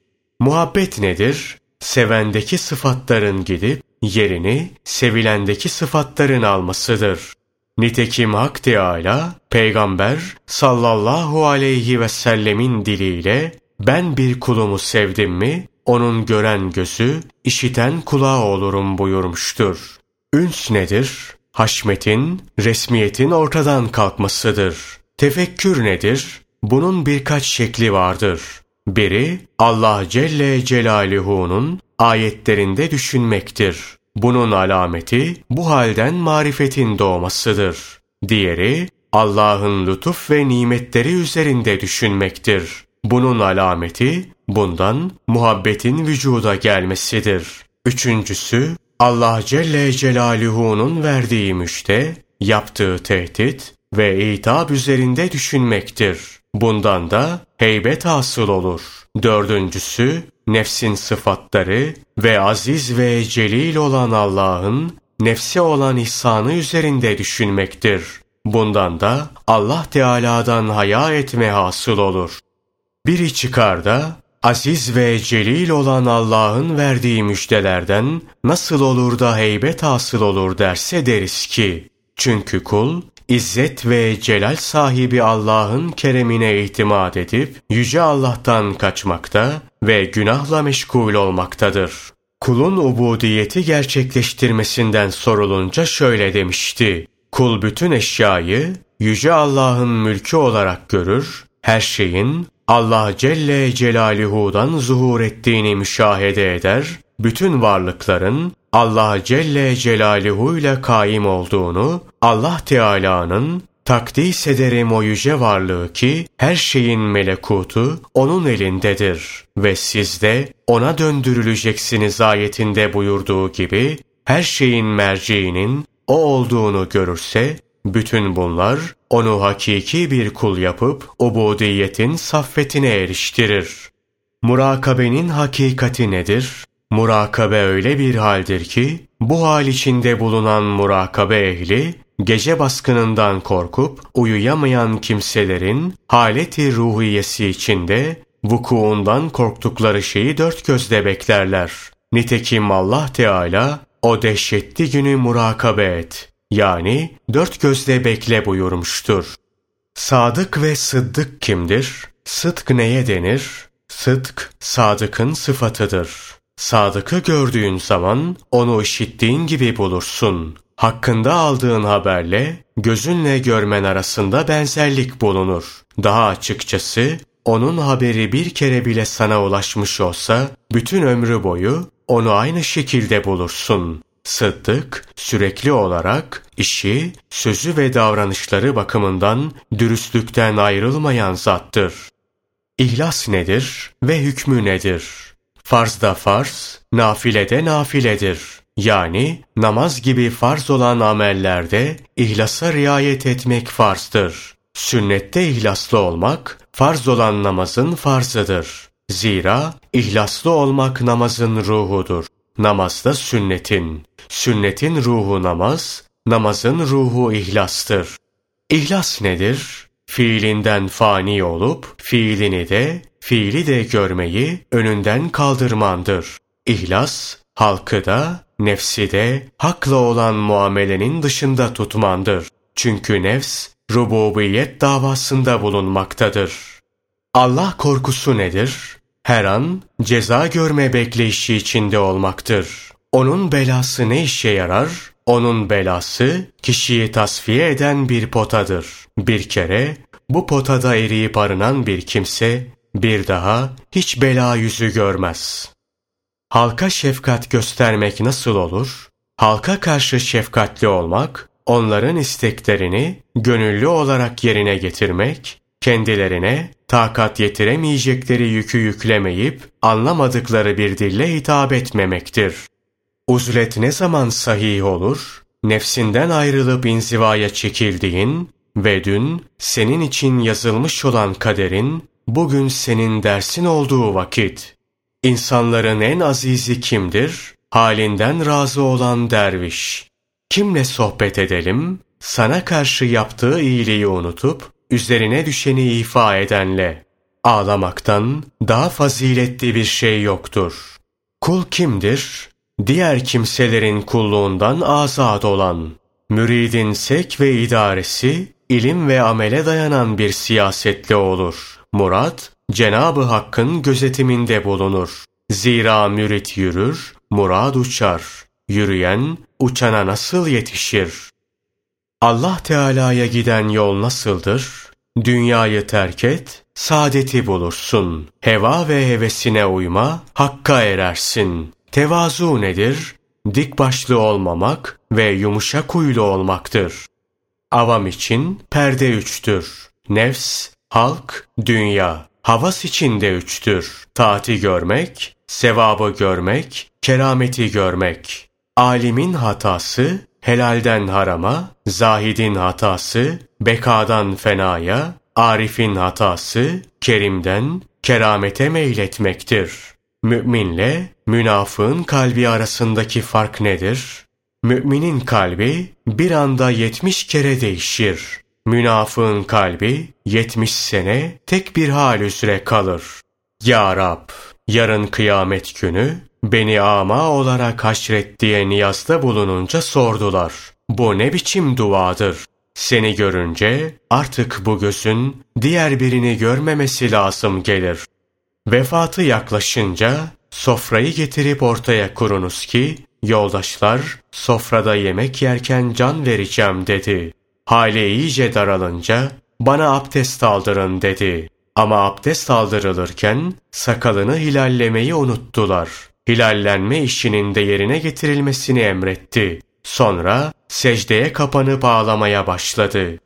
Muhabbet nedir? Sevendeki sıfatların gidip yerini sevilendeki sıfatların almasıdır. Nitekim Hak Teâlâ, Peygamber sallallahu aleyhi ve sellemin diliyle ben bir kulumu sevdim mi, onun gören gözü, işiten kulağı olurum buyurmuştur. Üns nedir? Haşmetin, resmiyetin ortadan kalkmasıdır. Tefekkür nedir? Bunun birkaç şekli vardır. Biri Allah Celle Celaluhu'nun ayetlerinde düşünmektir. Bunun alameti bu halden marifetin doğmasıdır. Diğeri Allah'ın lütuf ve nimetleri üzerinde düşünmektir. Bunun alameti bundan muhabbetin vücuda gelmesidir. Üçüncüsü Allah Celle Celaluhu'nun verdiği müjde, yaptığı tehdit ve itab üzerinde düşünmektir. Bundan da heybet hasıl olur. Dördüncüsü, nefsin sıfatları ve aziz ve celil olan Allah'ın nefse olan ihsanı üzerinde düşünmektir. Bundan da Allah Teala'dan haya etme hasıl olur. Biri çıkar da aziz ve celil olan Allah'ın verdiği müjdelerden nasıl olur da heybet hasıl olur derse deriz ki, çünkü kul, İzzet ve celal sahibi Allah'ın keremine itimat edip, Yüce Allah'tan kaçmakta ve günahla meşgul olmaktadır. Kulun ubudiyeti gerçekleştirmesinden sorulunca şöyle demişti. Kul bütün eşyayı Yüce Allah'ın mülkü olarak görür, her şeyin Allah Celle Celaluhu'dan zuhur ettiğini müşahede eder, bütün varlıkların Allah Celle Celaluhu ile kaim olduğunu, Allah Teala'nın takdis ederim o yüce varlığı ki her şeyin melekutu onun elindedir ve siz de ona döndürüleceksiniz ayetinde buyurduğu gibi her şeyin merceğinin o olduğunu görürse bütün bunlar onu hakiki bir kul yapıp ubudiyetin saffetine eriştirir. Murakabenin hakikati nedir? Murakabe öyle bir haldir ki, bu hal içinde bulunan murakabe ehli, gece baskınından korkup uyuyamayan kimselerin haleti ruhiyesi içinde vukuundan korktukları şeyi dört gözle beklerler. Nitekim Allah Teala o dehşetli günü murakabe et. Yani dört gözle bekle buyurmuştur. Sadık ve sıddık kimdir? Sıdk neye denir? Sıdk, sadıkın sıfatıdır. Sadıkı gördüğün zaman onu işittiğin gibi bulursun. Hakkında aldığın haberle gözünle görmen arasında benzerlik bulunur. Daha açıkçası onun haberi bir kere bile sana ulaşmış olsa bütün ömrü boyu onu aynı şekilde bulursun. Sıddık sürekli olarak işi, sözü ve davranışları bakımından dürüstlükten ayrılmayan zattır. İhlas nedir ve hükmü nedir? Farz da farz, nafile de nafiledir. Yani namaz gibi farz olan amellerde ihlasa riayet etmek farzdır. Sünnette ihlaslı olmak, farz olan namazın farzıdır. Zira ihlaslı olmak namazın ruhudur. Namaz da sünnetin. Sünnetin ruhu namaz, namazın ruhu ihlastır. İhlas nedir? Fiilinden fani olup, fiilini de, fiili de görmeyi önünden kaldırmandır. İhlas, halkı da, nefsi de, hakla olan muamelenin dışında tutmandır. Çünkü nefs, rububiyet davasında bulunmaktadır. Allah korkusu nedir? Her an ceza görme bekleyişi içinde olmaktır. Onun belası ne işe yarar? Onun belası kişiyi tasfiye eden bir potadır. Bir kere bu potada eriyip arınan bir kimse bir daha hiç bela yüzü görmez. Halka şefkat göstermek nasıl olur? Halka karşı şefkatli olmak, onların isteklerini gönüllü olarak yerine getirmek, kendilerine takat yetiremeyecekleri yükü yüklemeyip anlamadıkları bir dille hitap etmemektir. Uzlet ne zaman sahih olur? Nefsinden ayrılıp inzivaya çekildiğin ve dün senin için yazılmış olan kaderin bugün senin dersin olduğu vakit. İnsanların en azizi kimdir? Halinden razı olan derviş. Kimle sohbet edelim? Sana karşı yaptığı iyiliği unutup üzerine düşeni ifa edenle. Ağlamaktan daha faziletli bir şey yoktur. Kul kimdir? Diğer kimselerin kulluğundan azad olan. Müridin sek ve idaresi, ilim ve amele dayanan bir siyasetle olur. Murat, Cenabı Hakk'ın gözetiminde bulunur. Zira mürit yürür, murad uçar. Yürüyen, uçana nasıl yetişir? Allah Teala'ya giden yol nasıldır? Dünyayı terk et, saadeti bulursun. Heva ve hevesine uyma, hakka erersin. Tevazu nedir? Dik başlı olmamak ve yumuşak huylu olmaktır. Avam için perde üçtür. Nefs, halk, dünya. Havas içinde üçtür. Taati görmek, sevabı görmek, kerameti görmek. Alimin hatası, helalden harama, zahidin hatası, bekadan fenaya, arifin hatası, kerimden keramete meyletmektir. Müminle münafığın kalbi arasındaki fark nedir? Müminin kalbi bir anda yetmiş kere değişir. Münafığın kalbi yetmiş sene tek bir hal üzere kalır. Ya Rab, yarın kıyamet günü beni ama olarak haşret diye niyazda bulununca sordular. Bu ne biçim duadır? Seni görünce artık bu gözün diğer birini görmemesi lazım gelir. Vefatı yaklaşınca sofrayı getirip ortaya kurunuz ki yoldaşlar sofrada yemek yerken can vereceğim dedi. Hale iyice daralınca bana abdest aldırın dedi. Ama abdest aldırılırken sakalını hilallemeyi unuttular. Hilallenme işinin de yerine getirilmesini emretti. Sonra secdeye kapanıp ağlamaya başladı.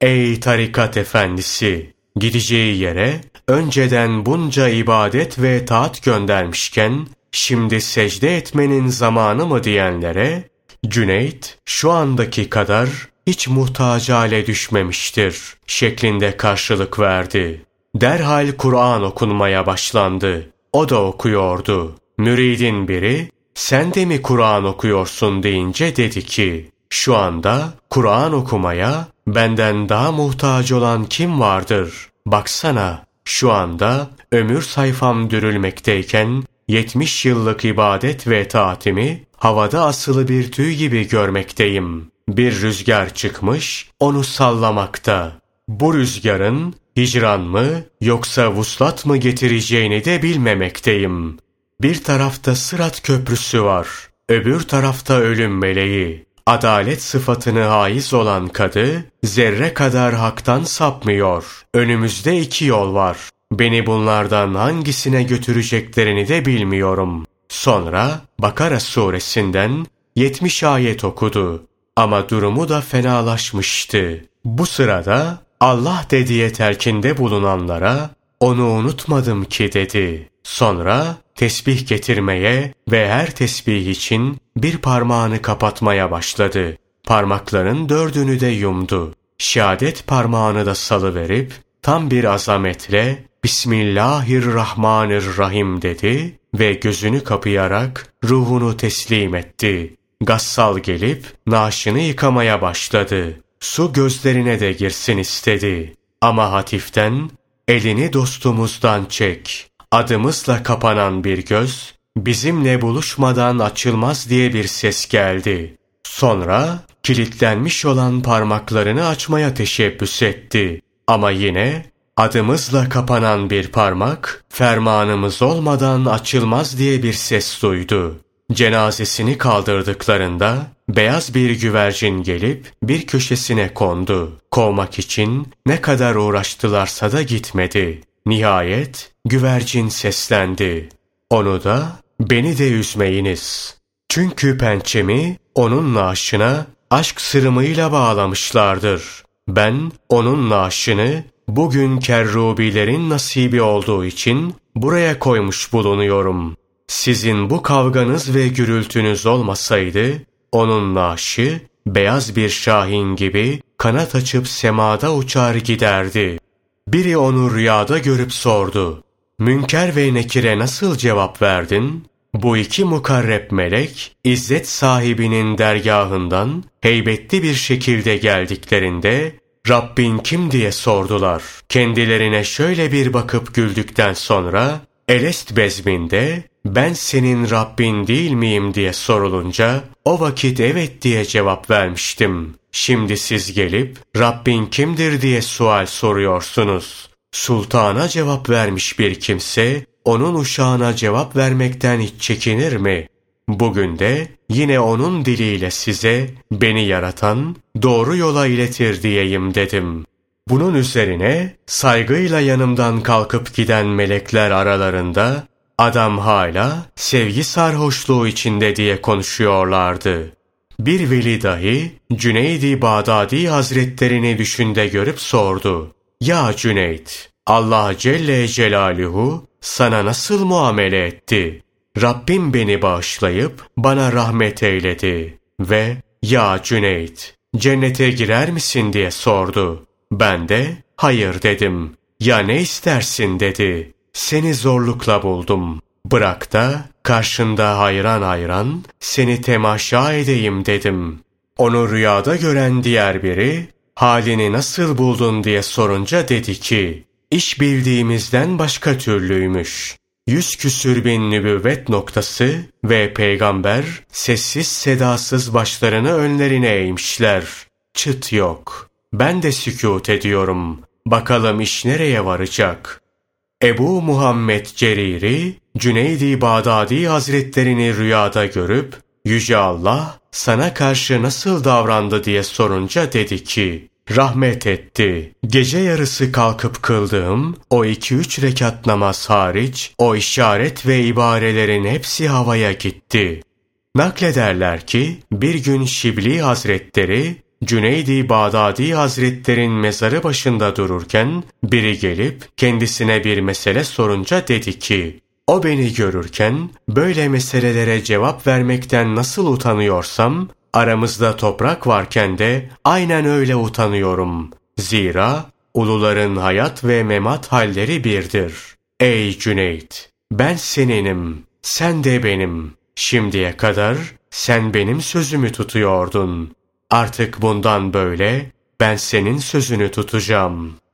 Ey tarikat efendisi! Gideceği yere önceden bunca ibadet ve taat göndermişken şimdi secde etmenin zamanı mı diyenlere Cüneyt şu andaki kadar hiç muhtaç hale düşmemiştir şeklinde karşılık verdi. Derhal Kur'an okunmaya başlandı. O da okuyordu. Müridin biri sen de mi Kur'an okuyorsun deyince dedi ki şu anda Kur'an okumaya benden daha muhtaç olan kim vardır? Baksana şu anda ömür sayfam dürülmekteyken 70 yıllık ibadet ve taatimi havada asılı bir tüy gibi görmekteyim. Bir rüzgar çıkmış, onu sallamakta. Bu rüzgarın hicran mı yoksa vuslat mı getireceğini de bilmemekteyim. Bir tarafta sırat köprüsü var, öbür tarafta ölüm meleği. Adalet sıfatını haiz olan kadı, zerre kadar haktan sapmıyor. Önümüzde iki yol var. Beni bunlardan hangisine götüreceklerini de bilmiyorum. Sonra Bakara suresinden 70 ayet okudu. Ama durumu da fenalaşmıştı. Bu sırada Allah dediye terkinde bulunanlara onu unutmadım ki dedi. Sonra tesbih getirmeye ve her tesbih için bir parmağını kapatmaya başladı. Parmakların dördünü de yumdu. Şehadet parmağını da salıverip tam bir azametle Bismillahirrahmanirrahim dedi ve gözünü kapayarak ruhunu teslim etti. Gassal gelip naaşını yıkamaya başladı. Su gözlerine de girsin istedi. Ama hatiften elini dostumuzdan çek. Adımızla kapanan bir göz bizimle buluşmadan açılmaz diye bir ses geldi. Sonra kilitlenmiş olan parmaklarını açmaya teşebbüs etti. Ama yine adımızla kapanan bir parmak fermanımız olmadan açılmaz diye bir ses duydu. Cenazesini kaldırdıklarında beyaz bir güvercin gelip bir köşesine kondu. Kovmak için ne kadar uğraştılarsa da gitmedi. Nihayet güvercin seslendi. Onu da beni de üzmeyiniz. Çünkü pençemi onun naaşına aşk sırımıyla bağlamışlardır. Ben onun naaşını bugün kerrubilerin nasibi olduğu için buraya koymuş bulunuyorum. Sizin bu kavganız ve gürültünüz olmasaydı, onun naaşı beyaz bir şahin gibi kanat açıp semada uçar giderdi. Biri onu rüyada görüp sordu. Münker ve Nekir'e nasıl cevap verdin? Bu iki mukarreb melek, izzet sahibinin dergahından heybetli bir şekilde geldiklerinde, Rabbin kim diye sordular. Kendilerine şöyle bir bakıp güldükten sonra, Elest bezminde, ben senin Rabbin değil miyim diye sorulunca, o vakit evet diye cevap vermiştim. Şimdi siz gelip, Rabbin kimdir diye sual soruyorsunuz. Sultana cevap vermiş bir kimse, onun uşağına cevap vermekten hiç çekinir mi? Bugün de yine onun diliyle size beni yaratan doğru yola iletir diyeyim dedim. Bunun üzerine saygıyla yanımdan kalkıp giden melekler aralarında adam hala sevgi sarhoşluğu içinde diye konuşuyorlardı. Bir veli dahi Cüneydi Bağdadi Hazretlerini düşünde görüp sordu. Ya Cüneyt, Allah Celle Celaluhu sana nasıl muamele etti? Rabbim beni bağışlayıp bana rahmet eyledi ve ya Cüneyt cennete girer misin diye sordu. Ben de hayır dedim. Ya ne istersin dedi. Seni zorlukla buldum. Bırak da karşında hayran hayran seni temaşa edeyim dedim. Onu rüyada gören diğer biri halini nasıl buldun diye sorunca dedi ki iş bildiğimizden başka türlüymüş. Yüz küsür bin nübüvvet noktası ve peygamber sessiz sedasız başlarını önlerine eğmişler. Çıt yok. Ben de sükut ediyorum. Bakalım iş nereye varacak? Ebu Muhammed Ceriri, Cüneydi Bağdadi Hazretlerini rüyada görüp, Yüce Allah sana karşı nasıl davrandı diye sorunca dedi ki, rahmet etti. Gece yarısı kalkıp kıldığım o iki üç rekat namaz hariç o işaret ve ibarelerin hepsi havaya gitti. Naklederler ki bir gün Şibli Hazretleri Cüneydi Bağdadi Hazretlerin mezarı başında dururken biri gelip kendisine bir mesele sorunca dedi ki o beni görürken böyle meselelere cevap vermekten nasıl utanıyorsam aramızda toprak varken de aynen öyle utanıyorum. Zira uluların hayat ve memat halleri birdir. Ey Cüneyt! Ben seninim, sen de benim. Şimdiye kadar sen benim sözümü tutuyordun. Artık bundan böyle ben senin sözünü tutacağım.''